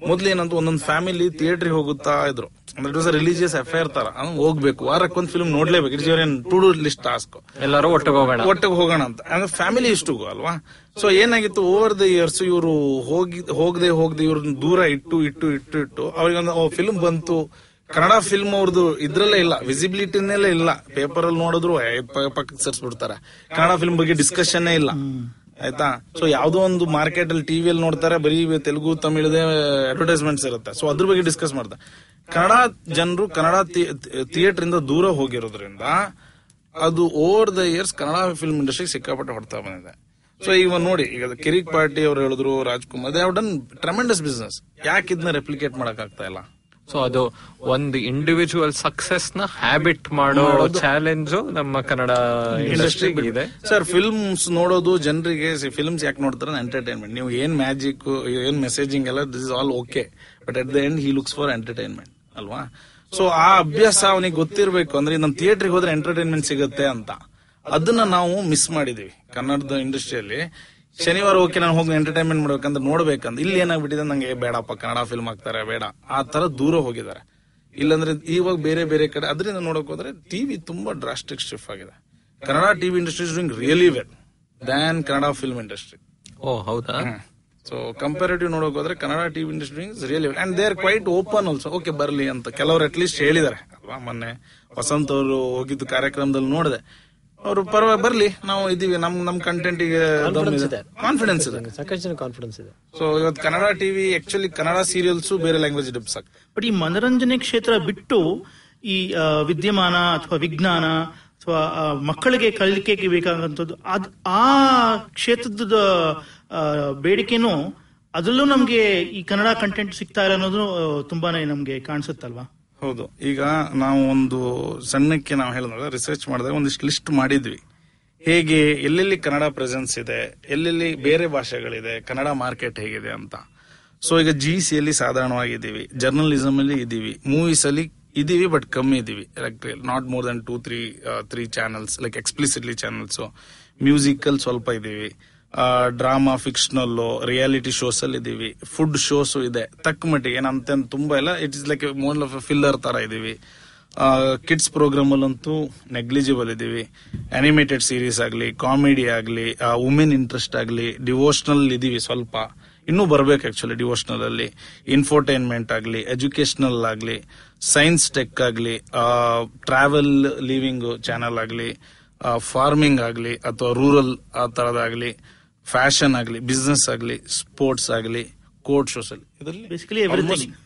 ಮೊದ್ಲು ಏನಂತ ಒಂದೊಂದು ಫ್ಯಾಮಿಲಿ ಥಿಯೇಟರ್ ಹೋಗುತ್ತಾ ಇದ್ರು. ಅಂದ್ರೆ ಇಟ್ ವಾಸ್ ರಿಲಿಜಿಯಸ್ ಅಫೇರ್ ತರ. ಹೋಗ್ಬೇಕು. ವಾರಕ್ಕೆ ಒಂದ್ film ನೋಡ್ಲೇಬೇಕು. It's your to do list task ಎಲ್ಲರೂ ಒಟ್ಟಿಗೆ ಹೋಗೋಣ ಒಟ್ಟಿಗೆ ಹೋಗೋಣ ಅಂತ. ಅಂದ್ರೆ ಫ್ಯಾಮಿಲಿ ಇಷ್ಟು ಅಲ್ವಾ? ಸೊ ಏನಾಗಿತ್ತು? ಓವರ್ ದ ಇಯರ್ಸ್ ಇವರು ಹೋಗಿ ಹೋಗದೆ ಹೋಗದೆ ಇವ್ರನ್ನ ದೂರ ಇಟ್ಟು ಇಟ್ಟು ಇಟ್ಟು ಇಟ್ಟು ಅವ್ರಿಗೊಂದು ಫಿಲ್ಮ್ ಬಂತು. ಕನ್ನಡ ಫಿಲ್ಮ್ ಅವ್ರದ್ದು ಇದ್ರಲ್ಲೇ ಇಲ್ಲ. ವಿಸಿಬಿಲಿಟಿನಲ್ಲೇ ಇಲ್ಲ. ಪೇಪರ್ ಅಲ್ಲಿ ನೋಡಿದ್ರು ಪಕ್ಕಕ್ಕೆ ಸರ್ಸ್ಬಿಡ್ತಾರೆ. ಕನ್ನಡ ಫಿಲ್ಮ್ ಬಗ್ಗೆ ಡಿಸ್ಕಷನ್ ಇಲ್ಲ. ಆಯ್ತಾ? ಸೊ ಯಾವ್ದೋ ಒಂದು ಮಾರ್ಕೆಟ್ ಅಲ್ಲಿ ಟಿವಿಯಲ್ಲಿ ನೋಡ್ತಾರೆ, ಬರೀ ತೆಲುಗು, ತಮಿಳದೇ ಅಡ್ವರ್ಟೈಸ್ಮೆಂಟ್ಸ್ ಇರುತ್ತೆ. ಸೊ ಅದ್ರ ಬಗ್ಗೆ ಡಿಸ್ಕಸ್ ಮಾಡ್ತಾರೆ ಕನ್ನಡ ಜನರು ಕನ್ನಡ ಥಿಯೇಟರ್ ಇಂದ ದೂರ ಹೋಗಿರೋದ್ರಿಂದ ಅದು over the years Kannada film industry ಸಿಕ್ಕಾಪಟ್ಟೆ ಹೊಡ್ತಾ ಬಂದಿದೆ. ಸೊ ಈಗ ನೋಡಿ, ಈಗ ಕಿರಿಕ್ ಪಾರ್ಟಿ ಅವ್ರು ಹೇಳಿದ್ರು, Rajkumar they done tremendous business ಯಾಕೆ ಇದನ್ನ ರೆಪ್ಲಿಕೇಟ್ ಮಾಡಕ್ ಆಗ್ತಾ ಇಲ್ಲ? ಸೊ ಅದು ಒಂದು ಇಂಡಿವಿಜುವಲ್ ಸಕ್ಸಸ್ನ ಹ್ಯಾಬಿಟ್ ಮಾಡೋ ಚಾಲೆಂಜ್ ನಮ್ಮ ಕನ್ನಡ ಇಂಡಸ್ಟ್ರಿ ಇದೆ. ಸರ್ ಫಿಲ್ಮ್ಸ್ ನೋಡೋದು ಜನರಿಗೆ ಫಿಲ್ಮ್ಸ್ ಯಾಕೆ ನೋಡ್ತಾರೆ? ಎಂಟರ್ಟೈನ್ಮೆಂಟ್ ನೀವು ಏನ್ ಮ್ಯಾಜಿಕ್ ಏನ್ ಮೆಸೇಜಿಂಗ್ ಎಲ್ಲ this is all okay but at the end he looks for entertainment ಅಲ್ವಾ? ಸೊ ಆ ಅಭ್ಯಾಸ ಅವನಿಗೆ ಗೊತ್ತಿರಬೇಕು ಅಂದ್ರೆ ನಮ್ಮ ಥಿಯೇಟರ್ಗೆ ಹೋದ್ರೆ ಎಂಟರ್ಟೈನ್ಮೆಂಟ್ ಸಿಗುತ್ತೆ ಅಂತ. ಅದನ್ನ ನಾವು ಮಿಸ್ ಮಾಡಿದೀವಿ ಕನ್ನಡದ ಇಂಡಸ್ಟ್ರಿಯಲ್ಲಿ ಶನಿವಾರ ಓಕೆ ನಾನು ಹೋಗಿ ಎಂಟರ್ಟೈನ್ಮೆಂಟ್ ಮಾಡ್ಬೇಕಂತ ನೋಡ್ಬೇಕಂದ್ರೆ ಇಲ್ಲಿ ಏನಾಗ್ಬಿಟ್ಟಿದೆ ನಂಗೆ ಬೇಡಪ್ಪ ಕನ್ನಡ ಫಿಲ್ಮ್ ಹಾಕ್ತಾರೆ ಬೇಡ. ಆ ತರ ದೂರ ಹೋಗಿದ್ದಾರೆ. ಇಲ್ಲಾಂದ್ರೆ ಇವಾಗ ಬೇರೆ ಬೇರೆ ಕಡೆ ಅದರಿಂದ ನೋಡಕ್ ಹೋದ್ರೆ ಟಿವಿ ತುಂಬಾ ಡ್ರಾಸ್ಟಿಕ್ ಶಿಫ್ಟ್ ಆಗಿದೆ. Kannada TV industry doing really well than Kannada film industry ಓ ಹೌದಾ? ಸೊ ಕಂಪೇರಿಟಿವ್ ನೋಡಕ್ ಹೋದ್ರೆ Kannada TV industry really well and they are quite open also okay ಬರ್ಲಿ ಅಂತ ಕೆಲವರು ಅಟ್ ಲೀಸ್ಟ್ ಹೇಳಿದ್ದಾರೆ. ಅಲ್ವಾ ಮೊನ್ನೆ ವಸಂತ್ ಅವರು ಹೋಗಿದ್ದು ಕಾರ್ಯಕ್ರಮದಲ್ಲಿ ನೋಡಿದೆ. ಅವರು ಪರವಾಗಿ ಬರ್ಲಿ ನಾವು ಇದೀವಿ ನಮ್ ನಮ್ ಕಂಟೆಂಟ್ಗೆ. ಕಾನ್ಫಿಡೆನ್ಸ್ ಇದೆ. ಸಾಕಷ್ಟು ಜನ ಕಾನ್ಫಿಡೆನ್ಸ್ ಇದೆ. ಸೊ ಇವತ್ತು Kannada TV actually Kannada serials ಬೇರೆ ಲ್ಯಾಂಗ್ವೇಜ್ ಡಿಪ್ಸ್ ಆಗ್ತದೆ ಬಟ್ ಈ ಮನರಂಜನೆ ಕ್ಷೇತ್ರ ಬಿಟ್ಟು ಈ ವಿದ್ಯಮಾನ ಅಥವಾ ವಿಜ್ಞಾನ ಅಥವಾ ಮಕ್ಕಳಿಗೆ ಕಲಿಕೆಗೆ ಬೇಕಾದಂಥದ್ದು ಅದ್ ಆ ಕ್ಷೇತ್ರದ ಬೇಡಿಕೆನೂ ಅದರಲ್ಲೂ ನಮ್ಗೆ ಈ ಕನ್ನಡ ಕಂಟೆಂಟ್ ಸಿಗ್ತಾ ಇಲ್ಲ ಅನ್ನೋದು ತುಂಬಾನೇ ನಮ್ಗೆ ಕಾಣಿಸುತ್ತಲ್ವಾ? ಹೌದು. ಈಗ ನಾವು ಒಂದು ಸಣ್ಣಕ್ಕೆ ನಾವು ಹೇಳಿದಾಗ ರಿಸರ್ಚ್ ಮಾಡಿದಾಗ ಒಂದಿಷ್ಟು ಲಿಸ್ಟ್ ಮಾಡಿದ್ವಿ. ಹೇಗೆ, ಎಲ್ಲೆಲ್ಲಿ ಕನ್ನಡ ಪ್ರೆಸೆನ್ಸ್ ಇದೆ, ಎಲ್ಲೆಲ್ಲಿ ಬೇರೆ ಭಾಷೆಗಳಿದೆ, ಕನ್ನಡ ಮಾರ್ಕೆಟ್ ಹೇಗಿದೆ ಅಂತ. ಸೊ ಈಗ ಜಿ ಸಿ ಅಲ್ಲಿ ಸಾಧಾರಣವಾಗಿದ್ದೀವಿ. ಜರ್ನಲಿಸಮ್ ಅಲ್ಲಿ ಇದ್ದೀವಿ. ಮೂವೀಸ್ ಅಲ್ಲಿ ಇದೀವಿ ಬಟ್ ಕಮ್ಮಿ ಇದೀವಿ like not more than two three three channels like explicitly channels musical ಸ್ವಲ್ಪ ಇದೀವಿ ಡ್ರಾಮಾ ಫಿಕ್ಷನಲ್ ರಿಯಾಲಿಟಿ ಶೋಸ್ ಅಲ್ಲಿ ಇದೀವಿ. ಫುಡ್ ಶೋಸ್ ಇದೆ. ತಕ್ಕ ಮಟ್ಟಿಗೆ ಏನಂತ ತುಂಬಾ ಇಲ್ಲ. It is like more of filler ತರ ಇದೀವಿ. ಕಿಡ್ಸ್ ಪ್ರೋಗ್ರಾಮ್ ಅಲ್ಲಂತೂ ನೆಗ್ಲಿಜಿಬಲ್ ಇದೀವಿ. ಅನಿಮೇಟೆಡ್ ಸೀರೀಸ್ ಆಗಲಿ ಕಾಮಿಡಿ ಆಗಲಿ ವುಮೆನ್ ಇಂಟ್ರೆಸ್ಟ್ ಆಗಲಿ ಡಿವೋಷನಲ್ ಇದೀವಿ ಸ್ವಲ್ಪ. ಇನ್ನೂ ಬರ್ಬೇಕು ಆಕ್ಚುಲಿ ಡಿವೋಷನಲ್ ಅಲ್ಲಿ. ಇನ್ಫೋಟೈನ್ಮೆಂಟ್ ಆಗಲಿ ಎಜುಕೇಶನಲ್ ಆಗಲಿ ಸೈನ್ಸ್ ಟೆಕ್ ಆಗಲಿ ಟ್ರಾವೆಲ್ ಲಿವಿಂಗ್ ಚಾನಲ್ ಆಗಲಿ ಫಾರ್ಮಿಂಗ್ ಆಗಲಿ, ಅಥವಾ ರೂರಲ್ ಆ ತರದಾಗ್ಲಿ ಫ್ಯಾಷನ್ ಆಗಲಿ ಬಿಸ್ನೆಸ್ ಆಗಲಿ ಸ್ಪೋರ್ಟ್ಸ್ ಆಗಲಿ ಕೋರ್ಟ್ ಶೋಸ್ ಅಲ್ಲಿ.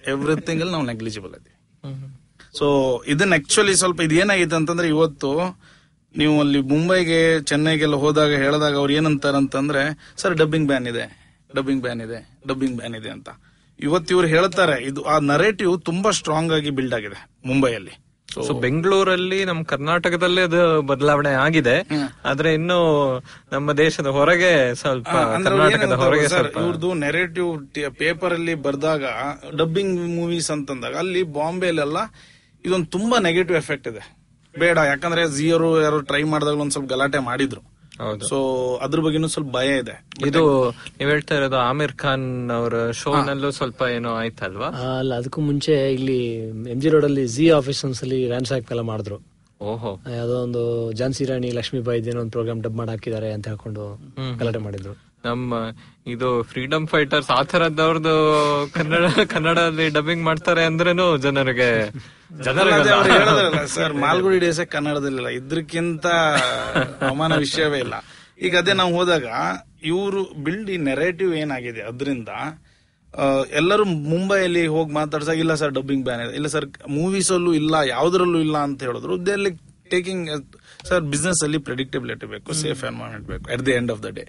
ಎವ್ರಿಥಿಂಗ್ ಅಲ್ಲಿ ನಾವು ನೆಗ್ಲಿಜಿಬಲ್ ಇದೀವಿ ಸೊ ಇದನ್ನ ಆಕ್ಚುಲಿ ಸ್ವಲ್ಪ ಇದೇನಾಗಿದೆ ಅಂತಂದ್ರೆ ಇವತ್ತು ನೀವು ಅಲ್ಲಿ ಮುಂಬೈಗೆ ಚೆನ್ನೈಗೆಲ್ಲ ಹೋದಾಗ ಹೇಳಿದಾಗ ಅವ್ರು ಏನಂತಾರೆ ಅಂತಂದ್ರೆ ಸರ್ ಡಬ್ಬಿಂಗ್ ಬ್ಯಾನ್ ಇದೆ ಡಬ್ಬಿಂಗ್ ಬ್ಯಾನ್ ಇದೆ ಡಬ್ಬಿಂಗ್ ಬ್ಯಾನ್ ಇದೆ ಅಂತ. ಇವತ್ತು ಇವ್ರು ಹೇಳ್ತಾರೆ ಇದು ಆ ನರೇಟಿವ್ ತುಂಬಾ ಸ್ಟ್ರಾಂಗ್ ಆಗಿ ಬಿಲ್ಡ್ ಆಗಿದೆ ಮುಂಬೈಯಲ್ಲಿ. ಸೊ ಬೆಂಗಳೂರಲ್ಲಿ ನಮ್ಮ ಕರ್ನಾಟಕದಲ್ಲಿ ಅದು ಬದಲಾವಣೆ ಆಗಿದೆ. ಆದ್ರೆ ಇನ್ನು ನಮ್ಮ ದೇಶದ ಹೊರಗೆ ಸ್ವಲ್ಪ ಕರ್ನಾಟಕದ ಹೊರಗೆ ಇವ್ರದ್ದು ನೆರೇಟಿವ್ ಪೇಪರ್ ಅಲ್ಲಿ ಬರ್ದಾಗ ಡಬ್ಬಿಂಗ್ ಮೂವೀಸ್ ಅಂತಂದಾಗ ಅಲ್ಲಿ ಬಾಂಬೆಲೆಲ್ಲ ಇದೊಂದು ತುಂಬಾ ನೆಗೆಟಿವ್ ಎಫೆಕ್ಟ್ ಇದೆ. ಬೇಡ ಯಾಕಂದ್ರೆ ಜಿಯರು ಯಾರು ಟ್ರೈ ಮಾಡಿದಾಗ ಒಂದ್ ಸ್ವಲ್ಪ ಗಲಾಟೆ ಮಾಡಿದ್ರು. ಸೊ ಅದ್ರ ಬಗ್ಗೆನೂ ಸ್ವಲ್ಪ ಭಯ ಇದೆ. ಇದು ನೀವ್ ಹೇಳ್ತಾ ಇರೋದು ಆಮಿರ್ ಖಾನ್ ಅವರ ಶೋ ನಲ್ಲೂ ಸ್ವಲ್ಪ ಏನೋ ಆಯ್ತಲ್ವಾ? ಅಲ್ಲ ಅದಕ್ಕೂ ಮುಂಚೆ ಇಲ್ಲಿ ಎಂ ಜಿ ರೋಡ್ ಅಲ್ಲಿ ಜಿ ಆಫೀಸ್ ಅಲ್ಲಿ ರ್ಯಾನ್ಸಾಕ್ ಎಲ್ಲ ಮಾಡಿದ್ರು. ಓಹೋ. ಯಾವ್ದೋ ಒಂದು ಝಾನ್ಸಿ ರಾಣಿ ಲಕ್ಷ್ಮೀಬಾಯಿ ಏನೋ ಒಂದು ಪ್ರೋಗ್ರಾಮ್ ಡಬ್ ಮಾಡಿ ಹಾಕಿದ್ದಾರೆ ಅಂತ ಹೇಳ್ಕೊಂಡು ಗಲಾಟೆ ಮಾಡಿದ್ರು. ನಮ್ಮ ಇದು ಫ್ರೀಡಮ್ ಫೈಟರ್ಸ್ ಆ ತರದವ್ರದ್ದು ಕನ್ನಡ ಕನ್ನಡದಲ್ಲಿ ಡಬ್ಬಿಂಗ್ ಮಾಡ್ತಾರೆ ಅಂದ್ರೇನು ಜನರಿಗೆ? ಸರ್ ಮಾಲ್ಗುಡಿ ಡೇಸ್ ಕನ್ನಡದಲ್ಲಿಲ್ಲ. ಇದ್ರಕ್ಕಿಂತ ಅವಮಾನ ವಿಷಯವೇ ಇಲ್ಲ. ಈಗ ಅದೇ ನಾವು ಹೋದಾಗ ಇವರು ಬಿಲ್ಡ್ ಈ ನೆರೇಟಿವ್ ಏನಾಗಿದೆ? ಅದರಿಂದ ಎಲ್ಲರೂ ಮುಂಬೈಯಲ್ಲಿ ಹೋಗಿ ಮಾತಾಡ್ಸಾಗ ಇಲ್ಲ ಸರ್ ಡಬ್ಬಿಂಗ್ ಬ್ಯಾನ್ ಇದೆ. ಇಲ್ಲ ಸರ್ ಮೂವೀಸ್ ಅಲ್ಲೂ ಇಲ್ಲ ಯಾವ್ದ್ರಲ್ಲೂ ಇಲ್ಲ ಅಂತ ಹೇಳಿದ್ರು. ಟೇಕಿಂಗ್ ಸರ್ ಬಿಸ್ನೆಸ್ ಅಲ್ಲಿ ಪ್ರೆಡಿಕ್ಟಬಿಲಿಟಿ ಬೇಕು ಸೇಫ್ ಎನ್ವೈರ್ಮೆಂಟ್ ಬೇಕು at the end of the day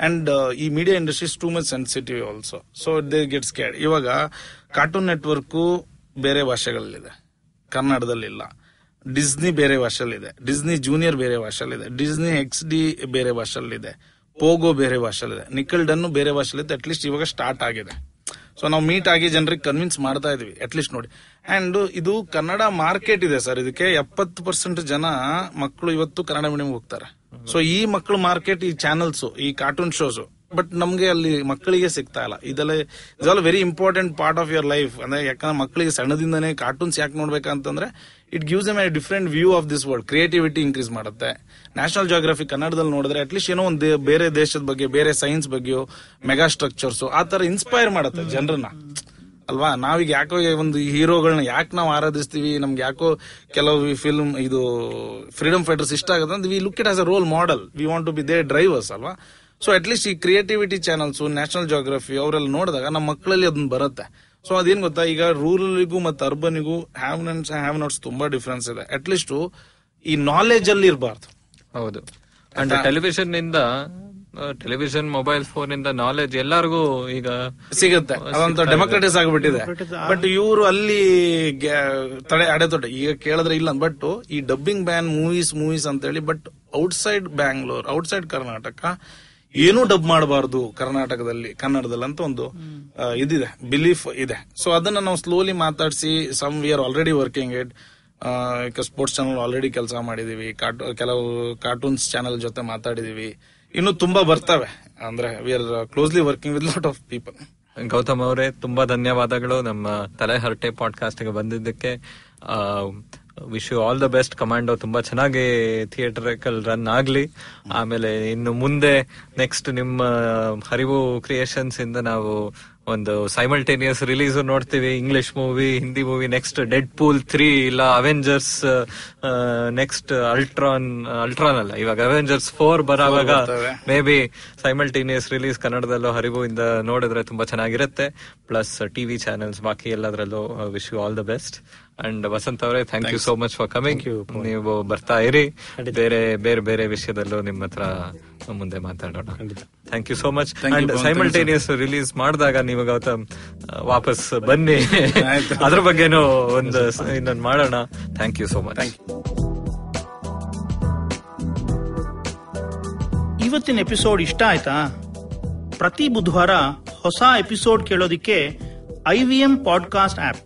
and ಈ media industries too much sensitive also so they gets ಕೇಡ್ ಇವಾಗ ಕಾರ್ಟೂನ್ ನೆಟ್ವರ್ಕು ಬೇರೆ ಭಾಷೆಗಳಲ್ಲಿದೆ. ಕನ್ನಡದಲ್ಲಿಲ್ಲ ಡಿಸ್ನಿ ಬೇರೆ ಭಾಷೆಯಲ್ಲಿದೆ. ಡಿಸ್ನಿ ಜೂನಿಯರ್ ಬೇರೆ ಭಾಷೆಯಲ್ಲಿದೆ. ಡಿಸ್ನಿ ಎಕ್ಸ್ ಡಿ ಬೇರೆ ಭಾಷೆಯಲ್ಲಿದೆ. ಪೋಗೋ ಬೇರೆ ಭಾಷೆಯಲ್ಲಿದೆ. ನಿಕಲ್ ಡನ್ನು ಬೇರೆ ಭಾಷೆಯಲ್ಲಿದೆ. ಅಟ್ಲೀಸ್ಟ್ ಇವಾಗ ಸ್ಟಾರ್ಟ್ ಆಗಿದೆ. ಸೊ ನಾವು ಮೀಟ್ ಆಗಿ ಜನರಿಗೆ ಕನ್ವಿನ್ಸ್ ಮಾಡ್ತಾ ಇದೀವಿ ಅಟ್ಲೀಸ್ಟ್ ನೋಡಿ. ಅಂಡ್ ಇದು ಕನ್ನಡ ಮಾರ್ಕೆಟ್ ಇದೆ ಸರ್. ಇದಕ್ಕೆ ಎಪ್ಪತ್ತು ಪರ್ಸೆಂಟ್ ಜನ ಮಕ್ಕಳು ಇವತ್ತು ಕನ್ನಡ ಮೀಡಿಯಂ ಹೋಗ್ತಾರೆ. ಸೊ ಈ ಮಕ್ಕಳು ಮಾರ್ಕೆಟ್, ಈ ಚಾನಲ್ಸ್ ಈ ಕಾರ್ಟೂನ್ ಶೋಸ್ ಬಟ್ ನಮ್ಗೆ ಅಲ್ಲಿ ಮಕ್ಕಳಿಗೆ ಸಿಗ್ತಾ ಇಲ್ಲ. ಇದೆಲ್ಲ is all very important part of your life ಅಂದ್ರೆ ಯಾಕಂದ್ರೆ ಮಕ್ಕಳಿಗೆ ಸಣ್ಣದಿಂದನೇ ಕಾರ್ಟೂನ್ಸ್ ಯಾಕೆ ನೋಡ್ಬೇಕಂತಂದ್ರೆ it gives um a different view of this world creativity increase ಮಾಡುತ್ತೆ. ನ್ಯಾಷನಲ್ ಜಿಯೋಗ್ರಫಿ ಕನ್ನಡದಲ್ಲಿ ನೋಡಿದ್ರೆ ಅಟ್ಲೀಸ್ಟ್ ಏನೋ ಒಂದು ಬೇರೆ ದೇಶದ ಬಗ್ಗೆ, ಬೇರೆ ಸೈನ್ಸ್ ಬಗ್ಗೆಯೋ ಮೆಗಾ ಸ್ಟ್ರಕ್ಚರ್ಸ್ ಆ ತರ ಇನ್ಸ್ಪೈರ್ ಮಾಡುತ್ತೆ ಜನರನ್ನ. ಅಲ್ವಾ? ನಾವೀಗ ಯಾಕೋ ಒಂದು ಹೀರೋಗಳನ್ನ ಯಾಕೆ ನಾವು ಆರಾಧಿಸ್ತೀವಿ? ನಮ್ಗೆ ಯಾಕೋ ಕೆಲವು ಫಿಲ್ಮ್ ಇದು ಫ್ರೀಡಮ್ ಫೈಟರ್ಸ್ ಇಷ್ಟ ಆಗುತ್ತೆ ಅಂದ್ರೆ we look it as a role model we want to be they drivers ಅಲ್ವಾ? ಸೊ ಅಟ್ಲೀಸ್ಟ್ ಈ ಕ್ರಿಯೇಟಿವಿಟಿ ಚಾನಲ್ಸ್ ನ್ಯಾಷನಲ್ ಜೋಗ್ರಫಿ ಅವರೆಲ್ಲ ನೋಡಿದಾಗ ನಮ್ಮ ಮಕ್ಕಳಲ್ಲಿ ಅದನ್ನ ಬರುತ್ತೆ. ಸೊ ಅದೇನ್ ಗೊತ್ತಾ? ಈಗ ರೂರಲ್ಗೂ ಮತ್ತೆ ಅರ್ಬನ್ಗೂ ಹ್ಯಾವ್ ನಟ್ಸ್ ಹ್ಯಾವ್ ನಾಟ್ಸ್ ತುಂಬಾ ಡಿಫ್ರೆನ್ಸ್ ಇದೆ. ಅಟ್ಲೀಸ್ಟ್ ಈ ನಾಲೆಜ್ ಅಲ್ಲಿ ಇರಬಾರ್ದು. ಹೌದು. ಅಂಡ್ ಟೆಲಿವಿಷನ್ ಇಂದ ಟೆಲಿವಿಷನ್ ಮೊಬೈಲ್ ಫೋನ್ ಇಂದ ನಾಲೆಜ್ ಎಲ್ಲರಿಗೂ ಈಗ ಸಿಗುತ್ತೆ. ಅದಂತ ಡೆಮೋಕ್ರಟೈಸ್ ಆಗಿಬಿಟ್ಟಿದೆ ಬಟ್ ಇವರು ಅಲ್ಲಿ ತಡೆ ತಡೆ ಅಡೆತೊಡೆ ಈಗ ಕೇಳಿದ್ರೆ ಇಲ್ಲ ಬಟ್ ಈ ಡಬ್ಬಿಂಗ್ ಬ್ಯಾನ್ ಮೂವೀಸ್ ಮೂವೀಸ್ ಅಂತ ಹೇಳಿ but outside Bangalore outside Karnataka ಏನೂ ಡಬ್ ಮಾಡಬಾರ್ದು ಕರ್ನಾಟಕದಲ್ಲಿ ಕನ್ನಡದಲ್ಲಿ ಅಂತ ಒಂದು ಇದಿದೆ ಬಿಲೀಫ್ ಇದೆ. ಸೊ ಅದನ್ನ ನಾವು ಸ್ಲೋಲಿ ಮಾತಾಡಿಸಿ some we are already working it ಈಗ ಸ್ಪೋರ್ಟ್ಸ್ ಚಾನಲ್ ಆಲ್ರೆಡಿ ಕೆಲಸ ಮಾಡಿದೀವಿ ಕೆಲವು ಕಾರ್ಟೂನ್ಸ್ ಚಾನೆಲ್ ಜೊತೆ ಮಾತಾಡಿದೀವಿ. ಇನ್ನು ತುಂಬಾ ಬರ್ತವೆ. ಅಂದ್ರೆ we are closely working with lot of people Gautam ಅವರೇ, ತುಂಬಾ ಧನ್ಯವಾದಗಳು ನಮ್ಮ ತಲೆ ಹರಟೆ ಪಾಡ್ಕಾಸ್ಟ್ಗೆ ಬಂದಿದ್ದಕ್ಕೆ. Wish you all the best Commando ತುಂಬಾ ಚೆನ್ನಾಗಿ ಥಿಯೇಟರ್ ರನ್ ಆಗ್ಲಿ. ಆಮೇಲೆ ಇನ್ನು ಮುಂದೆ ನೆಕ್ಸ್ಟ್ ನಿಮ್ಮ ಹರಿವು ಕ್ರಿಯೇಷನ್ಸ್ ಇಂದ ನಾವು ಒಂದು ಸೈಮಲ್ಟೇನಿಯಸ್ ರಿಲೀಸ್ ನೋಡ್ತೀವಿ English movie Hindi movie next Deadpool three ಇಲ್ಲ ಅವೆಂಜರ್ಸ್ ನೆಕ್ಸ್ಟ್ ಅಲ್ಟ್ರಾನ್ ಅಲ್ಟ್ರಾನ್ ಅಲ್ಲ ಇವಾಗ ಅವೆಂಜರ್ಸ್ ಫೋರ್ ಬರೋವಾಗ. ಮೇ ಬಿ ಸೈಮಲ್ಟೇನಿಯಸ್ ರಿಲೀಸ್ ಕನ್ನಡದಲ್ಲೂ ಹರಿವು ಇಂದ ನೋಡಿದ್ರೆ ತುಂಬಾ ಚೆನ್ನಾಗಿರುತ್ತೆ ಪ್ಲಸ್ ಟಿವಿ ಚಾನೆಲ್ಸ್ ಬಾಕಿ ಎಲ್ಲದರಲ್ಲೂ wish you all the best and Vasanth ಅವರೇ thank you so much for coming ನೀವು ಬರ್ತಾ ಇರಿ. ಬೇರೆ ಬೇರೆ ಬೇರೆ ವಿಷಯದಲ್ಲೂ ನಿಮ್ಮ ಹತ್ರ ಮುಂದೆ ಮಾತಾಡೋಣ. Thank you so much Thank you, and. Simultaneous release ಮಾಡಿದಾಗ ನೀವು ಗೌತಮ್ ವಾಪಸ್ ಬನ್ನಿ. (laughs) ಅದ್ರ ಬಗ್ಗೆನೂ ಒಂದು ಇನ್ನೊಂದು ಮಾಡೋಣ. ಥ್ಯಾಂಕ್ ಯು ಸೋ ಮಚ್ ಇವತ್ತಿನ ಎಪಿಸೋಡ್ ಇಷ್ಟ ಆಯ್ತಾ? ಪ್ರತಿ ಬುಧವಾರ ಹೊಸ episode ಕೇಳೋದಿಕ್ಕೆ IVM V M podcast app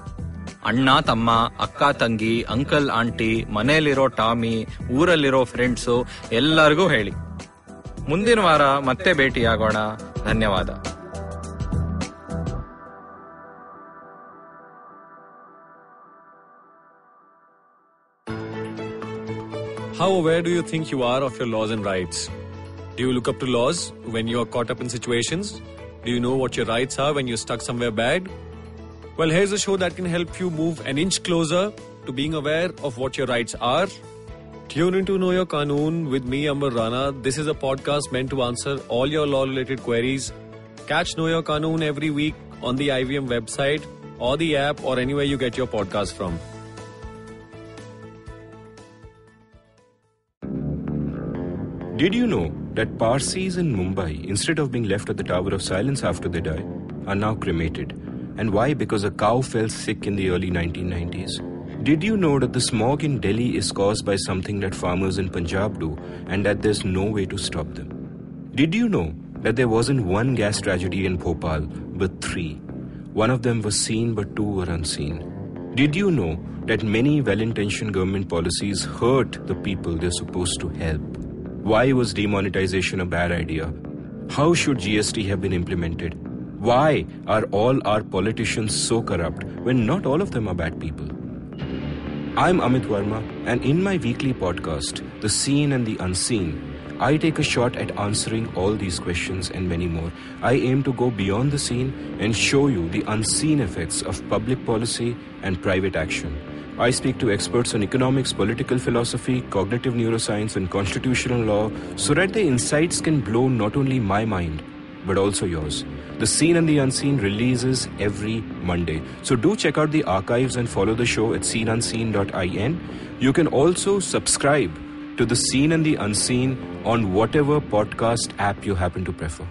ಅಣ್ಣ ತಮ್ಮ ಅಕ್ಕ ತಂಗಿ ಅಂಕಲ್ ಆಂಟಿ ಮನೆಯಲ್ಲಿರೋ ಟಾಮಿ ಊರಲ್ಲಿರೋ ಫ್ರೆಂಡ್ಸು ಎಲ್ಲರಿಗೂ ಹೇಳಿ ಮುಂದಿನ ವಾರ ಮತ್ತೆ ಭೇಟಿಯಾಗೋಣ ಧನ್ಯವಾದ How aware do you think you are of your laws and rights? Do you look up to laws when you are caught up in situations? Do you know what your rights are when you're stuck somewhere bad? Well, here's a show that can help you move an inch closer to being aware of what your rights are. Tune into Know Your Kanoon with me, Amber Rana. This is a podcast meant to answer all your law related queries. Catch Know Your Kanoon every week on the IVM website or the app or anywhere you get your podcast from. Did you know that Parsis in Mumbai, instead of being left at the Tower of Silence after they die, are now cremated? And why? Because a cow fell sick in the early 1990s. Did you know that the smog in Delhi is caused by something that farmers in Punjab do and that there's no way to stop them? Did you know that there wasn't one gas tragedy in Bhopal, but three? One of them was seen, but two were unseen. Did you know that many well intentioned government policies hurt the people they're supposed to help? Why was demonetization a bad idea? How should GST have been implemented? Why are all our politicians so corrupt when not all of them are bad people? I'm Amit Verma, and in my weekly podcast, The Seen and the Unseen, I take a shot at answering all these questions and many more. I aim to go beyond the scene and show you the unseen effects of public policy and private action. I speak to experts on economics, political philosophy, cognitive neuroscience, and constitutional law so that the insights can blow not only my mind, but also yours. The Seen and the Unseen releases every Monday. So do check out the archives and follow the show at seenunseen.in. You can also subscribe to The Seen and the Unseen on whatever podcast app you happen to prefer.